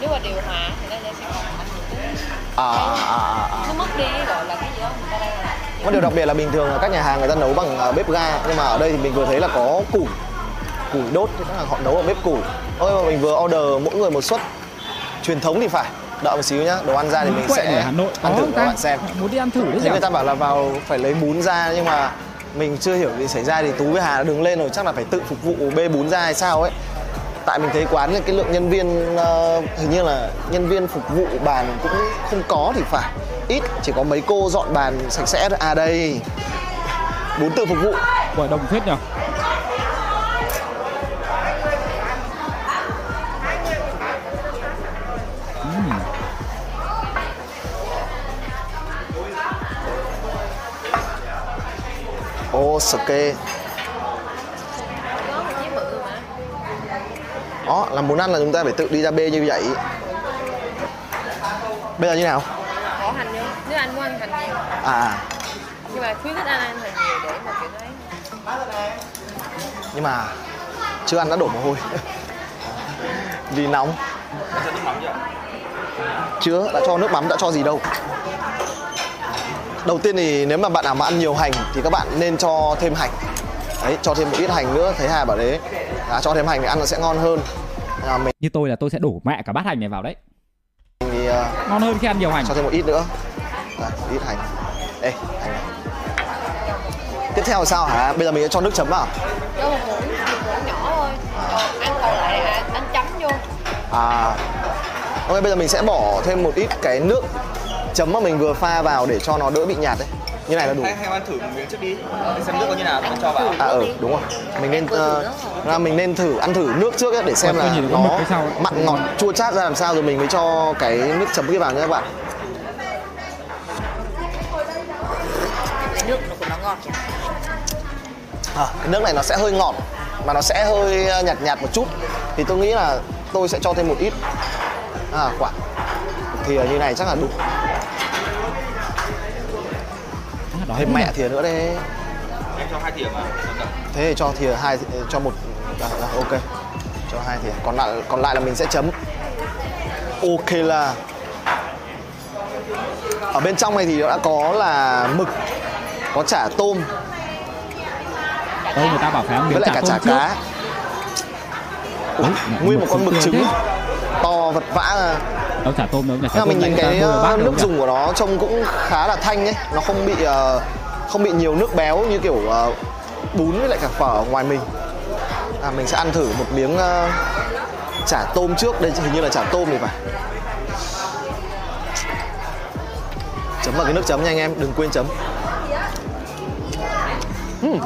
nếu mà điều hòa thì nó sẽ còn ảnh hưởng đến à, à, à, à. nó mất đi gọi là cái gì đó người ta đang làm Một điều đặc biệt là bình thường là các nhà hàng người ta nấu bằng à, bếp ga nhưng mà ở đây thì mình vừa thấy là có củi củi đốt thì chắc là họ nấu bằng bếp củi. Ôi mà mình vừa order mỗi người một suất truyền thống thì phải. Đợi một xíu nhá, đồ ăn ra thì mình Quậy sẽ ở Hà Nội có ăn thử không các bạn xem. Muốn đi ăn thử đấy người ta bảo là vào phải lấy bún ra nhưng mà mình chưa hiểu gì xảy ra thì Tú với Hà đứng lên rồi chắc là phải tự phục vụ bê bún ra hay sao ấy. Tại mình thấy quán cái lượng nhân viên uh, hình như là nhân viên phục vụ bàn cũng không có thì phải. Ít, chỉ có mấy cô dọn bàn sạch sẽ thôi. À đây, bún tự phục vụ Quả đồng thiết nhỉ? Có mà đó là muốn ăn là chúng ta phải tự đi ra bê như vậy. Bây giờ như nào? Bỏ hành vô nếu anh muốn ăn hành nhiều à. Nhưng mà khuyến khích anh ăn hành nhiều để mà kiểu đấy. Nhưng mà chưa ăn đã đổ mồ hôi. Vì nóng? Chưa, đã cho nước mắm, đã cho gì đâu Đầu tiên thì nếu mà bạn nào mà ăn nhiều hành Thì các bạn nên cho thêm hành. Đấy, cho thêm một ít hành nữa. Thấy Hà bảo đấy à, Cho thêm hành thì ăn nó sẽ ngon hơn. À, Mình Như tôi là tôi sẽ đổ mẹ cả bát hành này vào đấy. Thì, uh, Ngon hơn khi ăn nhiều hành. cho thêm một ít nữa. Đây, một ít hành. Ê, hành này. Tiếp theo là sao hả? Bây giờ mình sẽ cho nước chấm vào. Cho một muỗng, một muỗng nhỏ thôi. Còn ăn còn lại là đánh chấm vô. À Ok bây giờ mình sẽ bỏ thêm một ít cái nước chấm mà mình vừa pha vào để cho nó đỡ bị nhạt đấy Như này là đủ. Hay, hay ăn thử một miếng trước đi. Để xem nước có như nào thì mình cho vào. À ừ đúng rồi. Mình nên uh, là mình nên thử ăn thử nước trước ấy, để xem là nó mặn ngọt chua chát ra làm sao rồi mình mới cho cái nước chấm kia vào nha các bạn. Nước nó của nó ngọt à, Cái nước này nó sẽ hơi ngọt mà nó sẽ hơi ờ, nhạt nhạt một chút. Thì tôi nghĩ là tôi sẽ cho thêm một ít. À, một thìa như này chắc là đủ quá mẹ thìa nữa đấy. Em cho hai thìa mà. Thế thì cho thìa hai cho một à, à, ok. Cho hai thìa. Còn lại còn lại là mình sẽ chấm. Ok là ở bên trong này thì đã có là mực có chả tôm. Đâu người ta bảo phải ăn với miếng lại cả chả trước. cá. Ui, mẹ, nguyên một con mực trứng to vật vã Đâu chả tôm đâu nhà nhưng mà mình nhìn cái bát ờ, nước dùng của nó trông cũng khá là thanh ấy. Nó không bị ờ, không bị nhiều nước béo như kiểu ờ, bún với lại cả phở ở ngoài mình. À, mình sẽ ăn thử một miếng chả tôm trước. Đây hình như là chả tôm thì phải. Chấm vào cái nước chấm nha anh em đừng quên chấm. Ừm.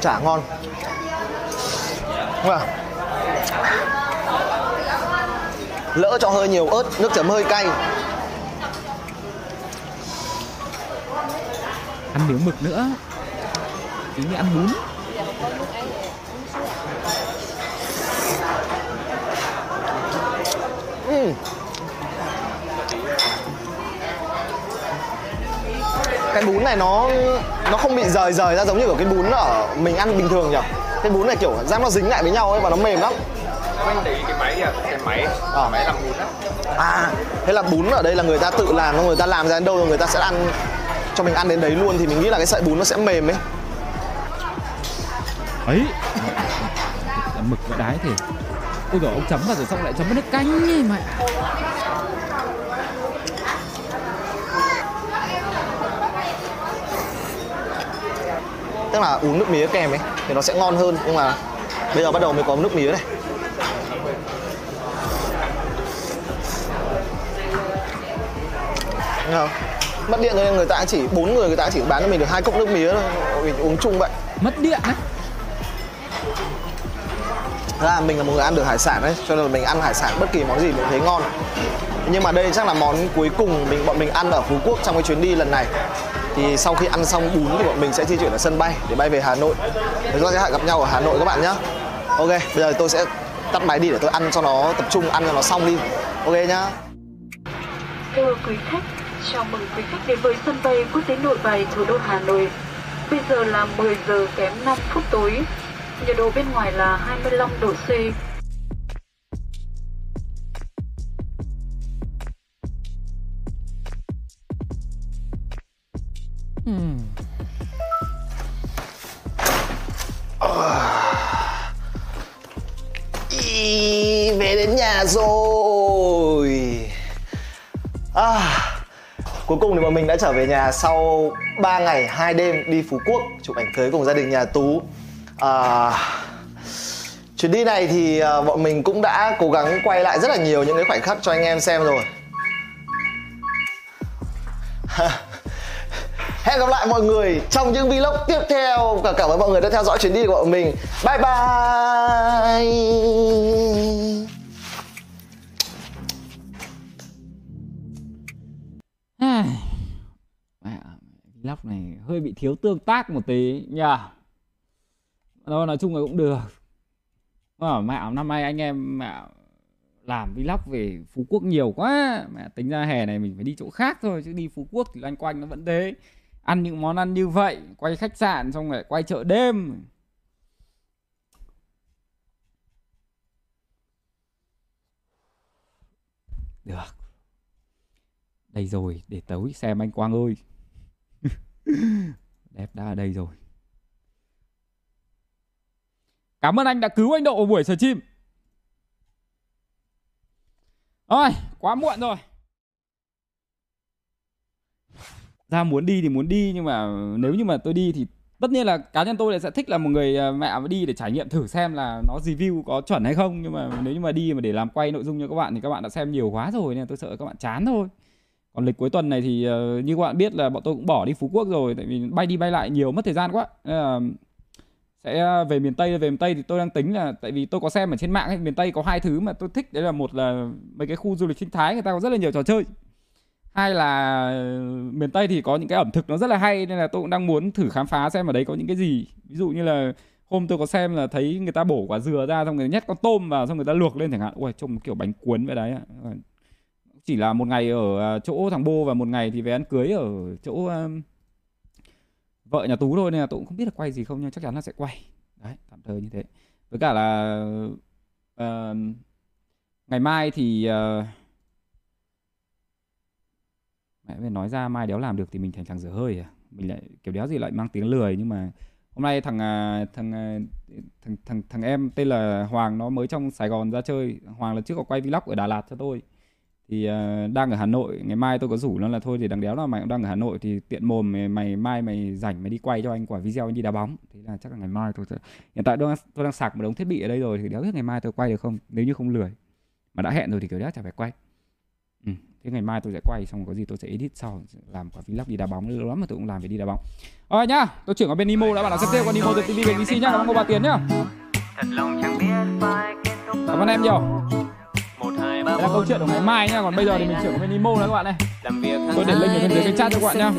chả ngon. Vâng. Lỡ cho hơi nhiều ớt nước chấm hơi cay. Ăn miếng mực nữa. Chứ như ăn bún. Ừm. cái bún này nó nó không bị rời rời ra giống như kiểu cái bún ở mình ăn bình thường nhỉ? Cái bún này kiểu rác nó dính lại với nhau ấy và nó mềm lắm. Anh để cái máy kìa, máy Ờ. Máy làm bún á. À thế là bún ở đây là người ta tự làm xong người ta làm ra đến đâu rồi người ta sẽ ăn cho mình ăn đến đấy luôn thì mình nghĩ là cái sợi bún nó sẽ mềm ấy. Ấy. Là mực và đái thì ôi rồi ông chấm vào rồi xong lại chấm với nước canh ấy mẹ tức là uống nước mía kèm ấy thì nó sẽ ngon hơn nhưng mà bây giờ bắt đầu mới có nước mía này không? mất điện nên người ta chỉ bốn người người ta chỉ bán cho mình được hai cốc nước mía thôi. Mình uống chung vậy. Mất điện á? Thật ra mình là một người ăn được hải sản đấy cho nên là mình ăn hải sản bất kỳ món gì mình thấy ngon. Nhưng mà đây chắc là món cuối cùng mình bọn mình ăn ở Phú Quốc trong cái chuyến đi lần này. Thì sau khi ăn xong bún thì bọn mình sẽ di chuyển ở sân bay để bay về Hà Nội. Thì chúng ta sẽ gặp nhau ở Hà Nội các bạn nhé ok bây giờ tôi sẽ tắt máy đi để tôi ăn cho nó tập trung ăn cho nó xong đi. Ok nhá. Thưa quý khách, chào mừng quý khách đến với sân bay quốc tế Nội Bài, thủ đô Hà Nội. Bây giờ là 10 giờ kém 5 phút tối. Nhiệt độ bên ngoài là 25 độ C. Ý, về đến nhà rồi à, cuối cùng thì bọn mình đã trở về nhà sau 3 ngày 2 đêm đi Phú Quốc chụp ảnh cưới cùng gia đình nhà Tú. À, chuyến đi này thì à, bọn mình cũng đã cố gắng quay lại rất là nhiều những cái khoảnh khắc cho anh em xem rồi. Hẹn gặp lại mọi người trong những vlog tiếp theo. Và cảm ơn mọi người đã theo dõi chuyến đi của bọn mình. Bye bye! Vlog này hơi bị thiếu tương tác một tí nha. Đâu nói chung là cũng được. Mà mạo năm nay anh em mạo làm vlog về Phú Quốc nhiều quá. Mà tính ra hè này mình phải đi chỗ khác thôi, chứ đi Phú Quốc thì loanh quanh nó vẫn thế. Ăn những món ăn như vậy, quay khách sạn xong rồi quay chợ đêm. Được. Đây rồi, để tớ xem anh Quang ơi. Đẹp đã ở đây rồi. Cảm ơn anh đã cứu anh Độ ở buổi stream. ôi quá muộn rồi. Ra muốn đi thì muốn đi nhưng mà nếu như mà tôi đi thì tất nhiên là cá nhân tôi sẽ thích là một người à, mẹ đi để trải nghiệm thử xem là nó review có chuẩn hay không nhưng mà nếu như mà đi mà để làm quay nội dung cho các bạn thì các bạn đã xem nhiều quá rồi nên tôi sợ các bạn chán thôi còn lịch cuối tuần này thì uh, như các bạn biết là bọn tôi cũng bỏ đi phú quốc rồi tại vì bay đi bay lại nhiều mất thời gian quá. Nên là sẽ ờ, về miền tây về miền tây thì tôi đang tính là tại vì tôi có xem ở trên mạng ấy, miền tây có hai thứ mà tôi thích đấy là một là mấy cái khu du lịch sinh thái người ta có rất là nhiều trò chơi. Hai là ờ, miền tây thì có những cái ẩm thực nó rất là hay nên là tôi cũng đang muốn thử khám phá xem ở đấy có những cái gì. Ví dụ như là hôm tôi có xem là thấy người ta bổ quả dừa ra xong người ta nhét con tôm vào xong người ta luộc lên chẳng hạn. Ui trông kiểu bánh cuốn vậy đấy chỉ là một ngày ở à, chỗ thằng bô và một ngày thì về ăn cưới ở chỗ um, vợ nhà tú thôi nên là tôi cũng không biết là quay gì không nhưng chắc chắn là sẽ quay. Đấy tạm thời như thế. Với cả là uh, ngày mai thì uh, mẹ về nói ra mai đéo làm được thì mình thành thằng dở hơi à. Mình lại kiểu đéo gì lại mang tiếng lười nhưng mà hôm nay thằng à, thằng thằng thằng thằng em tên là Hoàng nó mới trong Sài Gòn ra chơi. Hoàng là trước có quay vlog ở Đà Lạt cho tôi thì uh, đang ở Hà Nội ngày mai tôi có rủ nó là thôi thì đằng đéo là mày cũng đang ở Hà Nội thì tiện mồm mày, mày mai mày rảnh mày đi quay cho anh quả video anh đi đá bóng. Thế là chắc là ngày mai tôi sẽ hiện tại tôi đang, tôi đang sạc một đống thiết bị ở đây rồi thì đéo biết ngày mai tôi quay được không? Nếu như không lười. Mà đã hẹn rồi thì kiểu đéo chả phải quay. Ừ. thế ngày mai tôi sẽ quay xong có gì tôi sẽ edit sau làm quả vlog đi đá bóng. Lâu lắm mà tôi cũng làm về đi đá bóng. Rồi nhá tôi chuyển qua bên Nimo đã bạn nào xem tiếp qua Nimo từ TV về VC nhá. Cảm ơn cô bà Tiền nhá. Cảm ơn em nhiều đây là câu chuyện của ngày mai nhá còn bây giờ thì mình chuyển qua bên Nimo nữa các bạn này. Tôi để link ở bên dưới cái chat cho các bạn nhá.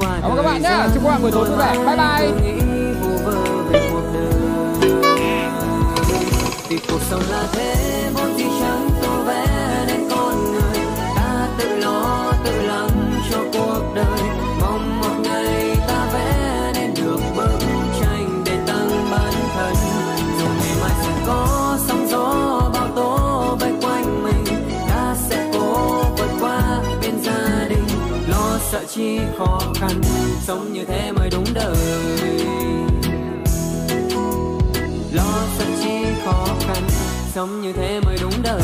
cảm ơn các bạn nhá. chúc các bạn buổi tối vui vẻ. bye bye. vì cuộc sống là thế vốn chỉ chẳng chi khó khăn, sống như thế mới đúng đời. Lo sợ chi khó khăn, sống như thế mới đúng đời.